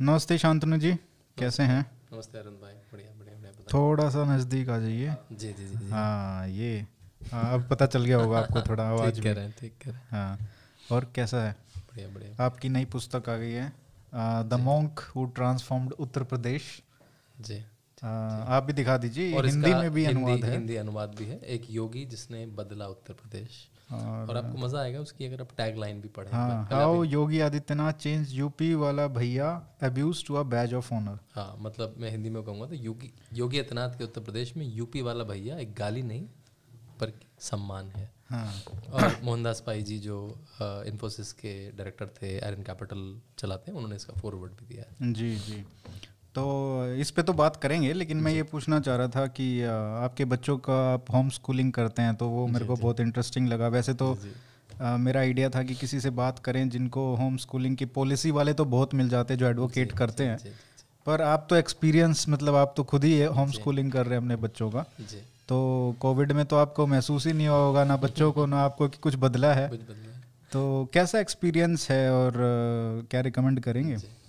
नमस्ते शांतनु जी कैसे हैं? नमस्ते अरुण भाई बढ़िया बढ़िया बढ़िया थोड़ा सा नज़दीक आ जाइए। जी जी जी हाँ ये हाँ अब पता चल गया होगा आपको थोड़ा आवाज़ ठीक कह रहे हैं ठीक कह रहे हैं। हाँ और कैसा है? बढ़िया बढ़िया। आपकी नई पुस्तक आ गई है the monk who transformed Uttar Pradesh. जी आप भी दिखा दीजिए हिंदी में भी अनुवाद है। हिंदी अनुवाद भी है। एक योगी जिसने बदला उत्तर प्रदेश। और और आपको मज़ा आएगा उसकी अगर आप टैग लाइन भी पढ़ें। हाँ how Yogi Adityanath change UP वाला भैया abuse to a badge of honour हाँ मतलब मैं हिंदी में कहूँगा तो योगी योगी आदित्यनाथ के उत्तर प्रदेश में यूपी वाला भैया एक गाली नहीं पर सम्मान है। हाँ। और मोहनदास पाई जी जो इन्फोसिस के डायरेक्टर थे एरन कैपिटल चलाते हैं उन्होंने इसका फॉरवर्ड भी दिया है। जी जी। तो इस पे तो बात करेंगे लेकिन मैं ये पूछना चाह रहा था कि आपके बच्चों का आप होम स्कूलिंग करते हैं तो वो मेरे को बहुत इंटरेस्टिंग लगा। वैसे तो। आ, मेरा आइडिया था कि किसी से बात करें जिनको होम स्कूलिंग की पॉलिसी वाले तो बहुत मिल जाते हैं जो एडवोकेट करते हैं। पर आप तो एक्सपीरियंस मतलब आप तो खुद ही होम स्कूलिंग कर रहे हैं अपने बच्चों का। तो कोविड में तो आपको महसूस ही नहीं हुआ होगा ना बच्चों को ना आपको कि कुछ बदला है। तो कैसा एक्सपीरियंस है और क्या रिकमेंड करेंगे।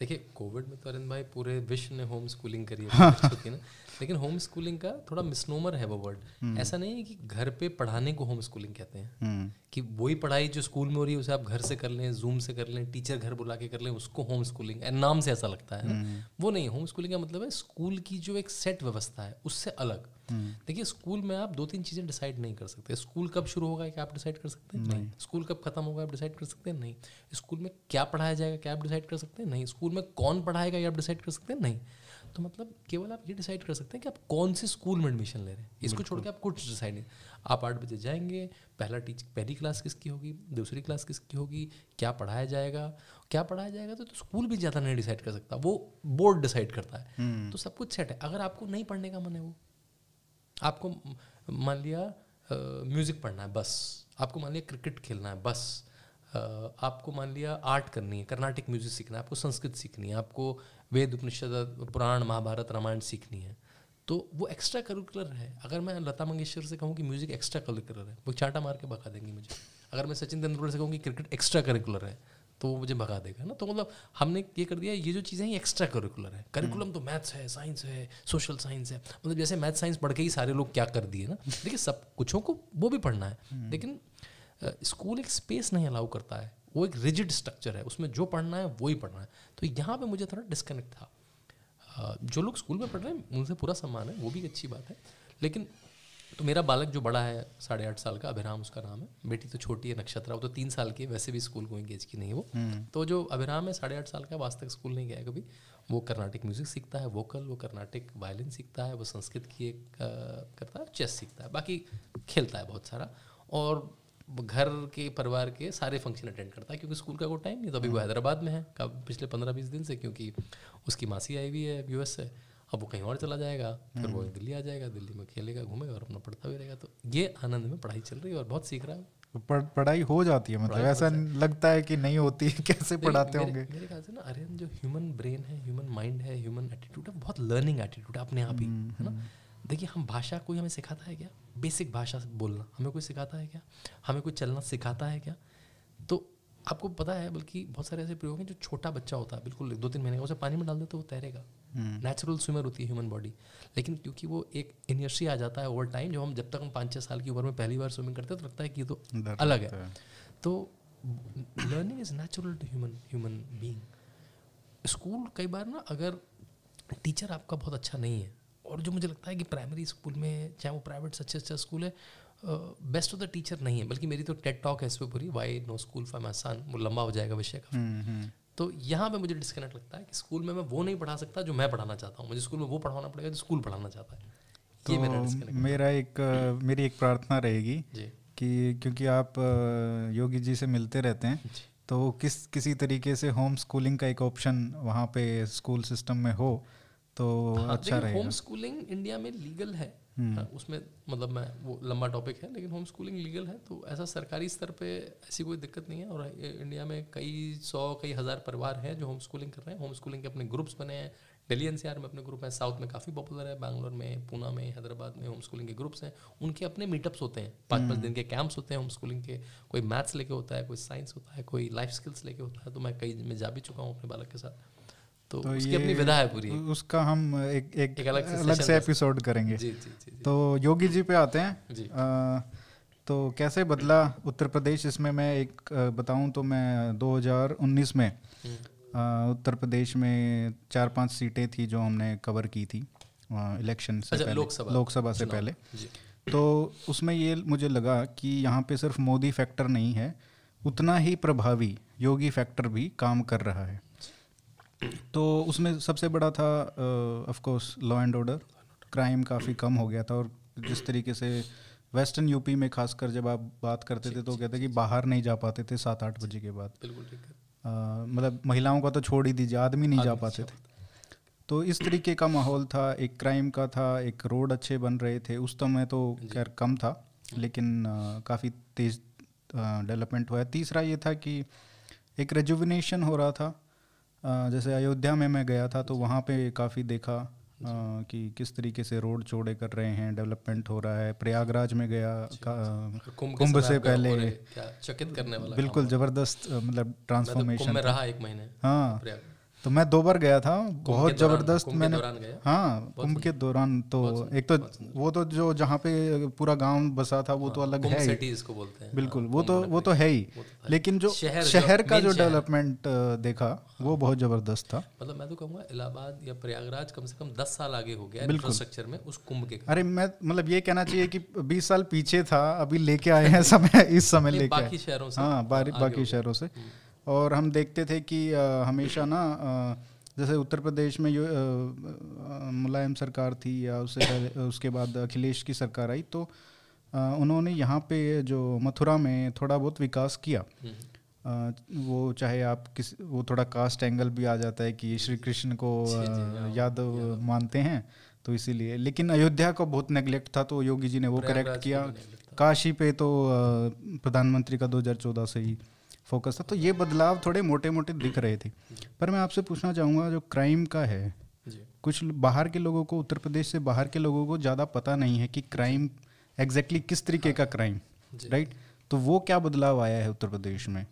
देखिए कोविड में तो अरविंद भाई पूरे विश्व ने होम स्कूलिंग करी है बच्चों ना। लेकिन होम स्कूलिंग का थोड़ा मिसनोमर है वो वर्ड। ऐसा नहीं है कि घर पे पढ़ाने को होम स्कूलिंग कहते हैं। हम्म। कि वही पढ़ाई जो स्कूल में हो रही है उसे आप घर से कर लें जूम से कर लें टीचर घर बुला के कर लें उसको होम स्कूलिंग नाम से ऐसा लगता है। ना वो नहीं होम स्कूलिंग का मतलब है स्कूल की जो एक सेट व्यवस्था है उससे अलग। देखिए स्कूल में आप दो तीन चीज़ें डिसाइड नहीं कर सकते। स्कूल कब शुरू होगा क्या आप डिसाइड कर सकते हैं? नहीं। स्कूल कब खत्म होगा आप डिसाइड कर सकते हैं? नहीं। स्कूल में क्या पढ़ाया जाएगा क्या आप डिसाइड कर सकते हैं? नहीं। स्कूल में कौन पढ़ाएगा ये आप डिसाइड कर सकते हैं? नहीं। तो मतलब केवल आप ये डिसाइड कर सकते हैं कि आप कौन से स्कूल में एडमिशन ले रहे हैं। इसको छोड़ के आप कुछ डिसाइड नहीं। आप आठ बजे जाएँगे पहला टीच पहली क्लास किसकी होगी दूसरी क्लास किसकी होगी क्या पढ़ाया जाएगा क्या पढ़ाया जाएगा तो, तो स्कूल भी ज़्यादा नहीं डिसाइड कर सकता। वो बोर्ड डिसाइड करता है। तो सब कुछ सेट है। अगर आपको नहीं पढ़ने का मन है वो आपको मान लिया म्यूज़िक पढ़ना है बस। आपको मान लिया क्रिकेट खेलना है बस। आपको मान लिया आर्ट करनी है कर्नाटिक म्यूज़िक सीखना है आपको संस्कृत सीखनी है आपको वेद उपनिषद पुराण महाभारत रामायण सीखनी है। तो वो एक्स्ट्रा करिकुलर है। अगर मैं लता मंगेशकर से कहूँ कि म्यूज़िक एक्स्ट्रा करिकुलर है वो चाटा मार के भगा देंगी मुझे। अगर मैं सचिन तेंदुलकर से कहूँ कि क्रिकेट एक्स्ट्रा करिकुलर है तो वो मुझे भगा देगा ना। तो मतलब हमने ये कर दिया ये जो चीज़ें हैं एक्स्ट्रा करिकुलर है। करिकुलम तो मैथ्स है साइंस है सोशल साइंस है। मतलब जैसे मैथ साइंस पढ़ के ही सारे लोग क्या कर दिए ना। देखिए सब कुछों को वो भी पढ़ना है। लेकिन स्कूल एक स्पेस नहीं अलाउ करता है। वो एक रिजिड स्ट्रक्चर है उसमें जो पढ़ना है वो ही पढ़ना है। तो यहाँ पे मुझे थोड़ा डिस्कनेक्ट था। जो लोग स्कूल में पढ़ रहे हैं उनसे पूरा सम्मान है वो भी अच्छी बात है। लेकिन तो मेरा बालक जो बड़ा है साढ़े आठ साल का अभिराम उसका नाम है। बेटी तो छोटी है नक्षत्रा वो तो तीन साल की है वैसे भी स्कूल को एज की नहीं है वो। तो जो अभिराम है साढ़े आठ साल का आज तक स्कूल नहीं गया कभी। वो कर्नाटिक म्यूज़िक सीखता है वोकल वो कर्नाटिक वायलिन सीखता है वो संस्कृत की एक करता है चेस सीखता है। बाकी खेलता है बहुत सारा। और घर के परिवार के सारे फ़ंक्शन अटेंड करता है क्योंकि स्कूल का कोई टाइम नहीं तो अभी वो हैदराबाद में है कब पिछले पंद्रह बीस दिन से क्योंकि उसकी मासी आई हुई है यूएस से। अब वो कहीं और चला जाएगा फिर वो दिल्ली आ जाएगा दिल्ली में खेलेगा घूमेगा और अपना पढ़ता भी रहेगा। तो ये आनंद में पढ़ाई चल रही है और बहुत सीख रहा है। पढ़, पढ़ाई हो जाती है मतलब ऐसा लगता है कि नहीं होती कैसे पढ़ाते मेरे- होंगे? मेरे ख्याल से ना आर्यन जो ह्यूमन ब्रेन है ह्यूमन माइंड है ह्यूमन एटीट्यूड है बहुत लर्निंग एटीट्यूड है अपने आप ही है ना? देखिए हम भाषा कोई हमें सिखाता है क्या? बेसिक भाषा बोलना। हमें कोई सिखाता है क्या? हमें कोई चलना सिखाता है क्या? तो आपको पता है बल्कि बहुत सारे ऐसे प्रयोग हैं जो छोटा बच्चा होता है बिल्कुल दो तीन महीने का उसे पानी में डाल दे तो वो तैरेगा। नेचुरल स्विमर होती है ह्यूमन बॉडी लेकिन क्योंकि वो एक इनर्सी आ जाता है ओवर टाइम जब हम जब तक हम पाँच छः साल की उम्र में पहली बार स्विमिंग करते हैं तो लगता है कि ये तो अलग लगता है। तो learning is natural to human human being school कई बार ना अगर टीचर आपका बहुत अच्छा नहीं है और जो मुझे लगता है कि प्राइमरी स्कूल में चाहे वो प्राइवेट से अच्छा अच्छा स्कूल है बेस्ट ऑफ़ द टीचर नहीं है बल्कि मेरी तो टेट टॉक है इस पर पूरी why no school for my son वो लंबा हो जाएगा विषय का। हम्म, हम्म। तो यहाँ पे मुझे डिस्कनेक्ट लगता है कि स्कूल में मैं वो नहीं पढ़ा सकता जो मैं पढ़ाना चाहता हूँ। मुझे स्कूल में वो पढ़ाना पड़ेगा जो स्कूल पढ़ाना चाहता है। तो ये मेरा तो मेरा एक मेरी एक प्रार्थना रहेगी जी। कि क्योंकि आप योगी जी से मिलते रहते हैं तो किस किसी तरीके से होम स्कूलिंग का एक ऑप्शन वहाँ पे स्कूल सिस्टम में हो तो अच्छा रहेगा। होम स्कूलिंग इंडिया में लीगल है। हाँ, उसमें मतलब मैं वो लंबा टॉपिक है लेकिन होम स्कूलिंग लीगल है तो ऐसा सरकारी स्तर पे ऐसी कोई दिक्कत नहीं है। और इंडिया में कई सौ कई हज़ार परिवार हैं जो होम स्कूलिंग कर रहे हैं। होम स्कूलिंग के अपने ग्रुप्स बने हैं। दिल्ली एनसीआर में अपने ग्रुप हैं साउथ में काफ़ी पॉपुलर है बैंगलोर में पूना में हैदराबाद में होम स्कूलिंग के ग्रुप्स हैं। उनके अपने मीटअप्स होते हैं। पाँच पाँच दिन के कैंप्स होते हैं होम स्कूलिंग के। कोई मैथ्स लेके होता है कोई साइंस होता है कोई लाइफ स्किल्स लेके होता है। तो मैं कई में जा भी चुका हूँ अपने बालक के साथ। तो, तो उसकी अपनी विधा है पूरी। उसका हम एक एक, एक अलग से, अलग से एपिसोड करेंगे। जी, जी, जी, जी. तो योगी जी पे आते हैं। जी. आ, तो कैसे बदला उत्तर प्रदेश? इसमें मैं एक बताऊँ तो मैं 2019 में हम्म। उत्तर प्रदेश में चार पाँच सीटें थी जो हमने कवर की थी इलेक्शन से अच्छा, पहले लोकसभा। लोकसभा से पहले। तो उसमें ये मुझे लगा कि यहाँ पे सिर्फ़ मोदी फैक्टर नहीं है उतना ही प्रभावी योगी फैक्टर भी काम कर रहा है। तो उसमें सबसे बड़ा था of course law and order crime काफ़ी कम हो गया था और जिस तरीके से वेस्टर्न यूपी में खासकर जब आप बात करते थे तो कहते कि बाहर नहीं जा पाते थे सात आठ बजे के बाद। मतलब महिलाओं का तो छोड़ ही दीजिए आदमी नहीं जा पाते थे। तो इस तरीके का माहौल था एक क्राइम का था एक रोड अच्छे बन रहे थे उस समय तो खैर कम था लेकिन काफ़ी तेज़ डेवलपमेंट हुआ है। तीसरा ये था कि एक रेजुविनेशन हो रहा था जैसे अयोध्या में मैं गया था तो वहाँ पे काफ़ी देखा कि किस तरीके से रोड चौड़े कर रहे हैं डेवलपमेंट हो रहा है। प्रयागराज में गया कुंभ से पहले चकित करने वाला बिल्कुल ज़बरदस्त मतलब ट्रांसफॉर्मेशन तो रहा एक महीने हाँ। तो मैं दो बार गया था बहुत ज़बरदस्त मैंने हाँ कुंभ के दौरान तो एक तो वो तो जो जहाँ पे पूरा गाँव बसा था वो हाँ, तो अलग है ही। इसको बोलते हैं। बिल्कुल वो तो वो तो है ही। तो लेकिन जो शहर का जो डेवलपमेंट देखा वो बहुत ज़बरदस्त था। मतलब मैं तो कहूँगा इलाहाबाद या प्रयागराज कम से कम दस साल आगे हो गया इंफ्रास्ट्रक्चर में उस कुंभ के अरे मैं मतलब ये कहना चाहिए कि बीस साल पीछे था अभी लेके आए हैं समय इस समय लेके बाकी शहरों से। हाँ बाकी शहरों से। हम्म। और हम देखते थे कि हमेशा ना जैसे उत्तर प्रदेश में मुलायम सरकार थी या उससे पहले उसके बाद अखिलेश की सरकार आई तो उन्होंने यहाँ पे जो मथुरा में थोड़ा बहुत विकास किया। हम्म। वो चाहे आप किस वो थोड़ा कास्ट एंगल भी आ जाता है कि श्री कृष्ण को हाँ, यादव मानते हैं तो इसीलिए। लेकिन अयोध्या को बहुत नेग्लेक्ट था तो योगी जी ने वो करेक्ट किया। काशी पे तो प्रधानमंत्री का 2014 से ही फोकस था। तो ये बदलाव थोड़े मोटे मोटे दिख रहे थे। पर मैं आपसे पूछना चाहूँगा जो क्राइम का है कुछ बाहर के लोगों को उत्तर प्रदेश से बाहर के लोगों को ज़्यादा पता नहीं है कि क्राइम एग्जैक्टली किस तरीके का क्राइम राइट तो वो क्या बदलाव आया है उत्तर प्रदेश में?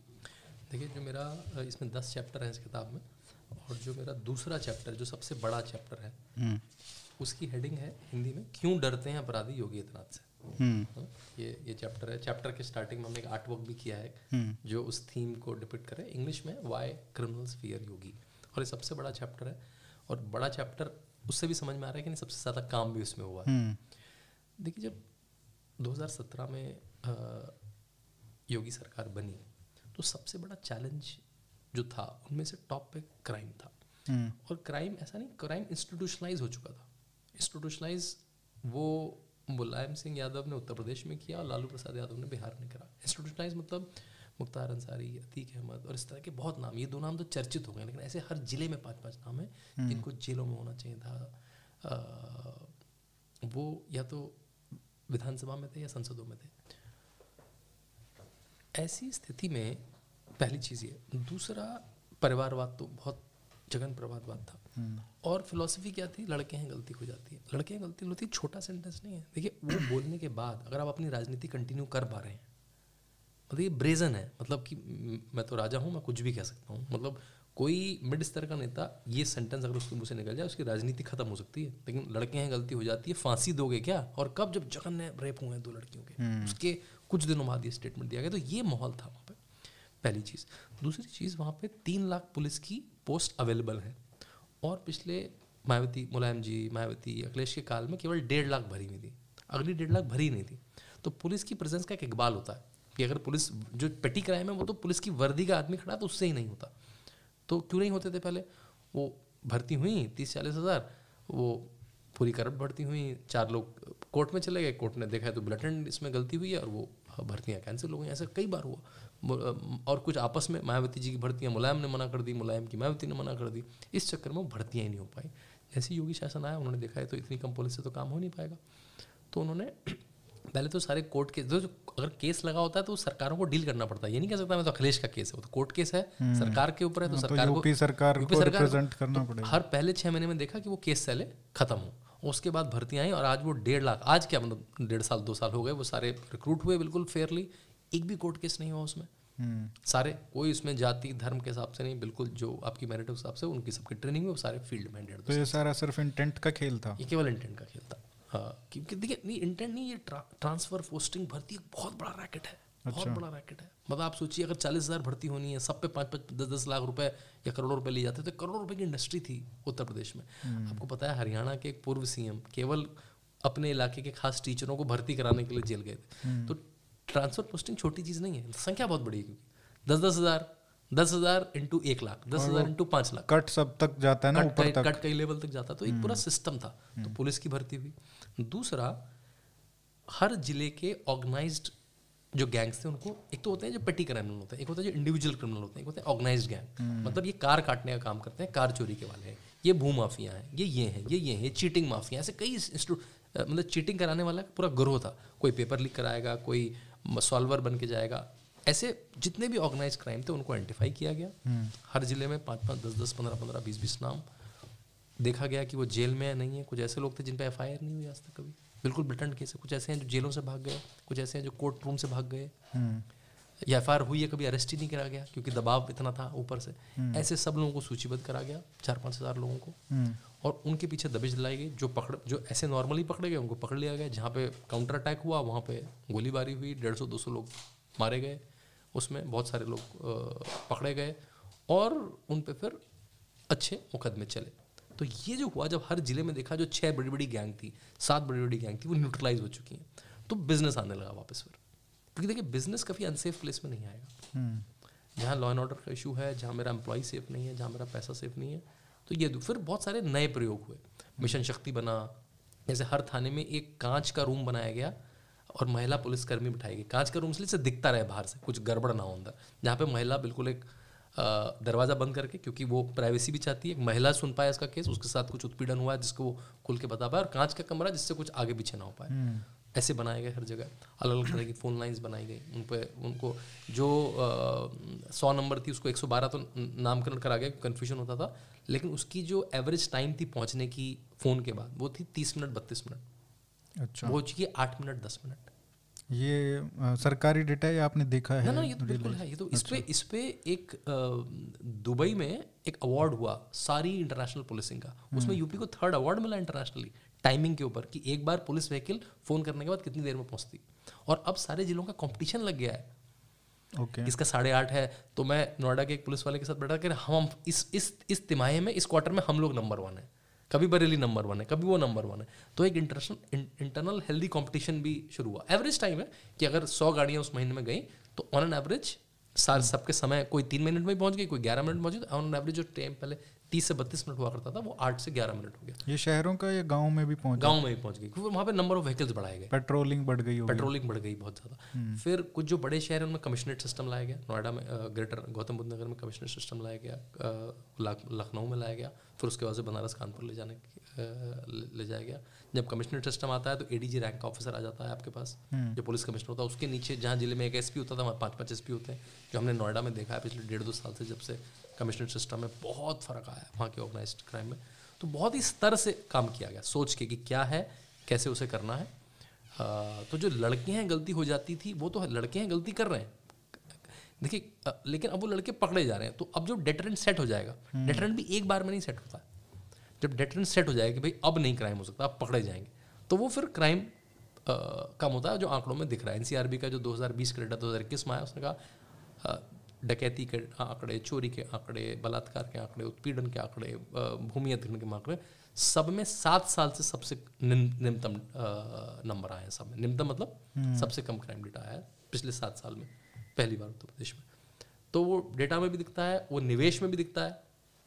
देखिए जो मेरा इसमें दस चैप्टर है इस किताब में और जो मेरा दूसरा चैप्टर जो सबसे बड़ा चैप्टर है हम्म। उसकी हेडिंग है हिंदी में क्यों डरते हैं अपराधी योगी आदित्यनाथ से। हाँ, ये ये चैप्टर है। चैप्टर के स्टार्टिंग में हमने एक आर्ट वर्क भी किया है हम्म। जो उस थीम को डिपिक्ट करे इंग्लिश में वाई क्रिमिनल्स फियर योगी और ये सबसे बड़ा चैप्टर है। और बड़ा चैप्टर उससे भी समझ में आ रहा है कि नहीं सबसे ज़्यादा काम भी उसमें हुआ है। हम्म। देखिए जब 2017 में आ, योगी सरकार बनी तो सबसे बड़ा चैलेंज जो था उनमें से टॉप पे क्राइम था। और क्राइम ऐसा नहीं क्राइम इंस्टीट्यूशनलाइज हो चुका था। इंस्टीट्यूशनलाइज वो मुलायम सिंह यादव ने उत्तर प्रदेश में किया और लालू प्रसाद यादव ने बिहार में करा। इंस्टीट्यूशनाइज मतलब मुख्तार अंसारी अतीक अहमद और इस तरह के बहुत नाम ये दो नाम तो चर्चित हो गए लेकिन ऐसे हर ज़िले में पाँच पाँच नाम है हम्म। जिनको जेलों में होना चाहिए था। आ, वो या तो विधानसभा में थे या संसदों में थे। ऐसी स्थिति में पहली चीज़ ये दूसरा परिवारवाद तो बहुत जगन प्रभातवाद था। हम्म। और फिलोसफी क्या थी? लड़के हैं गलती हो जाती है। लड़के हैं गलती होती है छोटा सेंटेंस नहीं है। देखिए वो बोलने के बाद अगर आप अपनी राजनीति कंटिन्यू कर पा रहे हैं मतलब ये ब्रेजन है मतलब कि मैं तो राजा हूँ मैं कुछ भी कह सकता हूँ मतलब कोई मिड स्तर का नेता ये सेंटेंस अगर उसके मुँह से निकल जाए उसकी राजनीति खत्म हो सकती है। लेकिन लड़के हैं गलती हो जाती है फांसी दोगे क्या? और कब? जब जगन ने रेप हुए हैं दो लड़कियों के। हम्म। उसके कुछ दिनों बाद ये स्टेटमेंट दिया गया। तो ये माहौल था वहाँ पे। पहली चीज़। दूसरी चीज़ वहाँ पे तीन लाख पुलिस की पोस्ट अवेलेबल हैं। और पिछले मायावती, मुलायम जी, मायावती, अखिलेश के काल में केवल डेढ़ लाख भरी हुई थी। अगली डेढ़ लाख भरी नहीं थी। तो पुलिस की प्रेजेंस का एक इकबाल होता है कि अगर पुलिस जो पेटी क्राइम है वो तो पुलिस की वर्दी का आदमी खड़ा तो उससे ही नहीं होता। तो क्यों नहीं होते थे पहले? वो भर्ती हुई, तीस चालीस हज़ार, वो पूरी करप्ट भर्ती हुई, चार लोग कोर्ट में चले गए, कोर्ट ने देखा है तो ब्लटेंड इसमें गलती हुई है और वो भर्तियाँ कैंसिल हो गई। ऐसा कई बार हुआ। और कुछ आपस में मायावती जी की भर्तियाँ मुलायम ने मना कर दी मुलायम की मायावती ने मना कर दी इस चक्कर में वो भर्तियाँ ही नहीं हो पाई। जैसे योगी शासन आया उन्होंने देखा है तो इतनी कम पुलिस से तो काम हो नहीं पाएगा। तो उन्होंने पहले तो सारे कोर्ट के जो अगर केस लगा होता है तो सरकारों को डील करना पड़ता है। ये नहीं कह सकता मैं तो अखिलेश का केस है वो तो कोर्ट केस है। हम्म। सरकार के ऊपर है तो, हाँ, तो सरकार को सरकार को रिप्रेजेंट करना तो पड़ेगा। हर पहले छह महीने में देखा कि वो केस पहले खत्म हो। उसके बाद भर्तियाँ आई और आज वो डेढ़ लाख आज क्या मतलब डेढ़ साल दो साल हो गए वो सारे रिक्रूट हुए बिल्कुल फेयरली एक भी कोर्ट केस नहीं हुआ उसमें हम्म। सारे कोई उसमें जाति धर्म के हिसाब से नहीं बिल्कुल जो आपकी मेरिट के हिसाब से उनकी सबकी ट्रेनिंग वो सारे फ़ील्ड में तो ये सारा सिर्फ़ इंटेंट का खेल था ये केवल इंटेंट का खेल था हाँ क्योंकि देखिए नहीं इंटेंट नहीं ये ट्रांसफ़र पोस्टिंग भर्ती एक बहुत बड़ा रैकेट है बहुत अच्छा। बड़ा रैकेट है मतलब आप सोचिए अगर चालीस हज़ार भर्ती होनी है सब पे पाँच पाँच दस दस लाख रुपए या करोड़ों रुपए लिए जाते तो करोड़ों रुपए की इंडस्ट्री थी उत्तर प्रदेश में हम्म। आपको पता है हरियाणा के एक पूर्व सीएम केवल अपने इलाके के खास टीचरों को भर्ती कराने के लिए जेल गए थे हम्म। तो ट्रांसफ़र पोस्टिंग छोटी चीज़ नहीं है। संख्या बहुत बड़ी है क्योंकि दस दस हज़ार दस हज़ार इंटू एक लाख दस हज़ार इंटू पाँच लाख। कट सब तक जाता है ना ऊपर तक। कट कई लेवल तक जाता तो एक पूरा सिस्टम हम्म। था। तो पुलिस की भर्ती हुई। दूसरा हर ज़िले के ऑर्गेनाइज्ड जो गैंग्स थे उनको एक तो होते हैं जो पेटी क्रिमिनल होते हैं एक होता है जो इंडिविजुअल क्रिमिनल होते हैं एक होते हैं ऑर्गेनाइज गैंग मतलब ये कार काटने का काम करते हैं कार चोरी के वाले हैं ये भू माफिया हैं ये ये हैं ये ये हैं चीटिंग माफिया ऐसे कई मतलब चीटिंग कराने वाला पूरा ग्रोह था। कोई पेपर लीक कराएगा कोई सॉल्वर बन के जाएगा। ऐसे जितने भी ऑर्गेनाइज क्राइम थे उनको आइडेंटिफाई किया गया। हम्म। हर ज़िले में पाँच पाँच दस दस पंद्रह पंद्रह बीस बीस नाम। देखा गया कि वो जेल में नहीं है। कुछ ऐसे लोग थे जिन पर एफ़ नहीं हुई आज तक कभी। बिल्कुल ब्रिटेंड केस है। कुछ ऐसे हैं जो जेलों से भाग गए। कुछ ऐसे हैं जो कोर्ट रूम से भाग गए। हम्म। या एफ़ हुई है कभी अरेस्ट ही नहीं करा गया क्योंकि दबाव इतना था ऊपर से। हम्म। ऐसे सब लोगों को सूचीबद्ध करा गया चार पाँच हज़ार लोगों को। और उनके पीछे दबिश दिलाई गई जो पकड़ जो ऐसे नॉर्मली पकड़े गए उनको पकड़ लिया गया जहाँ पे काउंटर अटैक हुआ वहाँ पे गोलीबारी हुई डेढ़ सौ दो सौ लोग मारे गए। उसमें बहुत सारे लोग पकड़े गए और उन पर फिर अच्छे मुकदमे चले। तो ये जो हुआ जब हर ज़िले में देखा जो छः बड़ी बड़ी गैंग थी सात बड़ी बड़ी गैंग थी वो न्यूट्रलाइज हो चुकी हैं। तो बिज़नेस आने लगा वापस फिर। क्योंकि देखिए बिज़नेस कभी अनसेफ प्लेस में नहीं आएगा। हम्म। जहाँ लॉ एंड ऑर्डर का इशू है जहाँ मेरा एम्प्लॉय सेफ़ नहीं है जहाँ मेरा पैसा सेफ़ नहीं है तो ये फिर बहुत सारे नए प्रयोग हुए। मिशन शक्ति बना जैसे हर थाने में एक कांच का रूम बनाया गया और महिला पुलिसकर्मी बिठाई गई कांच का रूम इसलिए दिखता रहे बाहर से कुछ गड़बड़ ना हो अंदर। जहाँ पे महिला बिल्कुल एक दरवाज़ा बंद करके क्योंकि वो प्राइवेसी भी चाहती है महिला सुन पाए इसका केस उसके साथ कुछ उत्पीड़न हुआ है जिसको वो खुल के बता पाए और कांच का कमरा जिससे कुछ आगे पीछे ना हो पाए। हम्म। ऐसे बनाए गए हर जगह। अलग अलग तरह की फ़ोन लाइंस बनाई गई। उन पर उनको जो सौ नंबर थी उसको एक सौ बारह तो नामकरण करा गया कन्फ्यूज़न होता था। लेकिन उसकी जो एवरेज टाइम थी पहुँचने की फ़ोन के बाद वो थी तीस मिनट बत्तीस मिनट। अच्छा। वो चुकी आठ मिनट दस मिनट। ये आ, सरकारी डेटा है आपने देखा है ना ना ये तो बिल्कुल है ये तो इस पे अच्छा। इस पे एक दुबई में एक अवार्ड हुआ सारी इंटरनेशनल पुलिसिंग का। उसमें यूपी हम्म। को थर्ड अवार्ड मिला इंटरनेशनली टाइमिंग के ऊपर कि एक बार पुलिस व्हीकल फ़ोन करने के बाद कितनी देर में पहुँचती। और अब सारे जिलों का कंपटीशन लग गया है। Okay. इसका साढ़े आठ है तो मैं नोएडा के एक पुलिस वाले के साथ बैठा कर हम इस इस इस तिमाही में, इस क्वार्टर में हम लोग नंबर वन है। कभी बरेली नंबर वन है, कभी वो नंबर वन है। तो एक इंटरनेशनल इंटरनल हेल्दी कंपटीशन भी शुरू हुआ। एवरेज टाइम है कि अगर सौ गाड़ियाँ उस महीने में गई तो ऑन एन एवरेज सार, सबके समय, कोई तीन मिनट में पहुँच गई, कोई ग्यारह मिनट पहुँच गई ऑन एवरेज जो टाइम पहले तीस से बत्तीस मिनट हुआ करता था वो आठ से ग्यारह मिनट हो गया। ये शहरों का या गाँव में भी पहुँच गाँव में भी पहुँच गई क्योंकि वहाँ पे नंबर ऑफ़ व्हीकल्स बढ़ाए गए। पेट्रोलिंग बढ़ गई पेट्रोलिंग बढ़ गई बहुत ज़्यादा। हम्म। फिर कुछ जो बड़े शहर हैं उनमें कमिश्नरेट सिस्टम लाया गया। नोएडा में ग्रेटर गौतम बुद्ध नगर में कमिश्नरेट सिस्टम लाया गया। लखनऊ में लाया गया। फिर उसके बाद से बनारस कानपुर ले जाने ले जाया गया। जब कमिश्नर सिस्टम आता है तो एडीजी रैंक का ऑफिसर आ जाता है आपके पास हम्म। जो पुलिस कमिश्नर होता है। उसके नीचे जहाँ ज़िले में एक एसपी होता था वहाँ पाँच पाँच एसपी होते हैं जो हमने नोएडा में देखा है पिछले डेढ़ दो साल से जब से। कमिश्नर सिस्टम में बहुत फ़र्क आया वहाँ के ऑर्गेनाइज क्राइम में। तो बहुत ही स्तर से काम किया गया सोच के कि क्या है कैसे उसे करना है। तो जो लड़के हैं गलती हो जाती थी वो तो लड़के हैं गलती कर रहे हैं। देखिए लेकिन अब वो लड़के पकड़े जा रहे हैं तो अब जो डेटरेंट सेट हो जाएगा डेटरेंट हम्म। भी एक बार में नहीं सेट होता। जब डेटरेंट सेट हो जाएगा कि भाई अब नहीं क्राइम हो सकता अब पकड़े जाएँगे तो वो फिर क्राइम कम होता है जो आंकड़ों में दिख रहा है। एनसीआरबी का जो 2020 का डेटा दो हज़ार इक्कीस में आया उसने कहा डकैती के आंकड़े चोरी के आंकड़े बलात्कार के आंकड़े उत्पीड़न के आंकड़े भूमि अधिग्रहण के आंकड़े सब में सात साल से सबसे निम्नतम नंबर आए हैं सब में। निम्नतम मतलब हम्म। सबसे कम क्राइम डेटा आया है पिछले सात साल में पहली बार उत्तर प्रदेश में। तो वो डेटा में भी दिखता है वो निवेश में भी दिखता है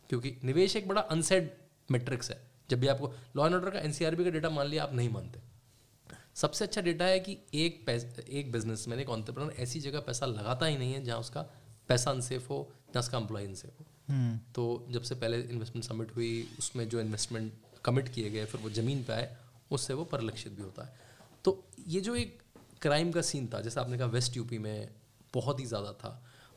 क्योंकि निवेश एक बड़ा अनसेड मेट्रिक्स है। जब भी आपको लॉ एंड ऑर्डर का एनसीआरबी का डेटा मान लिया आप नहीं मानते। सबसे अच्छा डेटा है कि एक एक बिज़नेस मैन एक ऑन्टरप्रनर ऐसी जगह पैसा लगाता ही नहीं है जहाँ उसका पैसा अनसेफ हो जहाँ उसका एम्प्लॉय अनसेफ हो। हम्म। तो जब से पहले इन्वेस्टमेंट सबमिट हुई उसमें जो इन्वेस्टमेंट कमिट किए गए फिर वो ज़मीन पे आए उससे वो परिलक्षित भी होता है। तो ये जो एक क्राइम का सीन था जैसे आपने कहा वेस्ट यूपी में बहुत ही ज़्यादा था।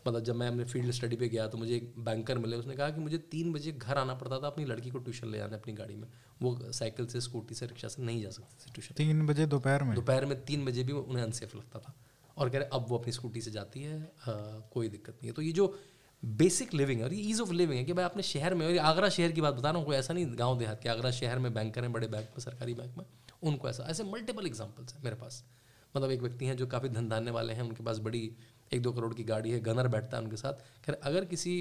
मतलब जब मैं अपने फ़ील्ड स्टडी पे गया तो मुझे एक बैंकर मिले उसने कहा कि मुझे तीन बजे घर आना पड़ता था अपनी लड़की को ट्यूशन ले जाने अपनी गाड़ी में। वो साइकिल से स्कूटी से रिक्शा से नहीं जा सकते थे ट्यूशन तीन बजे दोपहर में? दोपहर में तीन बजे भी उन्हें अनसेफ लगता था। और कह रहे अब वो अपनी स्कूटी से जाती है आ, कोई दिक्कत नहीं है। तो ये जो बेसिक लिविंग है और ये ईज ऑफ़ लिविंग है कि भाई अपने शहर में और आगरा शहर की बात बता रहा हूँ कोई ऐसा नहीं गाँव देहात के आगरा शहर में बैंक करें बड़े बैंक में सरकारी बैंक में उनको ऐसा ऐसे मल्टीपल एग्जाम्पल्स हैं मेरे पास। मतलब एक व्यक्ति हैं जो काफ़ी धन धान्य वाले हैं उनके पास बड़ी एक दो करोड़ की गाड़ी है गनर बैठता है उनके साथ। खैर अगर किसी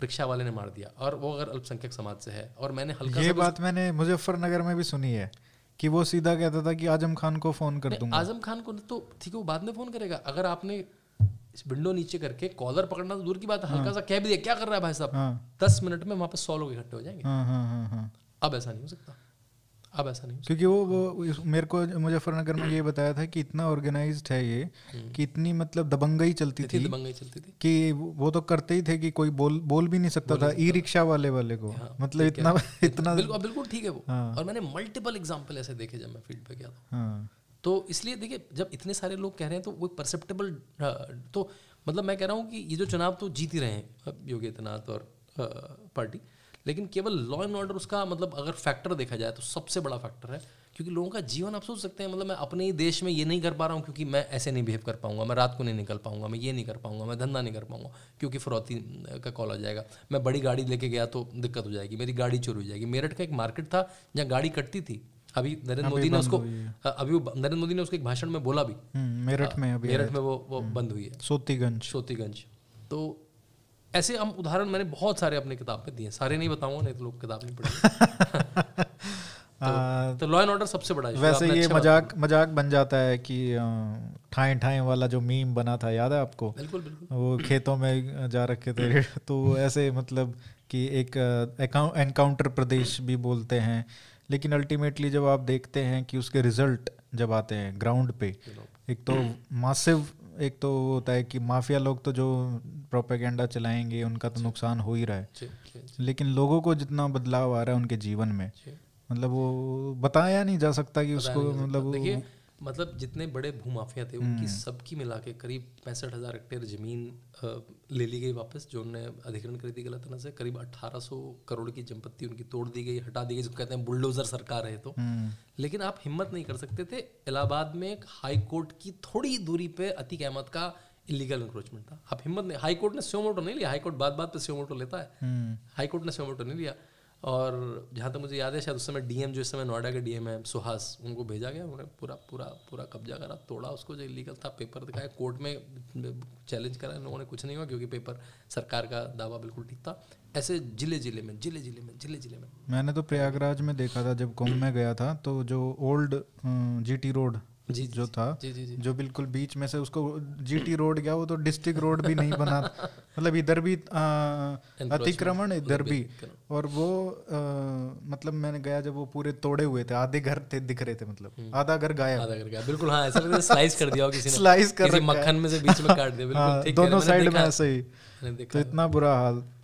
रिक्शा वाले ने मार दिया और वो अगर अल्पसंख्यक समाज से है और मैंने हल्का ये बात मैंने मुजफ्फरनगर में भी सुनी है। कि वो सीधा कहता था कि आज़म खान को फ़ोन कर दूँगा। आज़म खान को तो ठीक है वो बाद में फ़ोन करेगा। अगर आपने इस विंडो नीचे करके कॉलर पकड़ना तो दूर की बात है हल्का हाँ। सा कह भी दिया क्या कर रहा है भाई साहब? हाँ। दस मिनट में वहाँ पर सौ लोग इकट्ठे हो जाएँगे। हाँ, अब ऐसा नहीं हो सकता। अब ऐसा नहीं क्योंकि वो वो मेरे को मुजफ्फरनगर में ये बताया था कि इतना ऑर्गेनाइज है ये हम्म। कि इतनी मतलब दबंगई चलती थी दबंगई चलती थी। कि वो तो करते ही थे कि कोई बोल बोल भी नहीं सकता था ई रिक्शा वाले वाले को। हाँ, मतलब इतना इतना बिल्कुल बिल्कुल ठीक है वो। हाँ। और मैंने मल्टीपल एग्ज़ाम्पल ऐसे देखे जब मैं फ़ील्ड पे गया था। हाँ। तो इसलिए देखिए जब इतने सारे लोग कह रहे हैं तो वो परसेप्टेबल तो मतलब मैं कह रहा हूँ कि ये जो चुनाव तो जीत ही रहे हैं योगी आदित्यनाथ और पार्टी। लेकिन केवल लॉ एंड ऑर्डर उसका मतलब अगर फैक्टर देखा जाए तो सबसे बड़ा फैक्टर है क्योंकि लोगों का जीवन आप सोच सकते हैं मतलब मैं अपने ही देश में ये नहीं कर पा रहा हूँ क्योंकि मैं ऐसे नहीं बिहेव कर पाऊँगा मैं रात को नहीं निकल पाऊँगा मैं ये नहीं कर पाऊँगा मैं धंधा नहीं कर पाऊँगा क्योंकि फरौती का कॉल आ जाएगा। मैं बड़ी गाड़ी लेके गया तो दिक्कत हो जाएगी मेरी गाड़ी चोरी हो जाएगी। मेरठ का एक मार्केट था जहाँ गाड़ी कटती थी। अभी नरेंद्र मोदी ने उसको अभी नरेंद्र मोदी ने उसको एक भाषण में बोला भी। हम्म, मेरठ में अभी मेरठ में वो वो हम्म। बंद हुई है। सोतीगंज। सोतीगंज। तो ऐसे हम उदाहरण मैंने बहुत सारे अपनी किताब में दिए सारे नहीं बताऊँगा नहीं तो लोग किताब नहीं पढ़ेंगे। तो लॉ एंड ऑर्डर सबसे बड़ा वैसे ये अच्छा मज़ाक मज़ाक बन जाता है कि ठाए ठाए वाला जो मीम बना था याद है आपको? बिल्कुल बिल्कुल। वो खेतों में जा रखे थे। तो ऐसे मतलब कि एक एनकाउंटर प्रदेश भी बोलते हैं। लेकिन अल्टीमेटली जब आप देखते हैं कि उसके रिज़ल्ट जब आते हैं ग्राउंड पे एक तो मासिव एक तो होता है कि माफिया लोग तो जो प्रोपेगेंडा चलाएँगे उनका तो नुकसान हो ही रहा है। लेकिन लोगों को जितना बदलाव आ रहा है उनके जीवन में मतलब वो बताया नहीं जा सकता कि उसको मतलब देखिए मतलब जितने बड़े भूमाफिया थे उनकी हम्म। सबकी मिला के करीब पैंसठ हज़ार हेक्टेयर ज़मीन ले ली गई वापस जो उन्होंने अधिग्रहण करी थी गलत तरह से करीब अट्ठारह सौ करोड़ की संपत्ति उनकी तोड़ दी गई हटा दी गई जो कहते हैं बुलडोजर सरकार है तो हम्म। लेकिन आप हिम्मत नहीं कर सकते थे इलाहाबाद में एक हाई कोर्ट की थोड़ी दूरी पे अतीक अहमद का इलीगल इंक्रोचमेंट था आप हिम्मत नहीं हाई कोर्ट ने स्योमोटो नहीं लिया हाई कोर्ट बात बात पे स्योमोटो लेता है हम्म। हाई कोर्ट ने स्योमोटो नहीं लिया और जहाँ तक मुझे याद है, शायद उस समय डीएम जो इस समय नोएडा के डीएम है, सुहास, उनको भेजा गया उन्होंने पूरा पूरा पूरा कब्जा करा, तोड़ा उसको जो इलीगल था पेपर दिखाया कोर्ट में चैलेंज करा लोगों ने कुछ नहीं हुआ, क्योंकि पेपर सरकार का दावा बिल्कुल ठीक था। ऐसे ज़िले ज़िले में, ज़िले ज़िले में, ज़िले ज़िले में। मैंने तो प्रयागराज में देखा था, जब कुंभ में गया था तो जो ओल्ड जीटी रोड जी जो था जी जी जी। जो बिल्कुल बीच में से उसको जीटी रोड गया वो तो डिस्ट्रिक्ट रोड भी नहीं बना मतलब इधर भी अतिक्रमण इधर भी और वो आ, मतलब मैंने गया जब वो पूरे तोड़े हुए थे आधे घर थे दिख रहे थे मतलब। हम्म। आधा घर गायब। आधा घर गायब बिल्कुल हाँ ऐसा स्लाइस कर दिया किसी ने। स्लाइस कर मक्खन में से बीच में काट दिया बिल्कुल हाँ, दोनों साइड में ऐसे ही। तो इतना बुरा हाल। हाँ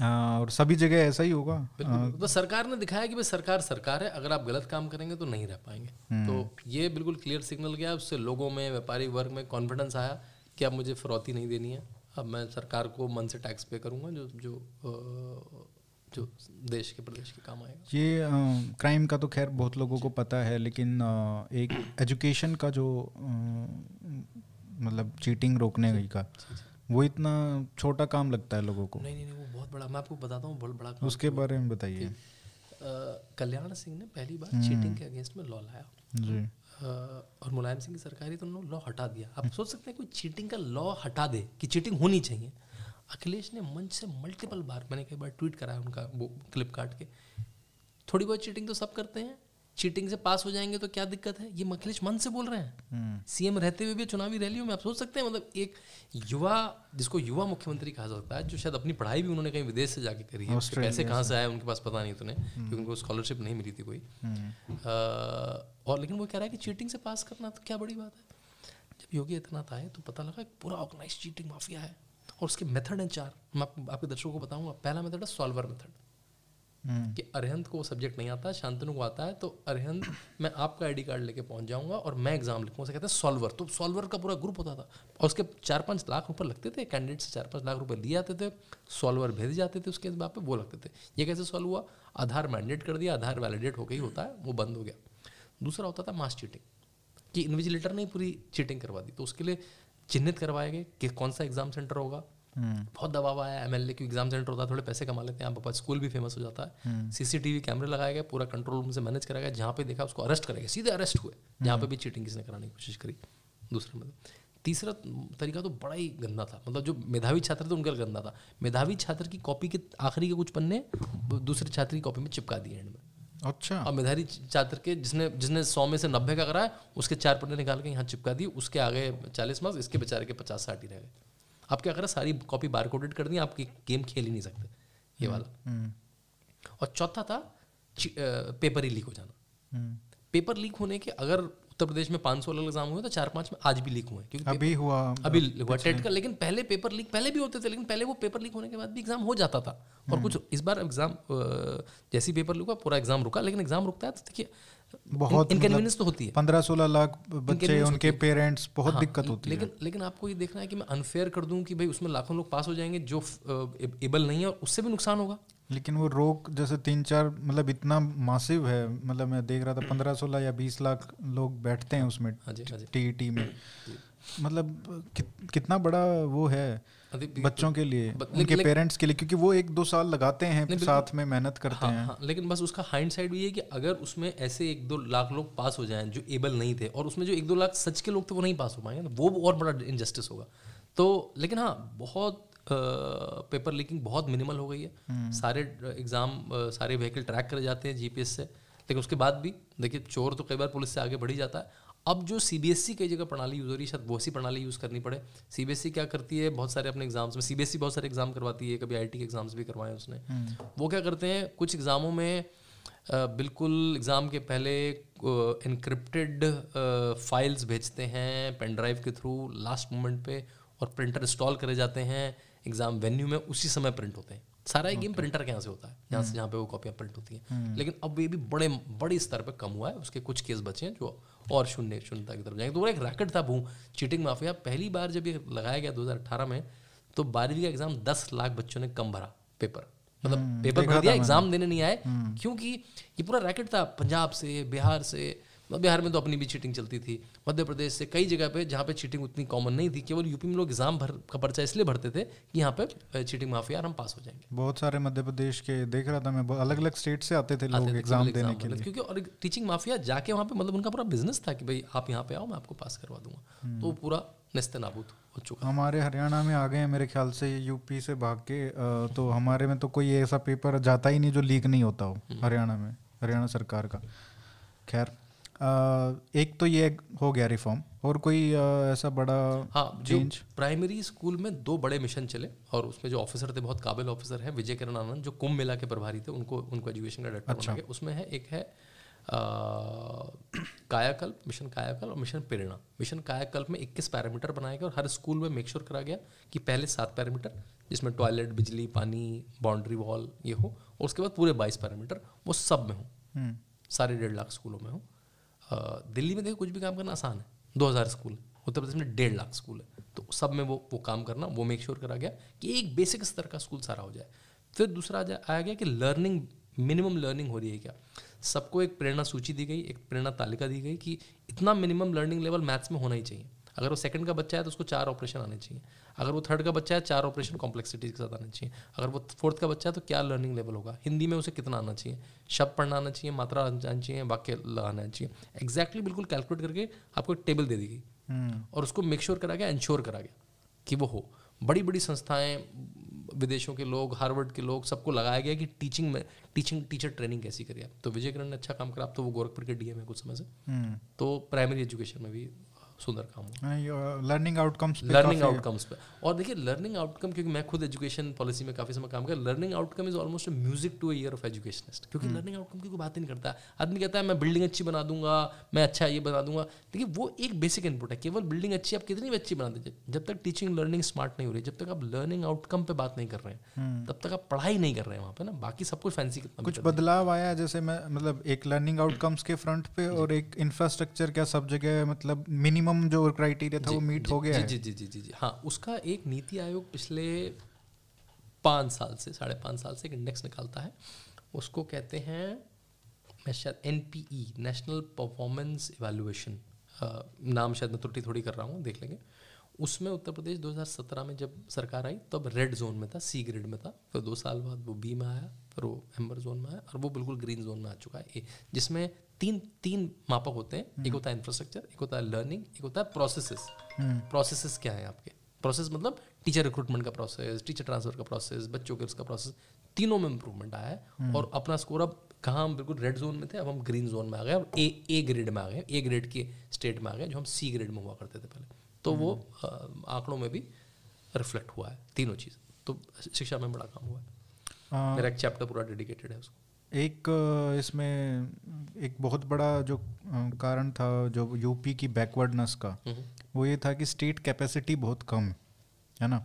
और सभी जगह ऐसा ही होगा। हाँ। तो सरकार ने दिखाया कि भाई सरकार सरकार है अगर आप गलत काम करेंगे तो नहीं रह पाएँगे। हम्म। तो ये बिल्कुल क्लियर सिग्नल गया उससे लोगों में व्यापारी वर्ग में कॉन्फिडेंस आया कि अब मुझे फरौती नहीं देनी है। अब मैं सरकार को मन से टैक्स पे करूँगा जो जो जो देश के प्रदेश के काम आएगा। ये क्राइम का तो खैर बहुत लोगों को पता है लेकिन एक एजुकेशन का जो मतलब चीटिंग रोकने का। वो इतना छोटा काम लगता है लोगों को। नहीं नहीं, नहीं वो बहुत बड़ा मैं आपको बताता हूँ बहुत बड़ा काम उसके बारे में बताइए। कल्याण सिंह ने पहली बार चीटिंग हम्म। के अगेंस्ट में लॉ लाया। जी। और मुलायम सिंह की सरकारी तो उन्होंने लॉ हटा दिया। आप सोच सकते हैं कोई चीटिंग का लॉ हटा दे कि चीटिंग होनी चाहिए। अखिलेश ने मंच से मल्टीपल बार मैंने कई बार ट्वीट कराया उनका वो क्लिप काट के थोड़ी बहुत चीटिंग तो सब करते हैं चीटिंग से पास हो जाएँगे तो क्या दिक्कत है ये अखिलेश मन से बोल रहे हैं सीएम हम्म। रहते हुए भी चुनावी रैलियों में आप सोच सकते हैं मतलब एक युवा जिसको युवा मुख्यमंत्री कहा जाता है जो शायद अपनी पढ़ाई भी उन्होंने कहीं विदेश से जाके करी है पैसे कहाँ से आए उनके पास पता नहीं उन्हें हम्म। क्योंकि उनको स्कॉलरशिप नहीं मिली थी कोई हम्म। और लेकिन वो कह रहा है कि चीटिंग से पास करना तो क्या बड़ी बात है जब योगी आदित्यनाथ आए तो पता लगा पूरा ऑर्गेनाइज चीटिंग माफिया है और उसके मेथड हैं चार मैं आपके दर्शकों को बताऊँगा पहला मेथड है सॉल्वर मेथड। कि अरहंत को सब्जेक्ट नहीं आता, शांतनु को आता है तो अरहंत, मैं आपका आईडी कार्ड लेके पहुँच जाऊँगा और मैं एग्ज़ाम लिखूँगा। उसे कहते हैं सॉल्वर तो सॉल्वर का पूरा ग्रुप होता था। और उसके चार पाँच लाख रुपए लगते थे कैंडिडेट से चार पाँच लाख रुपए लिए जाते थे सॉल्वर भेज जाते थे उसके बाद पे, वो लगते थे। ये कैसे सॉल्व हुआ? आधार मैंडेट कर दिया, आधार वैलिडेट हो गई होता है, वो बंद हो गया। दूसरा होता था मास चीटिंग कि इन्विजिलेटर ने पूरी चीटिंग करवा दी। तो उसके लिए चिन्हित करवाए गए कि कौन सा एग्ज़ाम सेंटर होगा। हम्म। बहुत दबाव आया M L A exam centre होता है थोड़े पैसे कमा लेते हैं आप स्कूल भी फ़ेमस हो जाता है। सीसीटीवी कैमरे लगाए गए पूरा कंट्रोल रूम से मैनेज कराया गया जहाँ पे देखा उसको अरेस्ट करेगा सीधे अरेस्ट हुए। जहाँ पे भी चीटिंग किसने कराने की कोशिश करी दूसरा मतलब तीसरा तरीका तो बड़ा ही गंदा था मतलब जो मेधावी छात्र थे उनका गंदा था। मेधावी छात्र की कॉपी के आखिरी के कुछ पन्ने दूसरे छात्र की कॉपी में चिपका दिए एंड में। अच्छा। और मेधावी छात्र के जिसने जिसने सौ में से नब्बे का कराया उसके चार पन्ने निकाल के यहाँ चिपका दिए उसके आगे चालीस मार्क्स इसके बेचारे के पचास साठ ही रह गए। आप क्या करें सारी कॉपी बार कोडेड कर दी आपकी गेम खेल ही नहीं सकते ये हम्म, वाला हम्म। और चौथा था पेपर ही लीक हो जाना पेपर हम्म। लीक होने के अगर उत्तर प्रदेश में 500 अलग एग्ज़ाम हुए तो चार पाँच में आज भी लीक हुए क्योंकि अभी हुआ अभी हुआ टेट का लेकिन पहले पेपर लीक पहले भी होते थे लेकिन पहले वो पेपर लीक होने के बाद भी एग्ज़ाम हो जाता था। और हम्म। कुछ इस बार एग्ज़ाम जैसी पेपर लीक हुआ पूरा एग्ज़ाम रुका लेकिन एग्ज़ाम रुकता है तो देखिए बहुत इनकन्वीनियंस मतलब तो होती है। पंद्रह सोलह लाख बच्चे उनके पेरेंट्स बहुत हाँ, दिक्कत होती लेकिन है। लेकिन आपको ये देखना है कि मैं अनफेयर कर दूँ कि भाई उसमें लाखों लोग पास हो जाएँगे जो एबल नहीं है और उससे भी नुकसान होगा। लेकिन वो रोग जैसे तीन चार मतलब इतना मासिव है मतलब मैं देख रहा था पंद्रह सोलह या बीस लाख लोग बैठते हैं उसमें टी टी हाँ में। मतलब कि, कितना बड़ा वो है बच्चों के लिए उनके पेरेंट्स के लिए क्योंकि वो एक दो साल लगाते हैं साथ में मेहनत करते हाँ, हैं। हाँ, लेकिन बस उसका हाइंड साइड भी है कि अगर उसमें ऐसे एक दो लाख लोग पास हो जाएँ जो एबल नहीं थे और उसमें जो एक दो लाख सच के लोग थे वो नहीं पास हो पाएँगे ना वो और बड़ा इनजस्टिस होगा। तो लेकिन हाँ बहुत पेपर लीकिंग बहुत मिनिमल हो गई है। हम्म। सारे एग्ज़ाम सारे व्हीकल ट्रैक करे जाते हैं जीपीएस से। लेकिन उसके बाद भी देखिए चोर तो कई बार पुलिस से आगे बढ़ ही जाता है। अब जो सी बी एस ई कई जगह प्रणाली यूज़ हो रही है शायद वो सी प्रणाली यूज़ करनी पड़े। सी बी एस ई क्या करती है बहुत सारे अपने एग्ज़ाम्स में सी बी एस ई बहुत सारे एग्ज़ाम करवाती है कभी आई टी के एग्ज़ाम्स भी करवाए उसने। हम्म। वो क्या करते हैं कुछ एग्ज़ामों में बिल्कुल एग्ज़ाम के पहले इनक्रिप्टेड फाइल्स भेजते हैं पेन ड्राइव के थ्रू लास्ट मोमेंट पे और प्रिंटर इंस्टॉल करे जाते हैं। एग्ज़ाम वेन्यू में उसी समय प्रिंट होते हैं। सारा एक गेम प्रिंटर के यहाँ से होता है। यहाँ से हम्म। जहाँ पे वो कॉपियाँ प्रिंट होती हैं। हम्म। लेकिन अब ये भी बड़े बड़े स्तर पर कम हुआ है। उसके कुछ केस बचे हैं जो और शून्य शून्यता की तरफ़ जाएँगे। तो वो एक रैकेट था भू चीटिंग माफिया। पहली बार जब ये लगाया गया दो हज़ार अठारह में तो बारहवीं का एग्ज़ाम दस लाख बच्चों ने कम भरा पेपर। मतलब पेपर हम्म, भर दिया एग्ज़ाम देने नहीं आए क्योंकि ये पूरा रैकेट था। पंजाब से बिहार से बिहार में तो अपनी भी चीटिंग चलती थी। मध्य प्रदेश से कई जगह पे जहाँ पे चीटिंग उतनी कॉमन नहीं थी केवल यूपी में लोग एग्ज़ाम भर का पर्चा इसलिए भरते थे कि यहाँ पे चीटिंग माफिया हम पास हो जाएँगे। बहुत सारे मध्य प्रदेश के देख रहा था मैं अलग अलग स्टेट से आते थे लोग एग्ज़ाम देने के लिए। क्योंकि और टीचिंग माफिया जाके वहाँ पे मतलब उनका पूरा बिज़नेस था कि भाई आप यहाँ पे आओ मैं आपको पास करवा दूँगा। हम्म। तो पूरा नस्ते नाबूद हो चुका हमारे हरियाणा में आ गए हैं मेरे ख्याल से यूपी से भाग के तो हमारे में तो कोई ऐसा पेपर जाता ही नहीं जो लीक नहीं होता हो हम्म। हरियाणा में हरियाणा सरकार का। खैर एक तो ये हो गया रिफॉर्म और कोई ऐसा बड़ा हाँ चेंज प्राइमरी स्कूल में दो बड़े मिशन चले और उसमें जो ऑफिसर थे बहुत काबिल ऑफिसर हैं विजय किरण आनंद जो कुंभ मेला के प्रभारी थे उनको उनको एजुकेशन का डायरेक्टर अच्छा। उसमें है एक है कायाकल्प मिशन कायाकल्प और मिशन प्रेरणा मिशन कायाकल्प में 21 पैरामीटर बनाए गए और हर स्कूल में मेक श्योर करा गया कि पहले सात पैरामीटर जिसमें टॉयलेट बिजली पानी बाउंड्री वॉल ये हो और उसके बाद पूरे बाईस पैरामीटर वो सब में हो हम्म। सारे डेढ़ लाख स्कूलों में हो दिल्ली में देखो कुछ भी काम करना आसान है। दो हज़ार स्कूल उत्तर प्रदेश में डेढ़ लाख स्कूल है। तो सब में वो वो काम करना, वो मेक श्योर करा गया कि एक बेसिक स्तर का स्कूल सारा हो जाए। फिर दूसरा आया गया कि लर्निंग मिनिमम लर्निंग हो रही है क्या? सबको एक प्रेरणा सूची दी गई, एक प्रेरणा तालिका दी गई कि इतना मिनिमम लर्निंग लेवल मैथ्स में होना ही चाहिए। अगर वो सेकंड का बच्चा है तो उसको चार ऑपरेशन आने चाहिए। अगर वो थर्ड का बच्चा है चार ऑपरेशन कॉम्प्लेक्सिटीज के साथ आना चाहिए। अगर वो फोर्थ का बच्चा है तो क्या लर्निंग लेवल होगा? हिंदी में उसे कितना आना चाहिए? शब्द पढ़ना आना चाहिए मात्रा आना चाहिए वाक्य लगाना चाहिए। एग्जैक्टली बिल्कुल कैलकुलेट करके आपको एक टेबल दे दी गई हम्म। और उसको मेक श्योर करा गया इंश्योर करा गया कि वो हो। बड़ी बड़ी संस्थाएँ विदेशों के लोग हार्वर्ड के लोग सबको लगाया गया कि टीचिंग में टीचिंग टीचर ट्रेनिंग कैसी करिए आप। तो विजय किरण ने अच्छा काम करा आप तो वो गोरखपुर के डीएम है कुछ समय से। हम्म। तो प्राइमरी एजुकेशन में भी सुंदर काम हो। लर्निंग आउटकम्स लर्निंग आउटकम्स पे और देखिए लर्निंग आउटकम क्योंकि मैं खुद एजुकेशन पॉलिसी में काफ़ी समय काम किया learning outcome is almost music to ear of educationist क्योंकि लर्निंग hmm. आउटकम की कोई बात ही नहीं करता। आदमी कहता है मैं बिल्डिंग अच्छी बना दूँगा मैं अच्छा ये बना दूँगा। देखिए वो एक बेसिक इनपुट है। केवल बिल्डिंग अच्छी आप कितनी भी अच्छी बना दीजिए। जब तक टीचिंग लर्निंग स्मार्ट नहीं हो रही जब तक आप लर्निंग आउटकम पे बात नहीं कर रहे हैं hmm. तब तक आप पढ़ाई नहीं कर रहे हैं वहाँ पे ना। बाकी सब कुछ फैंसी कितना कुछ बदलाव आया जैसे मैं मतलब एक लर्निंग आउटकम्स के फ्रंट पे और एक इंफ्रास्ट्रक्चर क्या सब जगह मतलब मिनिमम जो क्राइटेरिया क्राइटेरिया था वो मीट हो गया जी जी जी जी जी हाँ उसका एक नीति आयोग पिछले पाँच साल से साढ़े पाँच साल से एक इंडेक्स निकालता है। उसको कहते हैं मैं शायद N P E national performance evaluation नाम शायद मैं त्रुटि थोड़ी कर रहा हूँ देख लेंगे। उसमें उत्तर प्रदेश 2017 में जब सरकार आई तब रेड जोन में था सी ग्रेड में था। फिर दो साल बाद वो बी में आया। फिर वो एम्बर जोन में है और वो बिल्कुल ग्रीन जोन में आ चुका है। जिसमें तीन तीन मापक होते हैं। एक हम्म। होता है इंफ्रास्ट्रक्चर एक होता है लर्निंग एक होता है प्रोसेसेस प्रोसेसेस हम्म। क्या है आपके? प्रोसेस मतलब टीचर रिक्रूटमेंट का प्रोसेस टीचर ट्रांसफ़र का प्रोसेस बच्चों के उसका प्रोसेस तीनों में इंप्रूवमेंट आया है हम्म। और अपना स्कोर अब कहाँ हम बिल्कुल रेड जोन में थे अब हम ग्रीन जोन में आ गए अब ए ए ग्रेड में आ गए। ए ग्रेड के स्टेट में आ गए जो हम सी ग्रेड में हुआ करते थे पहले। तो वो आंकड़ों में भी रिफ्लेक्ट हुआ है। तीनों चीज़। तो शिक्षा में बड़ा काम हुआ है। मेरा एक चैप्टर पूरा डेडिकेटेड है उसको। एक इसमें एक बहुत बड़ा जो कारण था जो यूपी की बैकवर्डनेस का हम्म। वो ये था कि स्टेट कैपेसिटी बहुत कम है ना?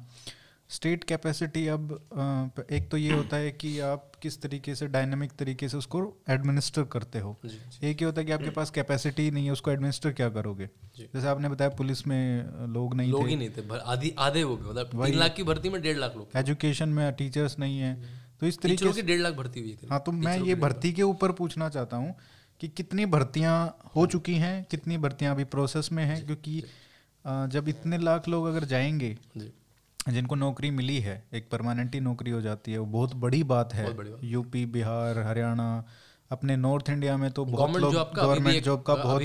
स्टेट कैपेसिटी अब एक तो ये होता है कि आप किस तरीके से डायनेमिक तरीके से उसको एडमिनिस्टर करते हो। एक ये होता है कि आपके पास कैपेसिटी नहीं है उसको एडमिनिस्टर क्या करोगे? जैसे आपने बताया पुलिस में लोग नहीं लोग थे। ही नहीं थे आधे आधे हो गए मतलब तीन लाख की भर्ती में डेढ़ लाख लोग एजुकेशन में टीचर्स नहीं है। तो इस तरीके से डेढ़ लाख भर्ती हुई है हाँ तो मैं ये भर्ती के ऊपर पूछना चाहता हूँ कि कितनी भर्तियाँ हो चुकी हैं कितनी भर्तियाँ अभी प्रोसेस में हैं? क्योंकि जब इतने लाख लोग अगर जाएँगे जिनको नौकरी मिली है एक परमानेंटी नौकरी हो जाती है वो बहुत बड़ी बात है। बड़ी बात। यूपी बिहार हरियाणा अपने नॉर्थ इंडिया में तो बहुत लोग गवर्नमेंट जॉब का बहुत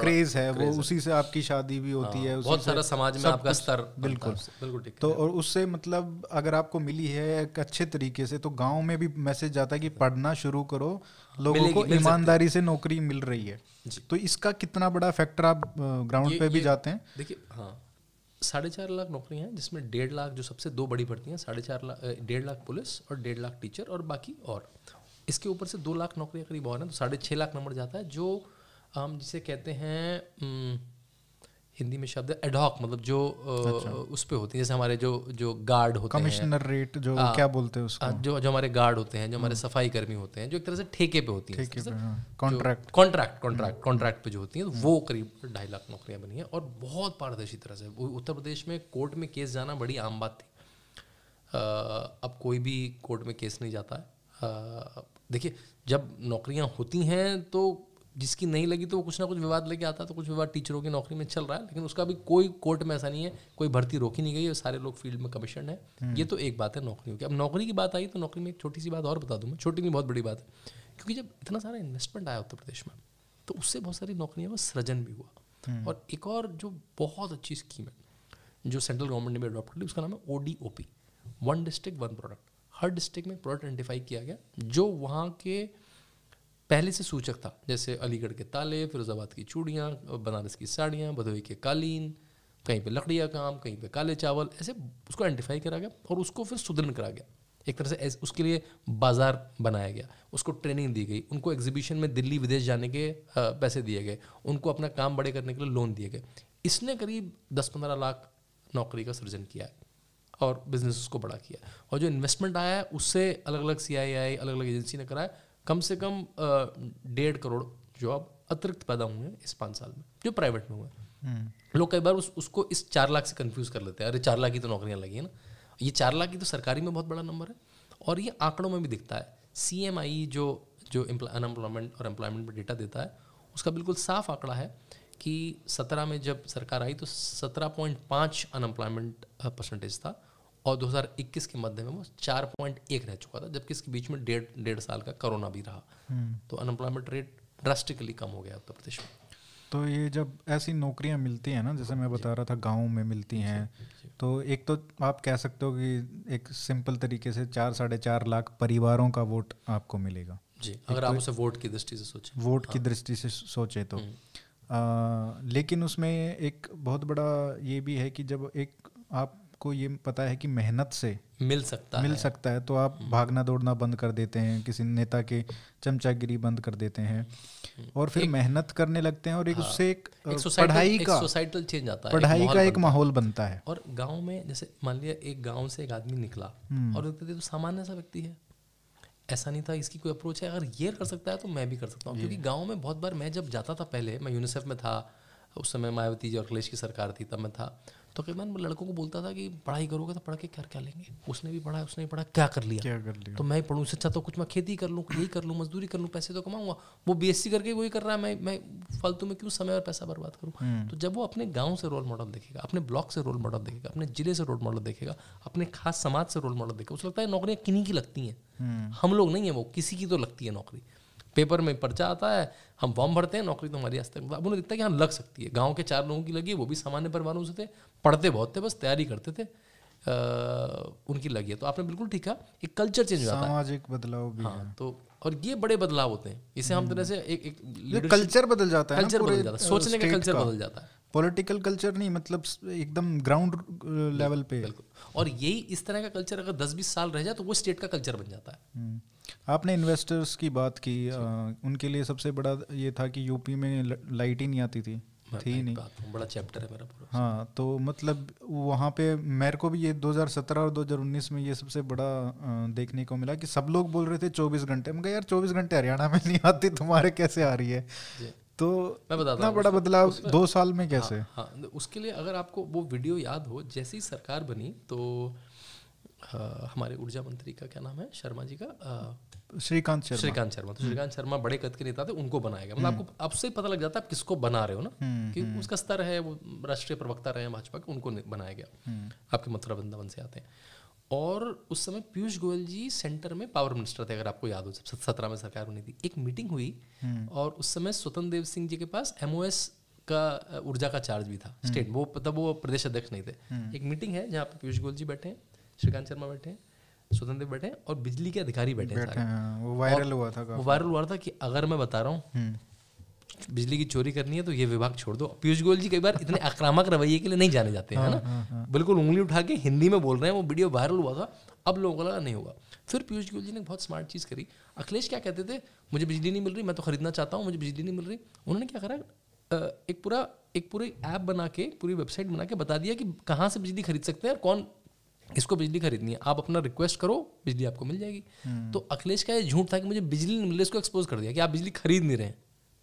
क्रेज है। वो उसी से आपकी शादी भी होती हाँ, है बहुत सारा समाज में आपका स्तर बिल्कुल। बिल्कुल तो और उससे मतलब अगर आपको मिली है एक अच्छे तरीके से तो गाँव में भी मैसेज जाता है कि पढ़ना शुरू करो लोगों को ईमानदारी से नौकरी मिल रही है। तो इसका कितना बड़ा फैक्टर आप ग्राउंड पे भी जाते हैं? देखिए हाँ साढ़े चार लाख नौकरियाँ हैं जिसमें डेढ़ लाख जो सबसे दो बड़ी भर्ती हैं साढ़े चार लाख डेढ़ लाख पुलिस और डेढ़ लाख टीचर और बाकी और। इसके ऊपर से दो लाख नौकरियाँ करीब और हैं तो साढ़े छः लाख नंबर जाता है जो हम जिसे कहते हैं हिंदी में शब्द एडॉक मतलब जो अच्छा। उस पर होती है जैसे हमारे जो जो गार्ड होते हैं। कमिश्नर रेट जो आ, क्या बोलते हैं उसको? जो जो हमारे गार्ड होते हैं जो हमारे हम्म। सफ़ाई कर्मी होते हैं जो एक तरह से ठेके पे होती है। कॉन्ट्रैक्ट कॉन्ट्रैक्ट कॉन्ट्रैक्ट कॉन्ट्रैक्ट पे जो होती है तो वो करीब ढाई लाख नौकरियाँ बनी है और बहुत पारदर्शी तरह से उत्तर प्रदेश में कोर्ट में केस जाना बड़ी आम बात थी। अब कोई भी कोर्ट में केस नहीं जाता है। देखिए जब नौकरियाँ होती हैं तो जिसकी नहीं लगी तो वो कुछ ना कुछ विवाद लेके आता तो कुछ विवाद टीचरों की नौकरी में चल रहा है लेकिन उसका भी कोई कोर्ट में ऐसा नहीं है कोई भर्ती रोकी नहीं गई है सारे लोग फ़ील्ड में कमीशन है। हम्म। ये तो एक बात है नौकरियों की। अब नौकरी की बात आई तो नौकरी में एक छोटी सी बात और बता दूँ मैं छोटी नहीं बहुत बड़ी बात है। क्योंकि जब इतना सारा इन्वेस्टमेंट आया उत्तर प्रदेश में तो उससे बहुत सारी नौकरियों में सृजन भी हुआ। हम्म। और एक और जो बहुत अच्छी स्कीम है जो सेंट्रल गवर्नमेंट ने भी अडॉप्ट की उसका नाम है O D O P one district one product हर डिस्ट्रिक्ट में प्रोडक्ट आइडेंटिफाई किया गया, जो वहाँ के पहले से सूचक था। जैसे अलीगढ़ के ताले, फिरोजाबाद की चूड़ियाँ, बनारस की साड़ियाँ भदोई के कालीन, कहीं पे लकड़िया काम, कहीं पे काले चावल, ऐसे उसको आइडेंटिफाई करा गया और उसको फिर सुदृढ़ करा गया। एक तरह से उसके लिए बाज़ार बनाया गया। उसको ट्रेनिंग दी गई, उनको एग्जीबिशन में दिल्ली विदेश जाने के पैसे दिए गए, उनको अपना काम बड़े करने के लिए लोन दिए गए। इसने करीब दस पंद्रह लाख नौकरी का सृजन किया है। और बिज़नेस उसको बड़ा किया। और जो इन्वेस्टमेंट आया है उससे अलग अलग सी आई आई अलग अलग एजेंसी ने कराया कम से कम डेढ़ करोड़ जॉब अतिरिक्त पैदा हुए हैं इस पाँच साल में जो प्राइवेट में हुए हम्म। लोग कई बार उस उसको इस चार लाख से कंफ्यूज कर लेते हैं। अरे चार लाख की तो नौकरियाँ लगी है ना। ये चार लाख की तो सरकारी में बहुत बड़ा नंबर है। और ये आंकड़ों में भी दिखता है। सी एम आई जो जो अनएम्प्लॉयमेंट और एम्प्लॉयमेंट पर डेटा देता है उसका बिल्कुल साफ़ आंकड़ा है कि सत्रह में जब सरकार आई तो सत्रह पॉइंट पाँच अनएम्प्लॉयमेंट परसेंटेज था। और 2021 के मध्य में वो चार पॉइंट एक रह चुका था जबकि इसके बीच में डेढ़ डेढ़ साल का कोरोना भी रहा। हम्म। तो अनएम्प्लॉयमेंट रेट ड्रास्टिकली कम हो गया उत्तर प्रदेश में। तो ये जब ऐसी नौकरियाँ मिलती हैं ना जैसे मैं बता रहा था गाँव में मिलती हैं तो एक तो आप कह सकते हो कि एक सिंपल तरीके से चार साढ़े चार लाख परिवारों का वोट आपको मिलेगा। जी अगर तो आप उसे वोट की दृष्टि से सोचें। वोट हाँ। की दृष्टि से सोचे तो। आ, हम्म। लेकिन उसमें एक बहुत बड़ा ये भी है कि जब एक आप आपको ये पता है कि मेहनत से मिल सकता मिल है। सकता है तो आप हम्म। भागना दौड़ना बंद कर देते हैं किसी नेता के चमचागिरी बंद कर देते हैं हम्म। और फिर मेहनत करने लगते हैं और एक हाँ, उससे एक, एक पढ़ाई का सोसाइटल चेंज आता है पढ़ाई का एक माहौल बनता है और गाँव में जैसे मान लिया एक गाँव से एक आदमी निकला हम्म। और तो सामान्य सा व्यक्ति है ऐसा नहीं था इसकी कोई अप्रोच है अगर ये कर सकता है तो मैं भी कर सकता हूँ क्योंकि गाँव में बहुत बार मैं जब जाता था पहले मैं यूनिसेफ में था उस समय मायावती जी और अखिलेश की सरकार थी तब मैं था तो कई मैं लड़कों को बोलता था कि पढ़ाई करोगे तो पढ़ के क्या क्या लेंगे? उसने भी पढ़ा उसने भी पढ़ा क्या कर लिया? क्या कर लिया? तो मैं पढ़ूँ अच्छा तो कुछ मैं खेती कर लूँ यही कर लूँ मजदूरी कर लूँ पैसे तो कमाऊँगा। वो बीएससी करके वही कर रहा है मैं मैं फालतू में क्यों समय और पैसा बर्बाद करूँ? हम्म। तो जब वो अपने गाँव से रोल मॉडल देखेगा अपने ब्लॉक से रोल मॉडल देखेगा अपने ज़िले से रोल मॉडल देखेगा अपने खास समाज से रोल मॉडल देखेगा उसे लगता है नौकरियाँ किन्हीं की लगती हैं? हम्म। हम लोग नहीं है वो किसी की तो लगती है नौकरी। पेपर में पर्चा आता है हम फॉर्म भरते हैं नौकरी तो हमारी आज तक अब उन्हें दिखता है कि हाँ लग सकती है। गाँव के चार लोगों की लगी वो भी सामान्य परिवारों से थे पढ़ते बहुत थे बस तैयारी करते थे। आ, उनकी लगी है। तो आपने बिल्कुल ठीक कहा एक कल्चर चेंज होता है। सामाजिक बदलाव भी हाँ तो और ये बड़े बदलाव होते हैं। इसे हम तरह से एक एक कल्चर बदल जाता है कल्चर बदल जाता है। सोचने का कल्चर बदल जाता है। पॉलिटिकल कल्चर नहीं मतलब एकदम ग्राउंड लेवल पे। बिल्कुल। और यही इस तरह का कल्चर अगर दस बीस साल रह जाए तो वो स्टेट का कल्चर बन जाता है। हम्म। आपने इन्वेस्टर्स की बात की आ, उनके लिए सबसे बड़ा ये था कि यूपी में लाइट ही नहीं आती थी। थी नहीं। बड़ा चैप्टर है मेरा पूरा। हाँ तो मतलब वहाँ पे मेरे को भी ये 2017 और 2019 में ये सबसे बड़ा देखने को मिला कि सब लोग बोल रहे थे 24 घंटे। मैं यार 24 घंटे हरियाणा में नहीं आती तुम्हारे कैसे आ रही है? तो मैं बताता हूँ बड़ा बदलाव दो साल में कैसे? हाँ, हाँ उसके लिए अगर आपको वो वीडियो याद हो जैसे ही सरकार बनी तो आ, हमारे ऊर्जा मंत्री का क्या नाम है? शर्मा जी का श्रीकांत शर्मा। श्रीकांत शर्मा। तो श्रीकांत शर्मा बड़े कद के नेता थे उनको बनाया गया। मतलब हम्म। आपको अब से पता लग जाता है आप किसको बना रहे हो ना? हम्म, कि हम्म। उसका स्तर है वो राष्ट्रीय प्रवक्ता रहे हैं भाजपा के उनको बनाया गया। आपके मथुरा वृंदावन से आते हैं। और उस समय पीयूष गोयल जी सेंटर में पावर मिनिस्टर थे अगर आपको याद हो जब सत्रह में सरकार बनी थी। एक मीटिंग हुई और उस समय स्वतंत्र देव सिंह जी के पास एमओएस का ऊर्जा का चार्ज भी था स्टेट वो तब वो प्रदेश अध्यक्ष नहीं थे। एक मीटिंग है जहाँ पे पीयूष गोयल जी बैठे हैं श्रीकांत शर्मा बैठे हैं स्वतंत्र बैठे हैं और बिजली के अधिकारी बैठे, बैठे हैं वो वायरल हुआ था वो वायरल हुआ था कि अगर मैं बता रहा हूँ हम्म। बिजली की चोरी करनी है तो ये विभाग छोड़ दो। पीयूष गोयल जी कई बार इतने आक्रामक रवैये के लिए नहीं जाने जाते हैं हाँ, ना? हाँ, हाँ। बिल्कुल उंगली उठा के हिंदी में बोल रहे हैं वो वीडियो वायरल हुआ था अब लोगों को लगा नहीं होगा। फिर पीयूष गोयल जी ने बहुत स्मार्ट चीज़ करी। अखिलेश क्या कहते थे? मुझे बिजली नहीं मिल रही मैं तो खरीदना चाहता हूँ मुझे बिजली नहीं मिल रही। उन्होंने क्या करा? एक पूरा एक पूरी ऐप बना के पूरी वेबसाइट बना के बता दिया कि कहाँ से बिजली खरीद सकते हैं और कौन इसको बिजली खरीदनी है। आप अपना रिक्वेस्ट करो बिजली आपको मिल जाएगी। हम्म। तो अखिलेश का ये झूठ था कि मुझे बिजली नहीं मिल रही इसको एक्सपोज कर दिया कि आप बिजली खरीद नहीं रहे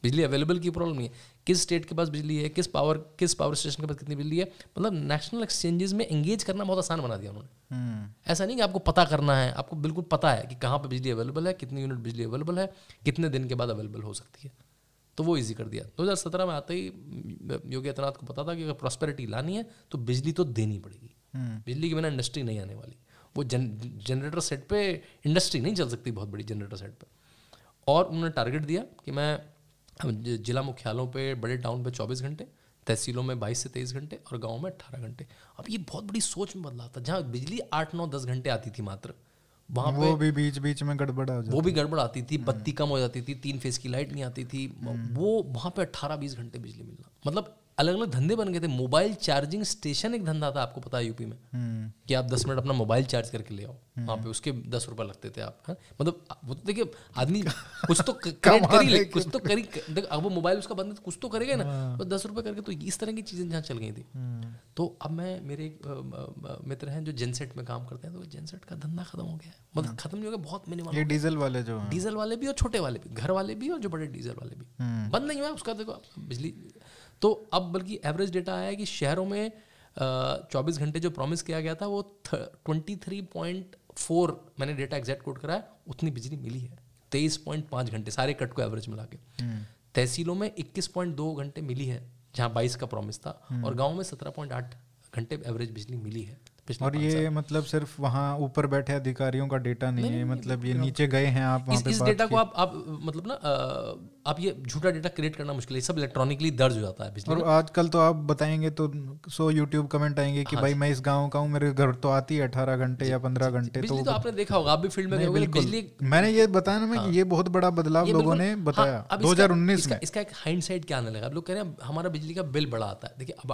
बिजली अवेलेबल की प्रॉब्लम नहीं है। किस स्टेट के पास बिजली है किस पावर किस पावर स्टेशन के पास कितनी बिजली है मतलब नेशनल एक्सचेंजेस में एंगेज करना बहुत आसान बना दिया उन्होंने। हम्म। ऐसा नहीं कि आपको पता करना है आपको बिल्कुल पता है कि कहाँ पर बिजली अवेलेबल है कितनी यूनिट बिजली अवेलेबल है कितने दिन के बाद अवेलेबल हो सकती है। तो वो इजी कर दिया। 2017 में आते ही योगी आदित्यनाथ को पता था कि अगर प्रॉस्पेरिटी लानी है तो बिजली तो देनी पड़ेगी। हम्म। बिजली के बिना इंडस्ट्री नहीं आने वाली। वो जन जनरेटर सेट पे इंडस्ट्री नहीं चल सकती बहुत बड़ी जनरेटर सेट पे। और उन्होंने टारगेट दिया कि मैं जिला मुख्यालयों पे बड़े टाउन पे 24 घंटे तहसीलों में 22 से 23 घंटे और गाँव में 18 घंटे। अब ये बहुत बड़ी सोच में बदलाव था जहाँ बिजली आठ नौ दस घंटे आती थी मात्र वहाँ वो भी बीच बीच में गड़बड़ वो भी गड़बड़ आती थी बत्ती कम हो जाती थी तीन फ़ेज़ की लाइट नहीं आती थी हम्म। वो वहाँ पे अट्ठारह बीस घंटे बिजली मिलना मतलब अलग अलग धंधे बन गए थे। मोबाइल चार्जिंग स्टेशन एक धंधा था आपको पता है यूपी में। हम्म। कि आप दस मिनट अपना मोबाइल चार्ज करके ले आओ। हम्म। वहाँ पे उसके दस रुपए लगते थे आप है? मतलब वो तो देखिए आदमी कुछ तो कर ही ले कुछ तो करी देख अब वो मोबाइल उसका बंद कुछ तो करेगा ना। हाँ। तो दस रुपए करके तो इस तरह की चीज़ें जहाँ चल गई थी। हम्म। तो अब मैं मेरे एक मित्र हैं जो जेनसेट में काम करते हैं तो जेनसेट का धंधा खत्म हो गया मतलब खत्म नहीं हो गया बहुत मिनिमम ये डीजल वाले जो डीजल वाले भी और छोटे वाले भी घर वाले भी और जो बड़े डीजल वाले भी। बंद नहीं हुआ उसका देखो बिजली तो अब बल्कि एवरेज डेटा आया है कि शहरों में चौबीस घंटे जो प्रॉमिस किया गया था वो ट्वेंटी थ्री पॉइंट फोर मैंने डेटा एग्जैक्ट कोट करा है उतनी बिजली मिली है तेईस पॉइंट पाँच घंटे सारे कट को एवरेज मिला के हम्म। तहसीलों में इक्कीस पॉइंट दो घंटे मिली है जहाँ बाईस का प्रॉमिस था हम्म। और गाँव में सत्रह पॉइंट आठ घंटे एवरेज बिजली मिली है और ये मतलब सिर्फ़ वहाँ ऊपर बैठे अधिकारियों का डेटा नहीं, नहीं है मतलब ये नीचे गए हैं आप इस, इस डेटा को आप आप मतलब ना आप ये झूठा डेटा क्रिएट करना मुश्किल है सब इलेक्ट्रॉनिकली दर्ज हो जाता है और आजकल तो आप बताएँगे तो सो यूट्यूब कमेंट आएँगे कि हाँ भाई मैं इस गाँव का हूँ मेरे घर तो आती है अठारह घंटे या पंद्रह घंटे तो, तो आपने देखा होगा आप भी फ़ील्ड में बिजली मैंने ये बताया ना हाँ। ये बहुत बड़ा बदलाव लोगों ने हाँ, बताया दो हज़ार उन्नीस में। इसका एक हाइंड साइड क्या आने लगा? आप लोग कह रहे हैं हमारा बिजली का बिल बड़ा आता है। देखिए अब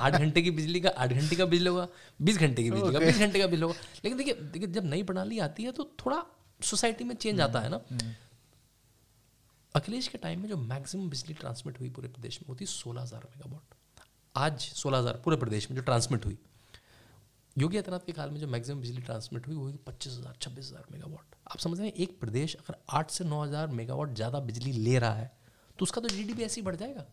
आठ घंटे की बिजली का आठ घंटे का बिल होगा बीस घंटे की बिजली का बीस घंटे का बिल होगा। लेकिन देखिए देखिए जब नई प्रणाली आती है तो थोड़ा सोसाइटी में चेंज आता है ना। हम्म, हम्म। अखिलेश के टाइम में जो मैक्सिमम बिजली ट्रांसमिट हुई पूरे प्रदेश में होती सोलह हज़ार मेगावाट आज सोलह हज़ार पूरे प्रदेश में जो ट्रांसमिट हुई। योगी आदित्यनाथ के काल में जो मैक्सिमम बिजली ट्रांसमिट हुई वो हुई पच्चीस हज़ार छब्बीस हज़ार मेगावाट आप समझ रहे हैं एक प्रदेश अगर आठ से नौ हज़ार मेगावाट ज़्यादा बिजली ले रहा है तो उसका तो जी डी ऐसे ही बढ़ जाएगा।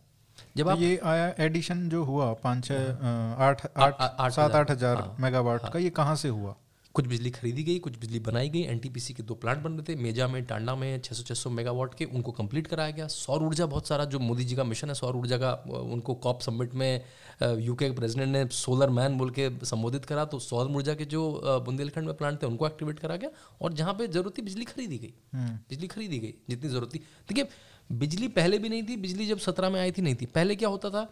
जब तो आप ये आया एडिशन जो हुआ पाँच छः आठ आठ सात आठ हज़ार हाँ। मेगावाट हाँ। का ये कहाँ से हुआ? कुछ बिजली खरीदी गई कुछ बिजली बनाई गई एनटीपीसी के दो प्लांट बन रहे थे मेजा में टांडा में 600 600 मेगावाट के उनको कंप्लीट कराया गया। सौर ऊर्जा बहुत सारा जो मोदी जी का मिशन है सौर ऊर्जा का उनको कॉप समिट में यूके के प्रेसिडेंट ने सोलर मैन बोल के संबोधित करा तो सौर ऊर्जा के जो बुंदेलखंड में प्लांट थे उनको एक्टिवेट करा गया और जहाँ पे ज़रूरत थी बिजली खरीदी गई। हम्म। बिजली खरीदी गई जितनी ज़रूरत। थी देखिए बिजली पहले भी नहीं थी बिजली जब सत्रह में आई थी नहीं थी। पहले क्या होता था?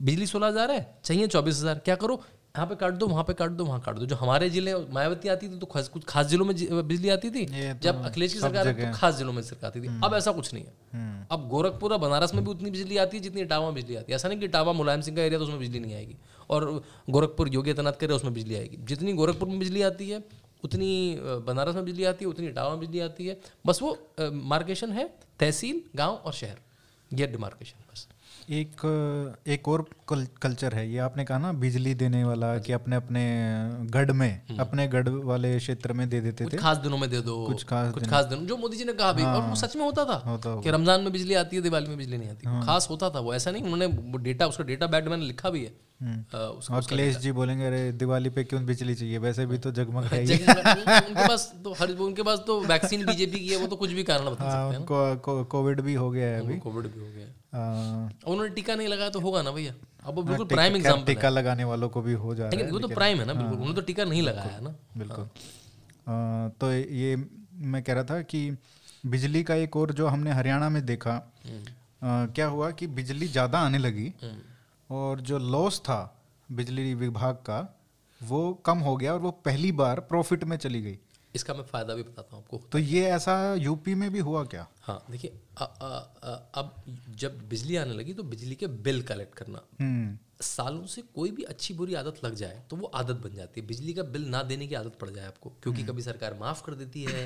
बिजली सोलह हज़ार है चाहिए चौबीस हज़ार। क्या करो? यहाँ पे काट दो वहाँ पे काट दो वहाँ काट दो। जो हमारे ज़िले मायावती आती थी तो खास, कुछ खास जिलों में बिजली आती थी तो जब अखिलेश की सरकार है तो खास जिलों में सरकार आती थी। हम्म। अब ऐसा कुछ नहीं है। हम्म। अब गोरखपुर और बनारस में भी उतनी बिजली आती है जितनी इटावा में बिजली आती है। ऐसा नहीं कि इटावा मुलायम सिंह का एरिया तो उसमें बिजली नहीं आएगी। और गोरखपुर योगी आदित्यनाथ करे उसमें बिजली आएगी। जितनी गोरखपुर में बिजली आती है उतनी बनारस में बिजली आती है उतनी इटावा में बिजली आती है। बस वो मार्केशन है तहसील गाँव और शहर। ये डिमार्केशन बस। एक एक और कल्चर है। ये आपने कहा ना बिजली देने वाला कि अपने अपने गढ़ में हम्म। अपने गढ़ वाले क्षेत्र में दे देते थे। खास दिनों में दे दो कुछ खास कुछ खास दिनों। जो मोदी जी ने कहा भी हाँ, और वो हाँ। सच में होता था कि रमज़ान में बिजली आती है दिवाली में बिजली नहीं आती। हाँ, खास होता था। वो ऐसा नहीं उन्होंने डेटा उसका डेटा बैड मैंने लिखा भी है। हम्म। अखिलेश जी बोलेंगे अरे दिवाली पे क्यों बिजली चाहिए? वैसे भी तो जगमग है। उनके पास तो हर उनके पास तो वैक्सीन बीजेपी की है वो तो कुछ भी कारण बता सकते हैं उनको कोविड भी हो गया है अभी। कोविड भी हो गया उन्होंने टीका नहीं लगाया तो होगा ना भैया? अब वो बिल्कुल प्राइम एग्ज़ाम्पल टीका लगाने वालों को भी हो जा रहा है वो तो प्राइम है ना बिल्कुल उन्होंने तो टीका नहीं लगाया है ना। बिल्कुल। तो ये मैं कह रहा था कि बिजली का एक और जो हमने हरियाणा में देखा हम्म। क्या हुआ कि बिजली ज़्यादा आने लगी हम्म। और जो लॉस था बिजली विभाग का वो कम हो गया और वो पहली बार प्रॉफिट में चली गई। इसका मैं फ़ायदा भी बताता हूँ आपको तो ये ऐसा यूपी में भी हुआ क्या? हाँ देखिए अब जब बिजली आने लगी तो बिजली के बिल कलेक्ट करना। हम्म। सालों से कोई भी अच्छी बुरी आदत लग जाए तो वो आदत बन जाती है। बिजली का बिल ना देने की आदत पड़ जाए आपको क्योंकि हम्म। कभी सरकार माफ़ कर देती है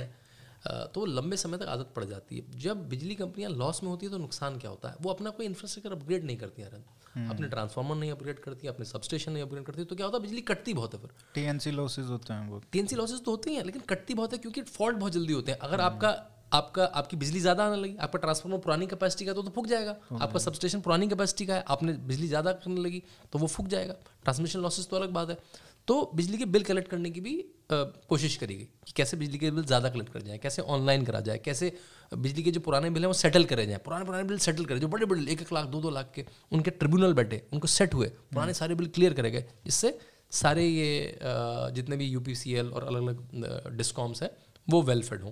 तो लंबे समय तक आदत पड़ जाती है। जब बिजली कंपनियाँ लॉस में होती है तो नुकसान क्या होता है? वो अपना कोई इंफ्रास्ट्रक्चर अपग्रेड नहीं करती हैं हम्म। अपने ट्रांसफार्मर नहीं अपग्रेड करती अपने सबस्टेशन नहीं अपग्रेड करती तो क्या होता है बिजली कटती बहुत है फिर। टीएनसी लॉसेज होते हैं वो टीएनसी लॉसेज तो होते हैं लेकिन कटती बहुत है क्योंकि फॉल्ट बहुत जल्दी होते हैं। अगर हम्म। आपका आपका आपकी बिजली ज़्यादा आने लगी आपका ट्रांसफार्मर पुरानी कैपेसिटी का तो, तो फूक जाएगा। आपका सबस्टेशन पुरानी कैपेसिटी का है आपने बिजली ज़्यादा करने लगी तो वो फूक जाएगा। ट्रांसमिशन लॉसेज तो अलग बात है। तो बिजली के बिल कलेक्ट करने की भी कोशिश करी गई कि कैसे बिजली के बिल ज़्यादा कलेक्ट कर जाए कैसे ऑनलाइन करा जाए कैसे बिजली के जो पुराने बिल हैं, वो सेटल करे जाए। पुराने पुराने बिल सेटल करे जो बड़े बड़े, एक एक लाख, दो दो लाख के उनके ट्रिब्यूनल बैठे, उनको सेट हुए। पुराने सारे बिल क्लियर करे गए। इससे सारे ये जितने भी यूपीसीएल और अलग अलग डिस्कॉम्स हैं, वो वेलफेड हों।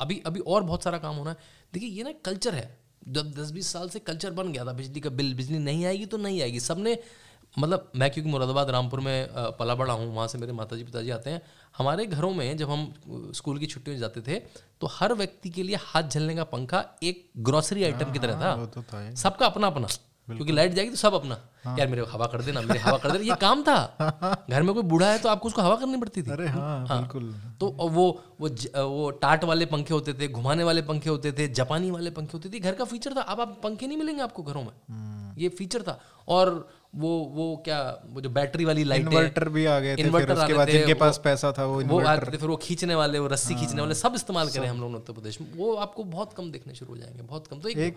अभी अभी और बहुत सारा काम होना है। देखिए, ये ना कल्चर है। जब दस बीस साल से कल्चर बन गया था, बिजली का बिल, बिजली नहीं आएगी तो नहीं आएगी। सबने मतलब मैं क्योंकि मुरादाबाद रामपुर में पला बड़ा हूँ वहाँ से मेरे माताजी पिताजी आते हैं। हमारे घरों में जब हम स्कूल की छुट्टियों जाते थे तो हर व्यक्ति के लिए हाथ झलने का पंखा एक ग्रॉसरी आइटम की तरह था। तो सबका अपना अपना क्योंकि लाइट जाएगी तो सब अपना। हाँ। यार मेरे हवा कर देना मेरे हवा कर देना ये काम था। घर में कोई बूढ़ा है तो आपको उसको हवा करनी पड़ती थी। अरे हाँ, हाँ। बिल्कुल। तो वो वो ज, वो टाट वाले पंखे होते थे घुमाने वाले पंखे होते थे जापानी वाले पंखे होते थे घर का फीचर था। अब आप पंखे नहीं मिलेंगे आपको घरों में। हम्म। ये फीचर था। और वो वो क्या वो जो बैटरी वाली लाइट इन्वर्टर भी आ गए थे इन्वर्टर उसके बाद जिनके पास पैसा था वो वो आते थे फिर वो खींचने वाले वो रस्सी खींचने वाले सब इस्तेमाल करें हम लोग उत्तर प्रदेश में वो आपको बहुत कम देखने शुरू हो जाएँगे बहुत कम। तो एक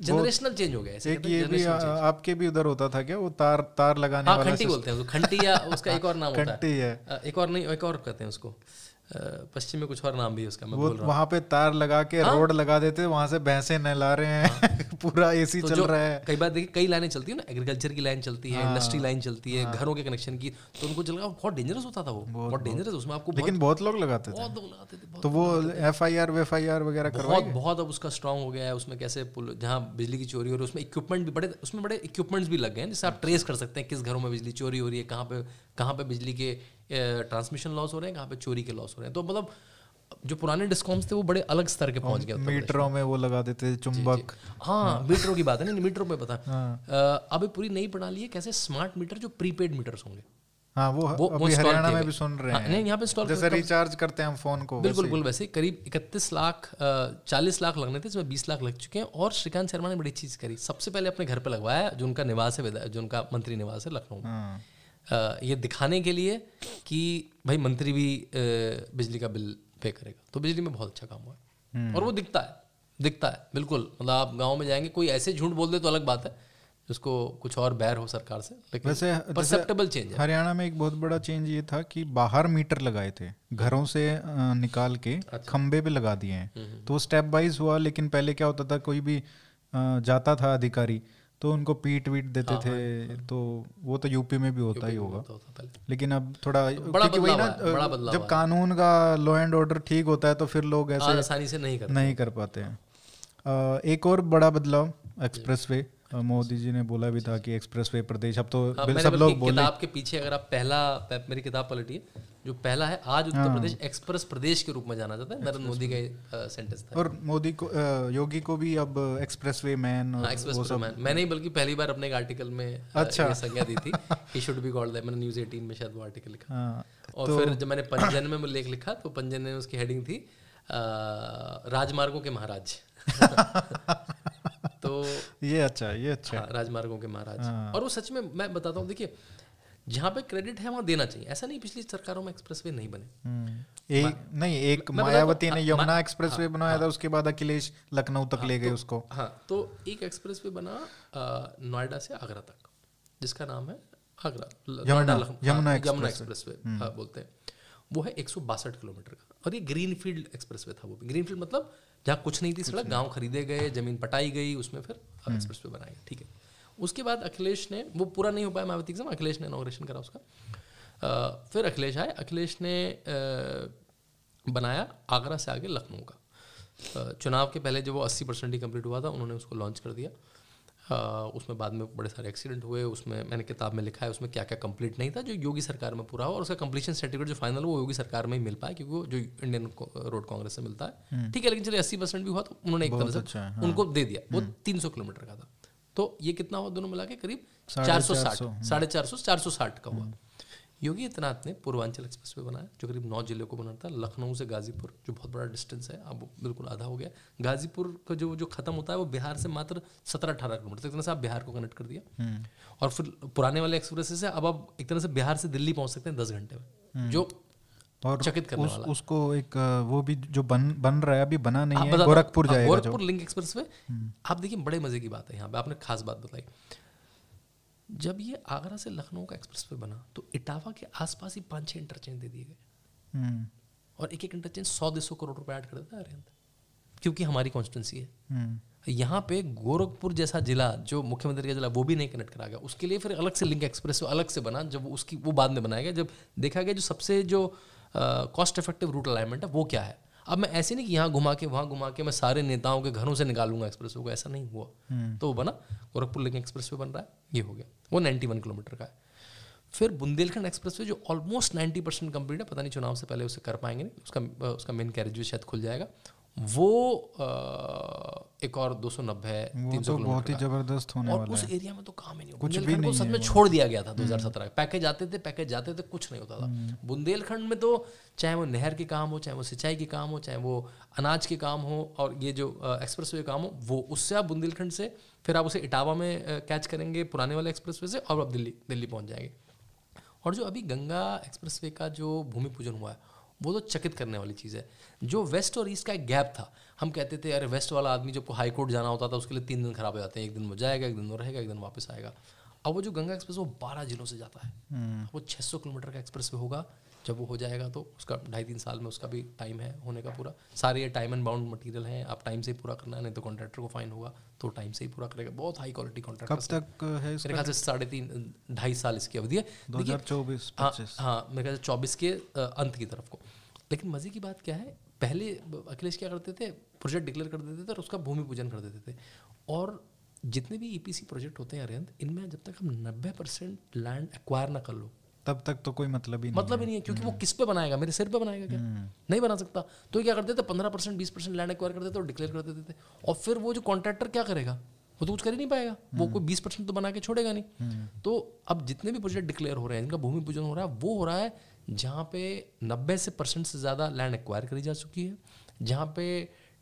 जनरेशनल चेंज हो गया एक ये भी आपके भी उधर होता था क्या? वो तार तार लगाने हाँ, वाला खंटी बोलते हैं उसको खंटी या उसका एक और नाम होता है। एक और नहीं एक और कहते हैं उसको। पश्चिम में कुछ और नाम भी है उसका मैं वो वहाँ पे तार लगा के हाँ? रोड लगा देते वहाँ से भैंसे नहला रहे हैं हाँ? पूरा एसी तो चल रहा है। कई बार देखिए कई लाइनें चलती है ना एग्रीकल्चर की लाइन चलती है इंडस्ट्री लाइन चलती है हाँ। घरों के कनेक्शन की तो उनको चल रहा बहुत डेंजरस होता था वो बहुत डेंजरस उसमें आपको लेकिन बहुत लोग लगाते थे। तो वो F I R वेफ I R वगैरह बहुत बहुत अब उसका स्ट्रॉन्ग हो गया है उसमें कैसे जहाँ बिजली की चोरी हो रही है उसमें इक्विपमेंट भी बड़े उसमें बड़े इक्विपमेंट्स भी लग गए हैं जिससे आप ट्रेस कर सकते हैं किस घरों में बिजली चोरी हो रही है कहाँ पे कहाँ पे बिजली के ट्रांसमिशन लॉस हो रहे हैं कहाँ पे चोरी के लॉस हो रहे हैं। तो मतलब जो पुराने डिस्कॉम्स थे वो बड़े अलग स्तर के पहुँच गए मीटरों में वो लगा देते चुंबक। हाँ मीटरों की बात है नहीं मीटरों पे पता। हाँ। अभी पूरी नई प्रणाली है कैसे स्मार्ट मीटर जो प्रीपेड मीटर्स होंगे। हाँ वो, वो अभी हरियाणा में भी सुन रहे हाँ, हैं। नहीं यहाँ पे इंस्टॉल जैसे रिचार्ज करते हैं हम फ़ोन को बिल्कुल बिल्कुल वैसे करीब इकतीस लाख चालीस लाख लगने थे इसमें बीस लाख लग चुके हैं। और श्रीकांत शर्मा ने बड़ी चीज़ करी। सबसे पहले अपने घर पे लगवाया जो उनका निवास है जो उनका मंत्री निवास है लखनऊ में। हाँ। ये दिखाने के लिए कि भाई मंत्री भी बिजली का बिल पे करेगा तो बिजली में बहुत अच्छा काम हुआ है हम्म। और वो दिखता है दिखता है बिल्कुल मतलब आप गाँव में जाएँगे कोई ऐसे झूठ बोल दे तो अलग बात है जिसको कुछ और बैर हो सरकार से लेकिन वैसे परसेप्टेबल चेंज है हरियाणा में एक बहुत बड़ा चेंज ये था कि बाहर मीटर लगाए थे घरों से निकाल के अच्छा। खंबे पे लगा दिए हैं हम्म, हम्म। तो स्टेप वाइज हुआ लेकिन पहले क्या होता था कोई भी जाता था अधिकारी तो उनको पीट वीट देते हाँ, थे हाँ, तो वो तो यूपी में भी होता ही होगा। लेकिन अब थोड़ा बड़ा वही ना जब कानून का लॉ एंड ऑर्डर ठीक होता है तो फिर लोग ऐसे आसानी से नहीं कर नहीं कर पाते हैं। एक और बड़ा बदलाव एक्सप्रेस वे मोदी जी ने बोला भी था कि एक्सप्रेस वे प्रदेश। अब तो हाँ, सब लोग बोले। किताब के पीछे अगर आप पहला मेरी किताब पलटिए जो पहला है आज उत्तर हाँ। प्रदेश एक्सप्रेस प्रदेश के रूप में जाना जाता है नरेंद्र मोदी का सेंटेंस था। और मोदी को योगी को भी अब expressway man expressway man. मैंने ही बल्कि पहली बार अपने एक आर्टिकल में अच्छा। संज्ञा दी थी ही शुड बी कॉल्ड मैंने न्यूज़ 18 में शायद वो आर्टिकल लिखा। हाँ, और तो, फिर जब मैंने पंजन में लेख लिखा तो पंजन ने उसकी हेडिंग थी राजमार्गों के महाराज। तो ये अच्छा ये अच्छा हाँ, राजमार्गों के महाराज। हाँ। और वो सच में मैं बताता हूँ देखिए जहाँ पे क्रेडिट है वहाँ देना चाहिए। ऐसा नहीं पिछली सरकारों में एक्सप्रेसवे नहीं बने। हम्म। एक नहीं एक मायावती ने हाँ, यमुना एक्सप्रेसवे हाँ, बनाया था उसके बाद अखिलेश लखनऊ तक ले गए तो उसको। हाँ तो एक एक्सप्रेसवे बना नोएडा से आगरा तक जिसका नाम है आगरा यमुना एक्सप्रेसवे बोलते हैं। वो है एक सौ बासठ किलोमीटर का। और ये ग्रीन फ़ील्ड एक्सप्रेसवे था वो ग्रीन फ़ील्ड मतलब जहाँ कुछ नहीं थी सड़क गाँव खरीदे गए ज़मीन पटाई गई उसमें फिर एक्सप्रेस वे बनाई ठीक है। उसके बाद अखिलेश ने वो पूरा नहीं हो पाया मायावती एग्ज़ाम अखिलेश ने इनोग्रेशन करा उसका। आ, फिर अखिलेश आए अखिलेश ने आ, बनाया आगरा से आगे लखनऊ का। चुनाव के पहले जब वो अस्सी परसेंट ही कंप्लीट हुआ था उन्होंने उसको लॉन्च कर दिया। उसमें बाद में बड़े सारे एक्सीडेंट हुए उसमें मैंने किताब में लिखा है उसमें क्या क्या कंप्लीट नहीं था जो योगी सरकार में पूरा हुआ और उसका कंप्लीशन सर्टिफिकेट जो फाइनल वो योगी सरकार में ही मिल पाया क्योंकि वो जो इंडियन रोड कांग्रेस से मिलता है हम्म। ठीक है लेकिन चलिए अस्सी परसेंट भी हुआ तो उन्होंने एक तरह से अच्छा हाँ। उनको दे दिया वो हम्म। तीन सौ किलोमीटर का था तो ये कितना हुआ दोनों मिला के करीब चार सौ साठ साढ़े चार सौ चार सौ साठ का हुआ हम्म। योगी आदित्यनाथ ने पूर्वांचल एक्सप्रेस वे बनाया जो करीब नौ ज़िले को बनाता है। लखनऊ से गाजीपुर जो बहुत बड़ा डिस्टेंस है अब बिल्कुल आधा हो गया। गाजीपुर का जो जो खत्म होता है वो बिहार से मात्र सत्रह अठारह किलोमीटर एक तरह से आप बिहार को कनेक्ट कर दिया। हम्म। और फिर पुराने वाले एक्सप्रेस से अब आप एक तरह से बिहार से दिल्ली पहुँच सकते हैं दस घंटे में हम्म। जो और चकित करने उस, वाला उसको एक वो भी जो बन बन रहा है अभी बना नहीं है गोरखपुर जाएगा गोरखपुर लिंक एक्सप्रेस वे। हम्म। आप देखिए बड़े मज़े की बात है यहाँ पे आपने खास बात बताई। जब ये आगरा से लखनऊ का एक्सप्रेस वे बना तो इटावा के आसपास ही पाँच छह इंटरचेंज दे दिए गए। हम्म। और एक एक इंटरचेंज सौ दो सौ करोड़ रुपए ऐड कर देता है क्योंकि हमारी कॉन्स्टिटेंसी है। हम्म। यहाँ पे गोरखपुर जैसा जिला जो मुख्यमंत्री का जिला वो भी नहीं कनेक्ट करा गया। उसके लिए फिर अलग से लिंक एक्सप्रेस अलग से बना जब उसकी वो बाद में बनाया गया। जब देखा गया जो सबसे जो कॉस्ट इफ़ेक्टिव रूट अलाइनमेंट है वो क्या है? अब मैं ऐसे नहीं कि यहाँ घुमा के वहाँ घुमा के मैं सारे नेताओं के घरों से निकालूँगा एक्सप्रेस को ऐसा नहीं हुआ। हम्म। तो वो बना गोरखपुर लेकिन एक्सप्रेस वे बन रहा है ये हो गया। वो नाइन्टी वन किलोमीटर का है। फिर बुंदेलखंड एक्सप्रेस वे जो ऑलमोस्ट नाइन्टी परसेंट कंप्लीट है पता नहीं चुनाव से पहले उसे कर पाएँगे नहीं उसका उसका मेन कैरेज भी शायद खुल जाएगा। वो एक और दो सौ नब्बे तीन सौ तो बहुत ही ज़बरदस्त होने और उस एरिया में तो काम ही नहीं कुछ भी नहीं सच में छोड़ दिया गया था 2017 हम्म। पैकेज आते थे पैकेज जाते थे कुछ नहीं होता था। हम्म। बुंदेलखंड में तो चाहे वो नहर के काम हो चाहे वो सिंचाई के काम हो चाहे वो अनाज के काम हो और ये जो एक्सप्रेस वे काम हो वो उससे आप बुंदेलखंड से फिर आप उसे इटावा में कैच करेंगे पुराने वाले एक्सप्रेस वे से और आप दिल्ली दिल्ली पहुँच जाएँगे। और जो अभी गंगा एक्सप्रेस वे का जो भूमि पूजन हुआ है वो तो चकित करने वाली चीज़ है। जो वेस्ट और ईस्ट का एक गैप था हम कहते थे अरे वेस्ट वाला आदमी जब हाई कोर्ट जाना होता था उसके लिए तीन दिन खराब हो जाते हैं एक दिन वो जाएगा एक दिन वो रहेगा एक दिन वापस आएगा। अब वो जो गंगा एक्सप्रेस वो बारह जिलों से जाता है। हम्म। वो छः सौ किलोमीटर का एक्सप्रेस वे होगा। जब वो हो जाएगा तो उसका ढाई तीन साल में उसका भी टाइम है होने का पूरा। सारे ये टाइम एंड बाउंड मटेरियल हैं आप टाइम से ही पूरा करना है नहीं तो कॉन्ट्रैक्टर को फाइन होगा तो टाइम से ही पूरा करेगा। बहुत हाई क्वालिटी कॉन्ट्रैक्ट कब तक है मेरे ख्याल से साढ़े तीन ढाई साल इसकी अवधि है। दो हज़ार चौबीस हाँ हाँ मेरे ख्याल से चौबीस के अंत की तरफ़ को। लेकिन मज़े की बात क्या है पहले अखिलेश क्या करते थे प्रोजेक्ट डिक्लेयर कर देते थे और उसका भूमि पूजन कर देते थे। और जितने भी ईपीसी e प्रोजेक्ट होते हैं अरियंत इनमें जब तक हम नब्बे परसेंट लैंड एक्वायर ना कर लो तब तक तो कोई मतलब ही नहीं मतलब ही नहीं है क्योंकि वो हम्म। किस पे बनाएगा? मेरे सिर पे बनाएगा क्या? हम्म। नहीं बना सकता। तो क्या करते थे पंद्रह परसेंट बीस परसेंट लैंड एक्वायर करते थे और डिक्लेयर कर देते। थे और फिर वो जो कॉन्ट्रैक्टर क्या करेगा? वो तो कुछ कर ही नहीं पाएगा। वो हम्म। कोई बीस परसेंट तो बना के छोड़ेगा नहीं। तो अब जितने भी प्रोजेक्ट डिक्लेयर हो रहे हैं इनका भूमि पूजन हो रहा है वो हो रहा है जहाँ पे नब्बे से परसेंट से ज़्यादा लैंड एक्वायर करी जा चुकी है जहाँ पे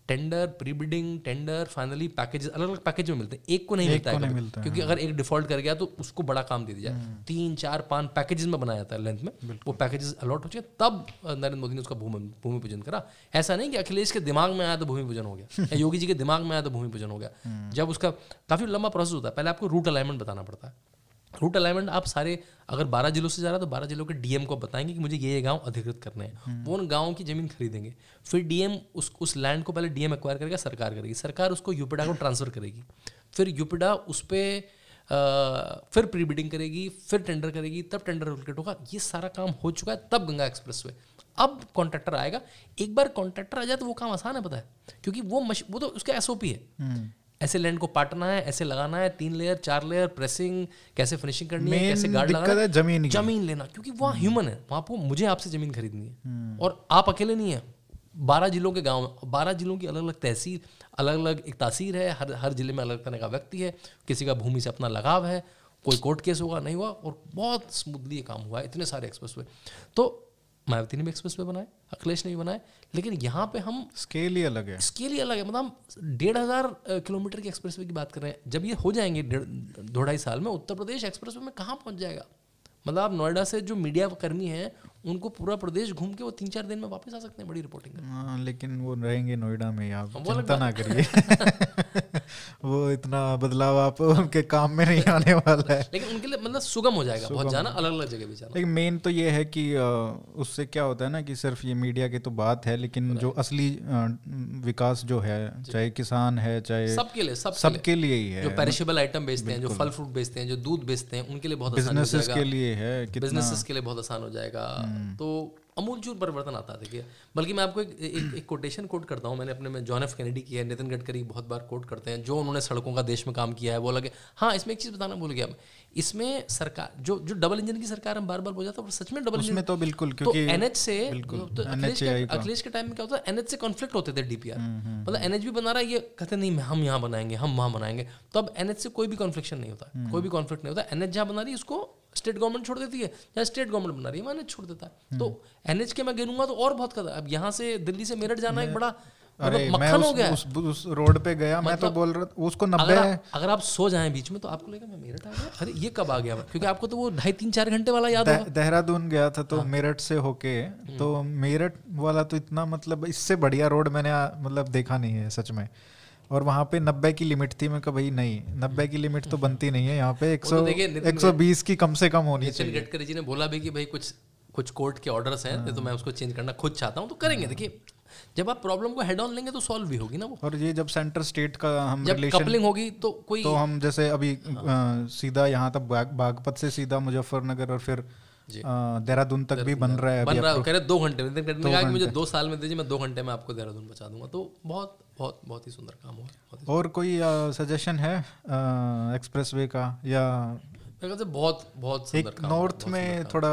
tender pre bidding tender finally package अलग अलग पैकेज में मिलते हैं। एक को नहीं मिलता है नहीं मिलता क्योंकि अगर एक डिफ़ॉल्ट कर गया तो उसको बड़ा काम दे दिया जाए। हम्म। तीन चार पाँच पैकेजेस में बनाया जाता है लेंथ में। वो पैकेजेस अलॉट हो चुके तब नरेंद्र मोदी ने उसका भूमि भूमि पूजन करा। ऐसा नहीं कि अखिलेश के दिमाग में आया तो भूमि पूजन हो गया। या योगी जी के दिमाग में आया तो भूमि पूजन हो गया। हम्म। जब उसका काफ़ी लंबा प्रोसेस होता है पहले आपको रूट अलाइनमेंट बताना पड़ता है। रूट अलाइनमेंट आप सारे अगर बारह जिलों से जा रहा है तो बारह जिलों के डीएम को बताएँगे कि मुझे ये ये गाँव अधिकृत करने हैं। हम्म। वो उन गाँव की ज़मीन खरीदेंगे। फिर डीएम उस उस लैंड को पहले डीएम एक्वायर करेगा सरकार करेगी। सरकार उसको यूपिडा को ट्रांसफ़र करेगी। फिर यूपिडा उस पर फिर प्री बिडिंग करेगी फिर टेंडर करेगी तब टेंडर एलोकेट होगा। ये सारा काम हो चुका है तब गंगा एक्सप्रेस वे अब कॉन्ट्रैक्टर आएगा। एक बार कॉन्ट्रैक्टर आ जाए तो वो काम आसान है पता है? क्योंकि वो मश वो तो उसका एसओपी है। हम्म। ऐसे लैंड को पाटना है ऐसे लगाना है तीन लेयर चार लेयर प्रेसिंग कैसे फिनिशिंग करनी है कैसे गार्ड लगाना है ज़मीन ज़मीन लेना क्योंकि वहाँ ह्यूमन है वहाँ को मुझे आपसे ज़मीन खरीदनी है। हम्म। और आप अकेले नहीं है। बारह जिलों के गाँव में बारह जिलों की अलग अलग तहसील अलग अलग एक तासीर है हर हर ज़िले में अलग तरह का व्यक्ति है किसी का भूमि से अपना लगाव है कोई कोर्ट केस होगा नहीं हुआ और बहुत स्मूथली ये काम हुआ है इतने सारे एक्सप्रेस हुए। तो मायावती ने भी एक्सप्रेस वे बनाए अखिलेश ने भी बनाए लेकिन यहाँ पे हम स्केल ही अलग है। स्केल ही अलग है। मतलब हम डेढ़ हज़ार किलोमीटर की एक्सप्रेस वे की बात कर रहे हैं। जब ये हो जाएँगे दो ढाई साल में उत्तर प्रदेश एक्सप्रेस वे में कहाँ पहुँच जाएगा? मतलब आप नोएडा से जो मीडिया कर्मी हैं उनको पूरा प्रदेश घूम के वो तीन चार दिन में वापस आ सकते हैं बड़ी रिपोर्टिंग हाँ लेकिन वो रहेंगे नोएडा में आप चिंता ना करिए। वो इतना बदलाव आप उनके काम में नहीं आने वाला है। लेकिन उनके लिए मतलब सुगम हो जाएगा बहुत जाना अलग अलग जगह भी जाना। लेकिन मेन तो ये है कि उससे क्या होता है ना कि सिर्फ़ ये मीडिया की तो बात है लेकिन जो असली विकास जो है चाहे किसान है चाहे सबके लिए सब सबके लिए ही है। जो पेरिशेबल आइटम बेचते हैं जो फल फ्रूट बेचते हैं जो दूध बेचते हैं उनके लिए बहुत बिजनेसेस के लिए है बिजनेसेस के लिए बहुत आसान हो जाएगा। हम्म। तो अमूलचूर परिवर्तन आता देखिए। बल्कि मैं आपको एक एक, एक कोटेशन कोट करता हूँ मैंने अपने में जॉन एफ़ कैनेडी किया है नितिन गडकरी बहुत बार कोट करते हैं जो उन्होंने सड़कों का देश में काम किया है वो लगे हाँ इसमें एक चीज़ बताना भूल गया इसमें सरकार जो जो डबल इंजन की सरकार हम बार बार बोल जाता है सच में डबल इंजन तो बिल्कुल तो क्योंकि एनएच से तो अखिलेश के टाइम में क्या होता है एनएच से कॉन्फ्लिक्ट होते थे डीपीआर हम्म, हम्म, मतलब एनएच भी बना रहा है ये कहते नहीं हम यहाँ बनाएँगे हम वहाँ बनाएँगे। तो अब एनएच से कोई भी कॉन्फ्लिक्शन नहीं होता हम्म। कोई भी कॉन्फ्लिक्ट नहीं होता। एनएच जहाँ बना रही है उसको स्टेट गवर्नमेंट छोड़ देती है या स्टेट गवर्नमेंट बना रही है मैंने छोड़ देता है। तो एनएच के मैं गिरूँगा तो और बहुत कदर अब यहाँ से दिल्ली से मेरठ जाना एक बड़ा अरे मतलब मैं उस, हो गया। उस, उस रोड पे गया मतलब, मैं तो मतलब बोल रहा उसको नब्बे अगर, अगर आप सो जाए बीच में तो आपको लगेगा मैं मेरठ आ गया? अरे ये कब आ गया? क्योंकि आपको तो वो ढाई तीन चार घंटे वाला याद है देहरादून गया था तो हाँ। मेरठ से होके हम्म। तो मेरठ वाला तो इतना मतलब इससे बढ़िया रोड मैंने मतलब देखा नहीं है सच में। और वहाँ पे नब्बे की लिमिट थी मैं कहा भाई नहीं नब्बे की लिमिट तो बनती नहीं है यहाँ पे एक सौ एक सौ बीस की कम से कम होनी चाहिए। गडकरी जी ने बोला भी कि भाई कुछ कुछ कोर्ट के ऑर्डर्स हैं हाँ। तो मैं उसको चेंज करना खुद चाहता हूँ तो करेंगे। देखिए जब आप प्रॉब्लम को हेड ऑन लेंगे तो सॉल्व भी होगी ना वो। और ये जब सेंटर स्टेट का हम जब कपलिंग होगी तो कोई तो हम जैसे अभी हाँ। सीधा यहाँ तक बागपत से सीधा मुजफ्फरनगर और फिर देहरादून तक भी बन रहा है बन रहा है। कह रहे दो घंटे में। कहा कि मुझे दो साल में दीजिए मैं दो घंटे में आपको देहरादून पहुँचा दूँगा। तो बहुत बहुत बहुत ही सुंदर काम हुआ और कोई सजेशन है एक्सप्रेस वे का? या बहुत बहुत एक नॉर्थ में थोड़ा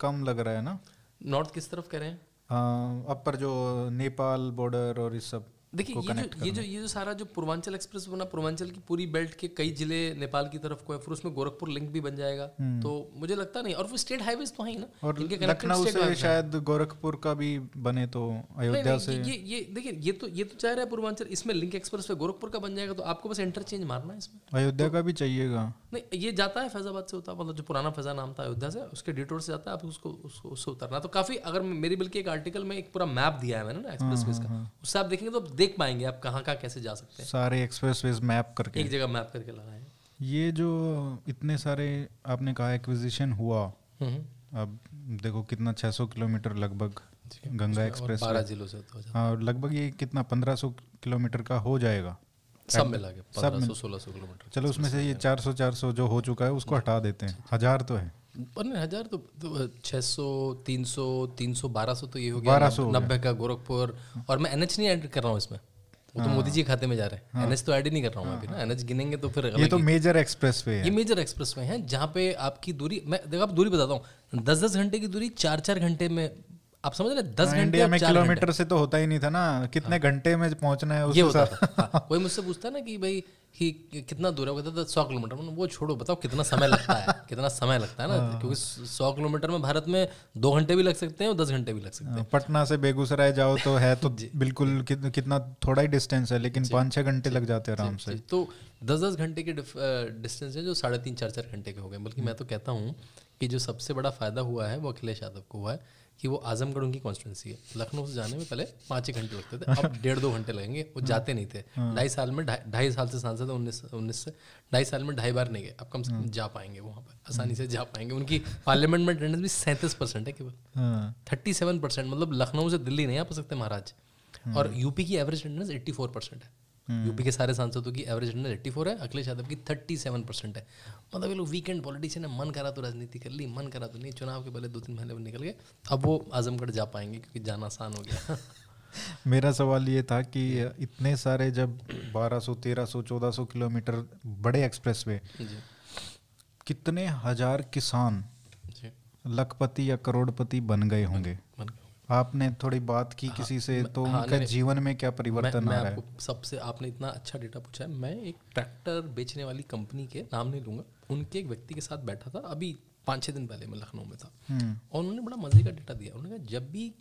कम लग रहा है ना? नॉर्थ किस तरफ़ कह रहे हैं? अपर जो नेपाल बॉर्डर और इस सब देखिए ये जो ये जो ये जो सारा जो पूर्वांचल एक्सप्रेस बना पूर्वांचल की पूरी बेल्ट के कई ज़िले नेपाल की तरफ़ को है फिर उसमें गोरखपुर लिंक भी बन जाएगा। हम्म। तो मुझे लगता नहीं और वो स्टेट हाईवे तो है ना। और लखनऊ से शायद गोरखपुर का भी बने तो अयोध्या से। ये ये देखिए ये तो ये तो चाह रहा है पूर्वांचल इसमें लिंक एक्सप्रेस पे गोरखपुर का बन जाएगा तो आपको बस इंटरचेंज मारना है इसमें। अयोध्या का भी चाहिएगा। नहीं ये जाता है फैजाबाद से होता मतलब जो पुराना फैजा नाम था अयोध्या से उसके डिटोर से जाता है आप उसको उसको उससे उतरना। तो काफ़ी अगर मेरी बल्कि एक आर्टिकल में एक पूरा मैप दिया है मैंने ना एक्सप्रेस हाँ, का हाँ, हाँ। उससे आप देखेंगे तो आप देख पाएँगे आप कहाँ कहाँ कैसे जा सकते हैं। सारे एक्सप्रेस वेज मैप करके। एक जगह मैप करके लगाए ये जो इतने सारे आपने कहा एक्विजिशन हुआ हम्म। अब देखो कितना 600 किलोमीटर लगभग गंगा एक्सप्रेस बारह जिलों से हाँ और लगभग ये कितना 1500 किलोमीटर का हो जाएगा। सब मिला के सब सोलह सौ किलोमीटर। चलो उसमें से ये 400 400 जो हो चुका है उसको हटा देते हैं। हज़ार तो है। हज़ार तो, तो छः सौ तीन सौ तीन सौ बारह सौ तो ये हो गया। बारह सौ नब्बे का गोरखपुर। और मैं एनएच नहीं ऐड कर रहा हूँ इसमें। वो तो मोदी जी खाते में जा रहे हैं। एनएच हाँ। तो ऐड ही नहीं कर रहा हूँ अभी ना। एनएच गिनेंगे तो फिर ये तो मेजर एक्सप्रेस वे ये मेजर एक्सप्रेस वे है जहाँ पे आपकी दूरी मैं देखो आप दूरी बताता हूँ। दस दस घंटे की दूरी चार चार घंटे में आप समझ रहे दस हाँ, घंटे इंडिया में किलोमीटर से तो होता ही नहीं था ना। कितने हाँ। घंटे में पहुँचना है ये होता था। हाँ, कोई मुझसे पूछता ना कि भाई कि कितना दूर है? कहता था सौ किलोमीटर। वो छोड़ो बताओ कितना समय लगता है? कितना समय लगता है ना? हाँ। क्योंकि सौ किलोमीटर में भारत में दो घंटे भी लग सकते हैं और दस घंटे भी लग सकते हैं। पटना से बेगूसराय जाओ तो है तो बिल्कुल कितना थोड़ा ही डिस्टेंस है लेकिन पाँच छः घंटे लग जाते हैं आराम से। तो दस दस घंटे के डिस्टेंस है जो साढ़े तीन चार चार घंटे के हो गए। बल्कि मैं तो कहता हूँ कि जो सबसे बड़ा फ़ायदा हुआ है वो अखिलेश यादव को हुआ है। कि वो आजमगढ़ उनकी कॉन्स्टिट्यूंसी है। लखनऊ से जाने में पहले पाँच ही घंटे लगते थे। अब डेढ़ दो घंटे लगेंगे। वो जाते नहीं थे। हाँ। ढाई साल में ढाई साल से सांसद उन्नीस उन्नीस से ढाई साल में ढाई बार नहीं गए। अब कम से कम हाँ। जा पाएँगे वहाँ पर। आसानी से जा पाएँगे। उनकी पार्लियामेंट में अटेंडेंस भी सैंतीस परसेंट है केवल। थर्टी सेवन परसेंट मतलब लखनऊ से दिल्ली नहीं आ पा सकते महाराज। हाँ। और यूपी की average attendance eighty four percent है। यूपी हम्म। के सारे सांसदों की एवरेज अटेंडेंस एट्टी फोर है अखिलेश यादव की थर्टी सेवन परसेंट है। मतलब ये लोग वीकेंड पॉलिटिशियन है मन करा तो राजनीति कर ली मन करा तो नहीं चुनाव के पहले दो तीन महीने में निकल गए अब वो आजमगढ़ जा पाएँगे क्योंकि जाना आसान हो गया। मेरा सवाल ये था कि इतने सारे जब 1200 1300 1400 किलोमीटर बड़े एक्सप्रेस वे कितने हज़ार किसान लखपति या करोड़पति बन गए होंगे? आपने थोड़ी बात की हाँ, किसी से तो हाँ, उनका जीवन में क्या परिवर्तन मैं, आ रहा है? सबसे आपने इतना अच्छा डेटा पूछा है। मैं एक ट्रैक्टर बेचने वाली कंपनी के नाम नहीं लूँगा उनके एक व्यक्ति के साथ बैठा था अभी पाँच छः दिन पहले मैं लखनऊ में था। हम्म। और उन्होंने बड़ा मज़े का डेटा दिया। उन्होंने कहा जब भी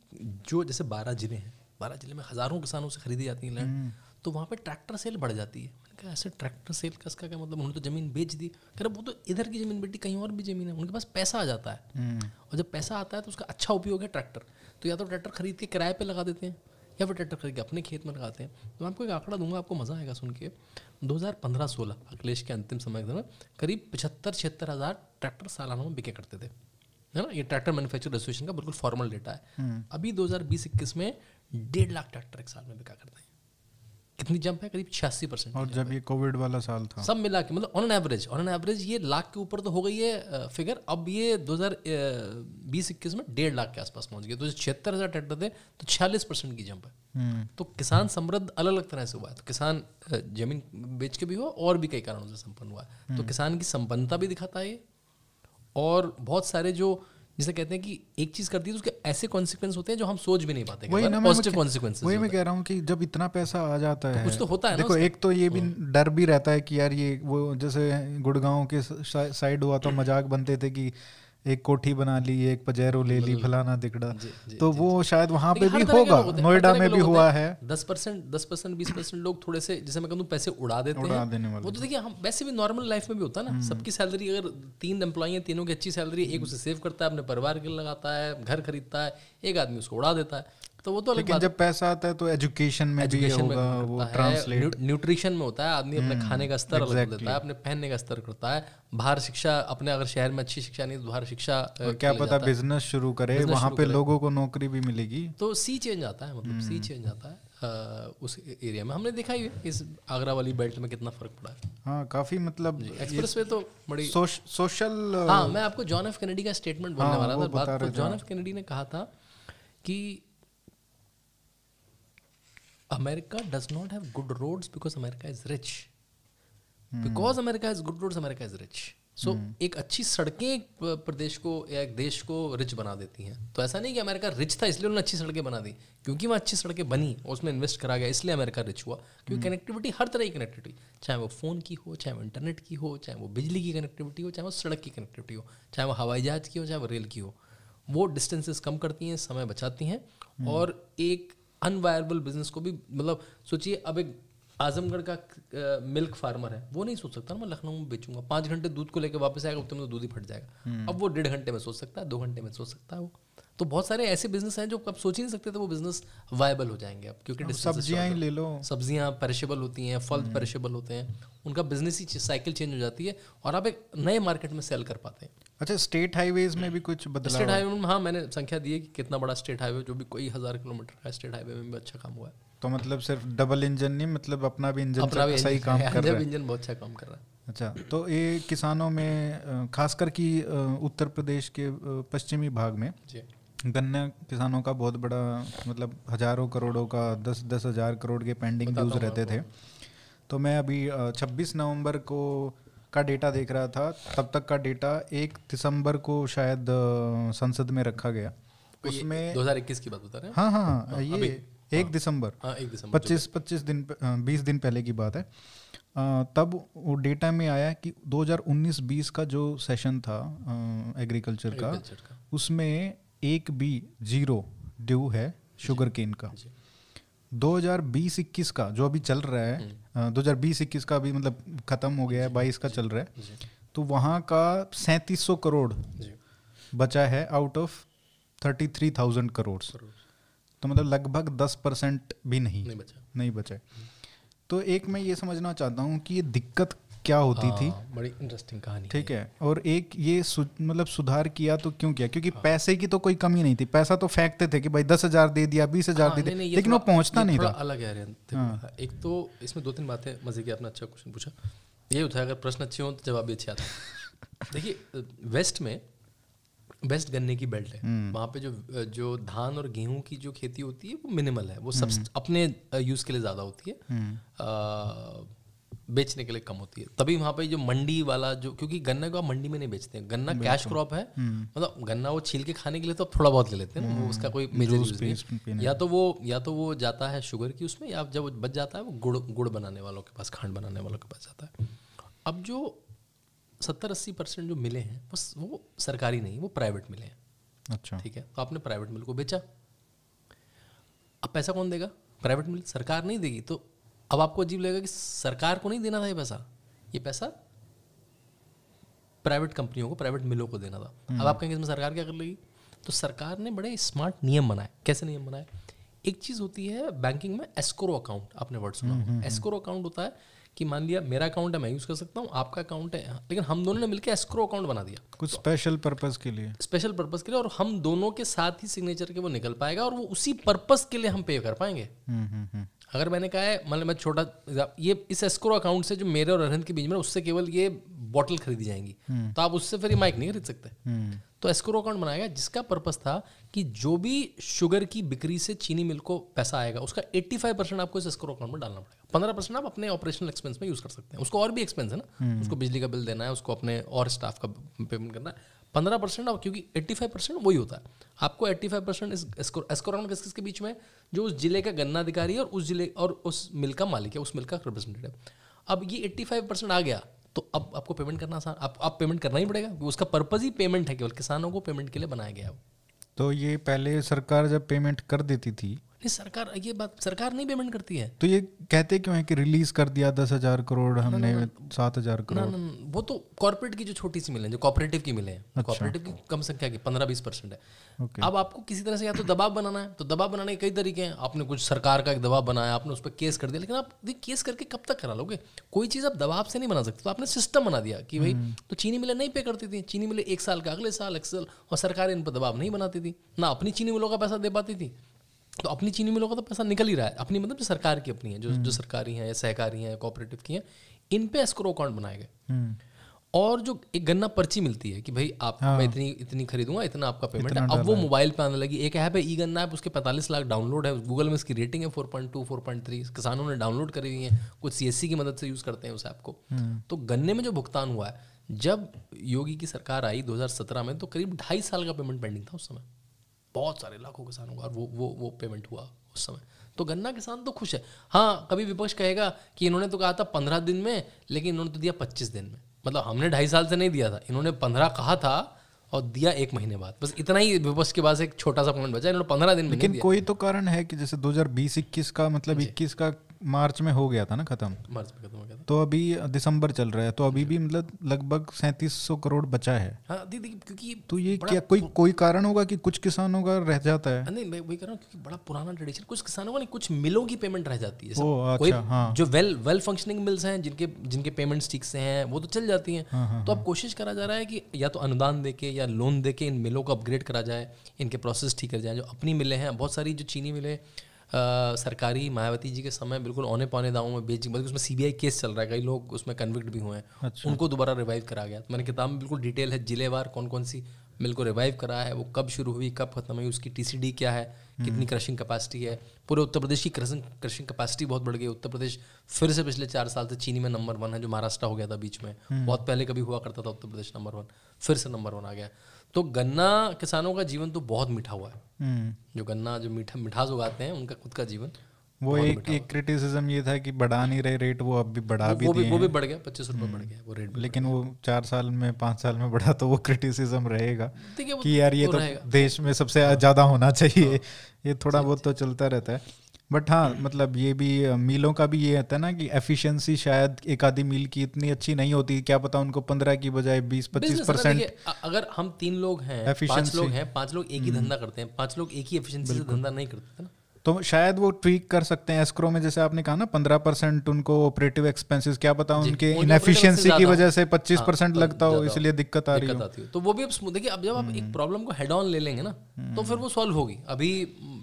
जो जैसे बारह ज़िले हैं बारह ज़िले में हज़ारों किसानों से खरीदी जाती है लैंड हम्म। तो वहाँ पे ट्रैक्टर सेल बढ़ जाती है। मैंने कहा ऐसे ट्रैक्टर सेल का इसका क्या मतलब? उन्होंने तो ज़मीन बेच दी। कह रहे वो तो इधर की ज़मीन बेटी कहीं और भी ज़मीन है उनके पास पैसा आ जाता है। हम्म। और जब पैसा आता है तो उसका अच्छा उपयोग है ट्रैक्टर तो या तो ट्रैक्टर खरीद के किराए पर लगा देते हैं या फिर ट्रैक्टर खरीद के अपने खेत में लगाते हैं। तो मैं आपको एक आंकड़ा दूँगा आपको मज़ा आएगा सुन के। 2015-16 अखिलेश के अंतिम समय में करीब पचहत्तर छिहत्तर हज़ार ट्रैक्टर सालाना में बिके करते थे। है ना? ये ट्रैक्टर मैन्युफैक्चर एसोसिएशन का बिल्कुल फॉर्मल डेटा है। अभी दो हज़ार बीस इक्कीस में डेढ़ लाख ट्रैक्टर एक साल में बिका करते हैं। कितनी जंप है करीब छियासी परसेंट और जब ये कोविड वाला साल था। सब मिला के मतलब on an average on an average ये लाख के ऊपर तो हो गई है फिगर अब ये 2020 इक्कीस में डेढ़ लाख के आसपास पहुँच गए तो छिहत्तर हज़ार ट्रैक्टर थे तो छियालीस परसेंट की जंप है। हम्म। तो किसान समृद्ध अलग अलग तरह से हुआ है। तो किसान ज़मीन बेच के भी हुआ और भी कई कारणों से संपन्न हुआ है। तो हम्म। किसान की संपन्नता भी दिखाता है और बहुत सारे जो जिसे कहते हैं कि एक चीज़ करती है तो उसके ऐसे कॉन्सिक्वेंस होते हैं जो हम सोच भी नहीं पाते वही ना पॉजिटिव कॉन्सिक्वेंस वही मैं कह रहा हूँ कि जब इतना पैसा आ जाता तो है कुछ तो होता है देखो एक तो ये भी हाँ। डर भी रहता है कि यार ये वो जैसे गुड़गांव के साइड हुआ तो मज़ाक बनते थे कि एक कोठी बना ली एक पजेरो ले ली फलाना दिकड़ा। तो वो शायद वहाँ पे भी होगा नोएडा में भी हुआ है। दस परसेंट दस परसेंट बीस परसेंट लोग थोड़े से जैसे मैं कहूँ पैसे उड़ा देते उड़ा हैं वो तो देखिए हम वैसे भी नॉर्मल लाइफ में भी होता है ना। हम्म। सबकी सैलरी अगर तीन एम्प्लॉय है तीनों की अच्छी सैलरी एक उसे सेव करता है अपने परिवार के लगाता है घर खरीदता है एक आदमी उसको उड़ा देता है। तो वो तो लेकिन जब पैसा आता है तो एजुकेशन में एजुकेशन भी होगा में वो ट्रांसलेट न्यूट्रिशन में होता है आदमी अपने हम्म, खाने का स्तर अलग देता है अपने पहनने का स्तर करता है। बाहर शिक्षा अपने अगर शहर में अच्छी शिक्षा नहीं तो बाहर शिक्षा क्या पता बिज़नेस शुरू करे वहाँ पे लोगों को नौकरी भी मिलेगी। तो सी चेंज आता है मतलब सी चेंज हम्म। आता है उस एरिया में। हमने देखा ही इस आगरा वाली बेल्ट में कितना फ़र्क पड़ा है। हाँ काफ़ी मतलब एक्सप्रेस वे तो बड़ी सोशल हाँ मैं आपको जॉन एफ़ कैनेडी का स्टेटमेंट बोलने हाँ, वाला था बात जॉन एफ़ कैनेडी ने कहा था कि America does not have good roads because America is rich. Hmm. Because America has good roads, America is rich. So so, hmm. एक अच्छी सड़कें एक प्रदेश को या एक देश को रिच बना देती हैं तो ऐसा नहीं कि अमेरिका रिच था इसलिए उन्होंने अच्छी सड़कें बना दी क्योंकि वहाँ अच्छी सड़कें बनी और उसमें इन्वेस्ट करा गया इसलिए अमेरिका रिच हुआ क्योंकि कनेक्टिविटी हर तरह की कनेक्टिविटी चाहे वो फ़ोन की हो चाहे वो इंटरनेट की हो चाहे वो बिजली की कनेक्टिविटी हो चाहे वो सड़क की कनेक्टिविटी हो चाहे वो हवाई जहाज़ की हो चाहे वो रेल की हो वो डिस्टेंसेस कम करती हैं समय बचाती हैं hmm. और एक अनवायरबल बिज़नेस को भी मतलब सोचिए अब एक आजमगढ़ का मिल्क फार्मर है वो नहीं सोच सकता ना मैं लखनऊ में बेचूँगा। पाँच घंटे दूध को लेकर वापस आएगा उतने में तो दूध ही फट जाएगा। हम्म। अब वो डेढ़ घंटे में सोच सकता है दो घंटे में सोच सकता है वो। तो बहुत सारे ऐसे बिज़नेस हैं जो आप सोच ही नहीं सकते थे वो बिज़नेस वायबल हो जाएँगे अब क्योंकि सब्ज़ियाँ ही ले लो। सब्ज़ियाँ पेरिशेबल होती हैं फल पेरिशेबल हम्म। होते हैं उनका बिज़नेस ही साइकिल चेंज हो जाती है और आप एक नए मार्केट में सेल कर पाते हैं। अच्छा स्टेट हाईवेज में भी कुछ बदलाव स्टेट हाईवे में हाँ मैंने संख्या दी है कि कितना बड़ा स्टेट हाईवे जो भी कोई हज़ार किलोमीटर का स्टेट हाईवे में भी अच्छा काम हुआ है। तो मतलब सिर्फ़ डबल इंजन नहीं मतलब अपना भी इंजन अपना भी सही काम कर रहा है। इंजन बहुत अच्छा काम कर रहा है। अच्छा तो ये किसानों में खासकर कि उत्तर प्रदेश के पश्चिमी भाग में गन्ना किसानों का बहुत बड़ा मतलब हज़ारों करोड़ों का दस दस हज़ार करोड़ के पेंडिंग ड्यूज रहते थे। तो मैं अभी छब्बीस नवंबर को का डेटा देख रहा था तब तक का डेटा एक दिसंबर को शायद संसद में रखा गया। उसमें 2021 की बात बता रहे हैं? हाँ हाँ हाँ, हाँ ये एक हाँ। दिसंबर। हाँ एक दिसंबर पच्चीस पच्चीस दिन बीस दिन पहले की बात है। तब वो डेटा में आया कि 2019-20 का जो सेशन था एग्रीकल्चर का, का। उसमें एक बी ज़ीरो ड्यू है शुगर केन का। 2020-21 का जो अभी चल रहा है 2020-21 का अभी मतलब खत्म हो गया है बाईस का चल रहा है। तो वहाँ का सैंतीस सौ करोड़ बचा है out of thirty three thousand crore. तो मतलब लगभग दस परसेंट भी नहीं। नहीं बचा। नहीं बचा तो एक मैं ये समझना चाहता हूँ कि ये दिक्कत क्या होती थी हाँ, बड़ी इंटरेस्टिंग कहानी ठीक है और एक ये सु, मतलब सुधार किया तो क्यों किया क्योंकि हाँ। पैसे की तो कोई कमी नहीं थी पैसा तो फेंकते थे कि भाई दस हज़ार दे दिया बीस हज़ार हाँ, दे दिया लेकिन वो पहुँचता नहीं था अलग है हाँ। एक तो इसमें दो तीन बातें मज़े की आपने अच्छा क्वेश्चन पूछा ये है अगर प्रश्न अच्छे हो तो जवाब भी अच्छे आता देखिए वेस्ट में वेस्ट गन्ने की बेल्ट है हम्म। वहाँ पे जो जो धान और गेहूँ की जो खेती होती है वो मिनिमल है वो सब हम्म। अपने यूज़ के लिए ज़्यादा होती है हम्म। बेचने के लिए कम होती है। तभी वहाँ पे जो मंडी वाला जो क्योंकि गन्ना को आप मंडी में नहीं बेचते हैं। गन्ना कैश क्रॉप है। मतलब गन्ना वो छील के खाने के लिए तो थोड़ा बहुत ले लेते हैं ना उसका कोई मेजर यूज़ नहीं या तो वो या तो वो जाता है शुगर की उसमें या जब बच जाता है वो गुड़ गुड़ बनाने वालों के पास खांड बनाने वालों के पास जाता है। अब जो सत्तर अस्सी परसेंट जो मिले हैं बस वो सरकारी नहीं वो प्राइवेट मिले हैं। अच्छा। ठीक है? तो आपने प्राइवेट मिल को बेचा। अब पैसा कौन देगा? प्राइवेट मिल सरकार नहीं देगी। तो अब आपको अजीब लगेगा कि सरकार को नहीं देना था ये पैसा। ये पैसा प्राइवेट कंपनियों को प्राइवेट मिलों को देना था। अब हम्म। आप कहेंगे इसमें सरकार क्या कर लेगी? तो सरकार ने बड़े स्मार्ट नियम बनाए। कैसे नियम बनाए? एक चीज़ होती है बैंकिंग में एस्कोरो अकाउंट आपने वर्ड सुना एस्कोरो हम्म, अकाउंट हम्म, होता है कि मान लिया मेरा अकाउंट है मैं यूज़ कर सकता हूँ आपका अकाउंट है। लेकिन हम दोनों ने मिलकर एस्क्रो अकाउंट बना दिया। कुछ स्पेशल पर्पज़ के लिए। स्पेशल पर्पज़ के लिए और हम दोनों के साथ ही सिग्नेचर के वो निकल पाएगा और वो उसी पर्पज़ के लिए हम पे कर पाएँगे। अगर मैंने कहा है मतलब मैं छोटा ये इस एस्क्रो अकाउंट से जो मेरे और अरहन के बीच में उससे केवल ये बॉटल खरीदी जाएँगी। तो आप उससे फिर ये माइक नहीं खरीद सकते। तो एस्क्रो अकाउंट बनाया गया जिसका पर्पज था कि जो भी शुगर की बिक्री से चीनी मिल को पैसा आएगा उसका 85 परसेंट आपको इस एस्क्रो अकाउंट में डालना पड़ेगा। पंद्रह परसेंट आप अपने ऑपरेशनल एक्सपेंस में यूज़ कर सकते हैं। उसको और भी एक्सपेंस है ना। हम्म। उसको बिजली का बिल देना है उसको अपने और स्टाफ का पेमेंट करना है। पंद्रह परसेंट अब क्योंकि एट्टी फाइव परसेंट वही होता है। आपको eighty five percent escrow account किस किसके बीच में? जो उस ज़िले का गन्ना अधिकारी है और उस ज़िले और उस मिल का मालिक है, उस मिल का रिप्रेजेंटेटिव अब ये एट्टी फाइव परसेंट आ गया तो अब आपको पेमेंट करना आसान आप आप पेमेंट करना ही पड़ेगा उसका पर्पज ही पेमेंट है केवल, किसानों को पेमेंट के लिए बनाया गया है। तो ये पहले सरकार जब पेमेंट कर देती थी नहीं सरकार ये बात सरकार नहीं पेमेंट करती है। तो ये कहते क्यों है कि रिलीज़ कर दिया दस हज़ार करोड़ हमने सात हज़ार करोड़? ना, ना, वो तो कॉर्पोरेट की जो छोटी सी मिले जो कॉपरेटिव की मिले हैं अच्छा। कॉपरेटिव की कम संख्या की पंद्रह बीस परसेंट है। okay. अब आपको किसी तरह से या तो दबाव बनाना है तो दबाव बनाने के कई तरीके हैं। आपने कुछ सरकार का एक दबाव बनाया आपने उस पर केस कर दिया लेकिन आप केस करके कब तक करा लोगे? कोई चीज़ आप दबाव से नहीं बना सकते तो आपने सिस्टम बना दिया कि भाई हम्म। तो चीनी मिले नहीं पे करती थी। चीनी मिले एक साल का अगले साल एक्सल और सरकार इन पर दबाव नहीं बनाती थी। ना अपनी चीनी मिलों का पैसा दे पाती थी। तो अपनी चीनी मिलों का तो पैसा निकल ही रहा है। अपनी मतलब जो सरकार की अपनी है जो जो हम्म। सरकारी हैं या सहकारी हैं कोऑपरेटिव की हैं इन पे एस्क्रो अकाउंट बनाए गए। हम्म। और जो एक गन्ना पर्ची मिलती है कि भाई आप हाँ। मैं इतनी इतनी खरीदूँगा इतना आपका पेमेंट है। अब वो मोबाइल पे आने लगी। एक ऐप है ई गन्ना ऐप उसके पैंतालीस लाख डाउनलोड है। गूगल में इसकी रेटिंग है four point two four point three किसानों ने डाउनलोड करी हुई है। कुछ सी की मदद से यूज़ करते हैं उस ऐप को। हम्म। तो गन्ने में जो भुगतान हुआ है जब योगी की सरकार आई 2017 में तो करीब ढाई साल का पेमेंट पेंडिंग था उस समय। बहुत सारे लाखों किसानों का और वो वो वो पेमेंट हुआ उस समय। तो गन्ना किसान तो खुश है। हाँ कभी विपक्ष कहेगा कि इन्होंने तो कहा था पंद्रह दिन में लेकिन इन्होंने तो दिया पच्चीस दिन में। मतलब हमने ढाई साल से नहीं दिया था। इन्होंने पंद्रह कहा था और दिया एक महीने बाद। बस इतना ही विपक्ष के पास एक छोटा सा पॉइंट बचा। इन्होंने पंद्रह दिन में लेकिन कोई तो कारण है कि जैसे 2020-21 का मतलब 21 का मार्च में हो गया था ना खत्म। मार्च में खत्म हो गया था। तो अभी दिसंबर चल रहा है तो अभी भी मतलब लगभग सैंतीस सौ करोड़ बचा है। हाँ दीदी क्योंकि तो ये क्या कोई कोई कारण होगा कि कुछ किसानों का रह जाता है? नहीं मैं वही कह रहा हूँ क्योंकि बड़ा पुराना ट्रेडिशन कुछ किसानों का नहीं कुछ मिलों की पेमेंट रह जाती है। ओ, अच्छा, हाँ। जो वेल वेल फंक्शनिंग मिल्स हैं जिनके जिनके पेमेंट्स ठीक से हैं वो तो चल जाती हैं। हाँ, हाँ, तो अब कोशिश करा जा रहा है कि या तो अनुदान देके या लोन देके इन मिलों को अपग्रेड करा जाए इनके प्रोसेस ठीक कर जाए। जो अपनी मिलें हैं बहुत सारी जो चीनी मिले सरकारी मायावती जी के समय बिल्कुल औने पौने दावों में बेच बल्कि उसमें सीबीआई केस चल रहा है कई लोग उसमें कन्विक्ट भी हुए हैं। अच्छा। उनको दोबारा रिवाइव करा गया। तो मैंने किताब में बिल्कुल डिटेल है जिलेवार कौन कौन सी मिल को रिवाइव करा है वो कब शुरू हुई कब खत्म हुई उसकी टीसीडी क्या है कितनी क्रशिंग कैपेसिटी है। पूरे उत्तर प्रदेश की क्रशिंग क्रशिंग कैपेसिटी बहुत बढ़ गई उत्तर प्रदेश फिर से पिछले चार साल से चीनी में नंबर वन है जो महाराष्ट्र हो गया था बीच में। बहुत पहले कभी हुआ करता था उत्तर प्रदेश नंबर वन फिर से नंबर वन आ गया। तो गन्ना किसानों का जीवन तो बहुत मीठा हुआ है। जो गन्ना जो मीठा मिठास उगाते हैं उनका खुद का जीवन वो एक एक क्रिटिसिज्म ये था कि बढ़ा नहीं रहे रेट वो अब भी बढ़ा भी दिए वो भी बढ़ गया पच्चीस रुपए बढ़ गया वो रेट लेकिन वो चार साल में पाँच साल में बढ़ा तो वो क्रिटिसिज्म रहेगा कि यार ये तो देश में सबसे ज़्यादा होना चाहिए। ये थोड़ा बहुत तो चलता रहता है। बट हाँ मतलब ये भी मीलों का भी ये होता है ना कि एफिशिएंसी शायद एक आधी मील की इतनी अच्छी नहीं होती। क्या पता उनको पंद्रह की बजाय बीस पच्चीस परसेंट अगर हम तीन लोग हैं पाँच लोग हैं पाँच लोग एक ही धंधा करते हैं पाँच लोग एक ही एफिशिएंसी से धंधा नहीं करते ना? तो शायद वो ट्वीक कर सकते हैं एस्क्रो में जैसे आपने कहा ना पंद्रह परसेंट उनको ऑपरेटिव एक्सपेंसेस क्या पता उनके इनएफिशिएंसी की वजह से पच्चीस परसेंट हाँ, लगता हो इसलिए दिक्कत आ रही है। तो वो भी अब देखिए अब जब आप एक प्रॉब्लम हम्म। को हेड ऑन ले लेंगे ना तो फिर वो सॉल्व होगी। अभी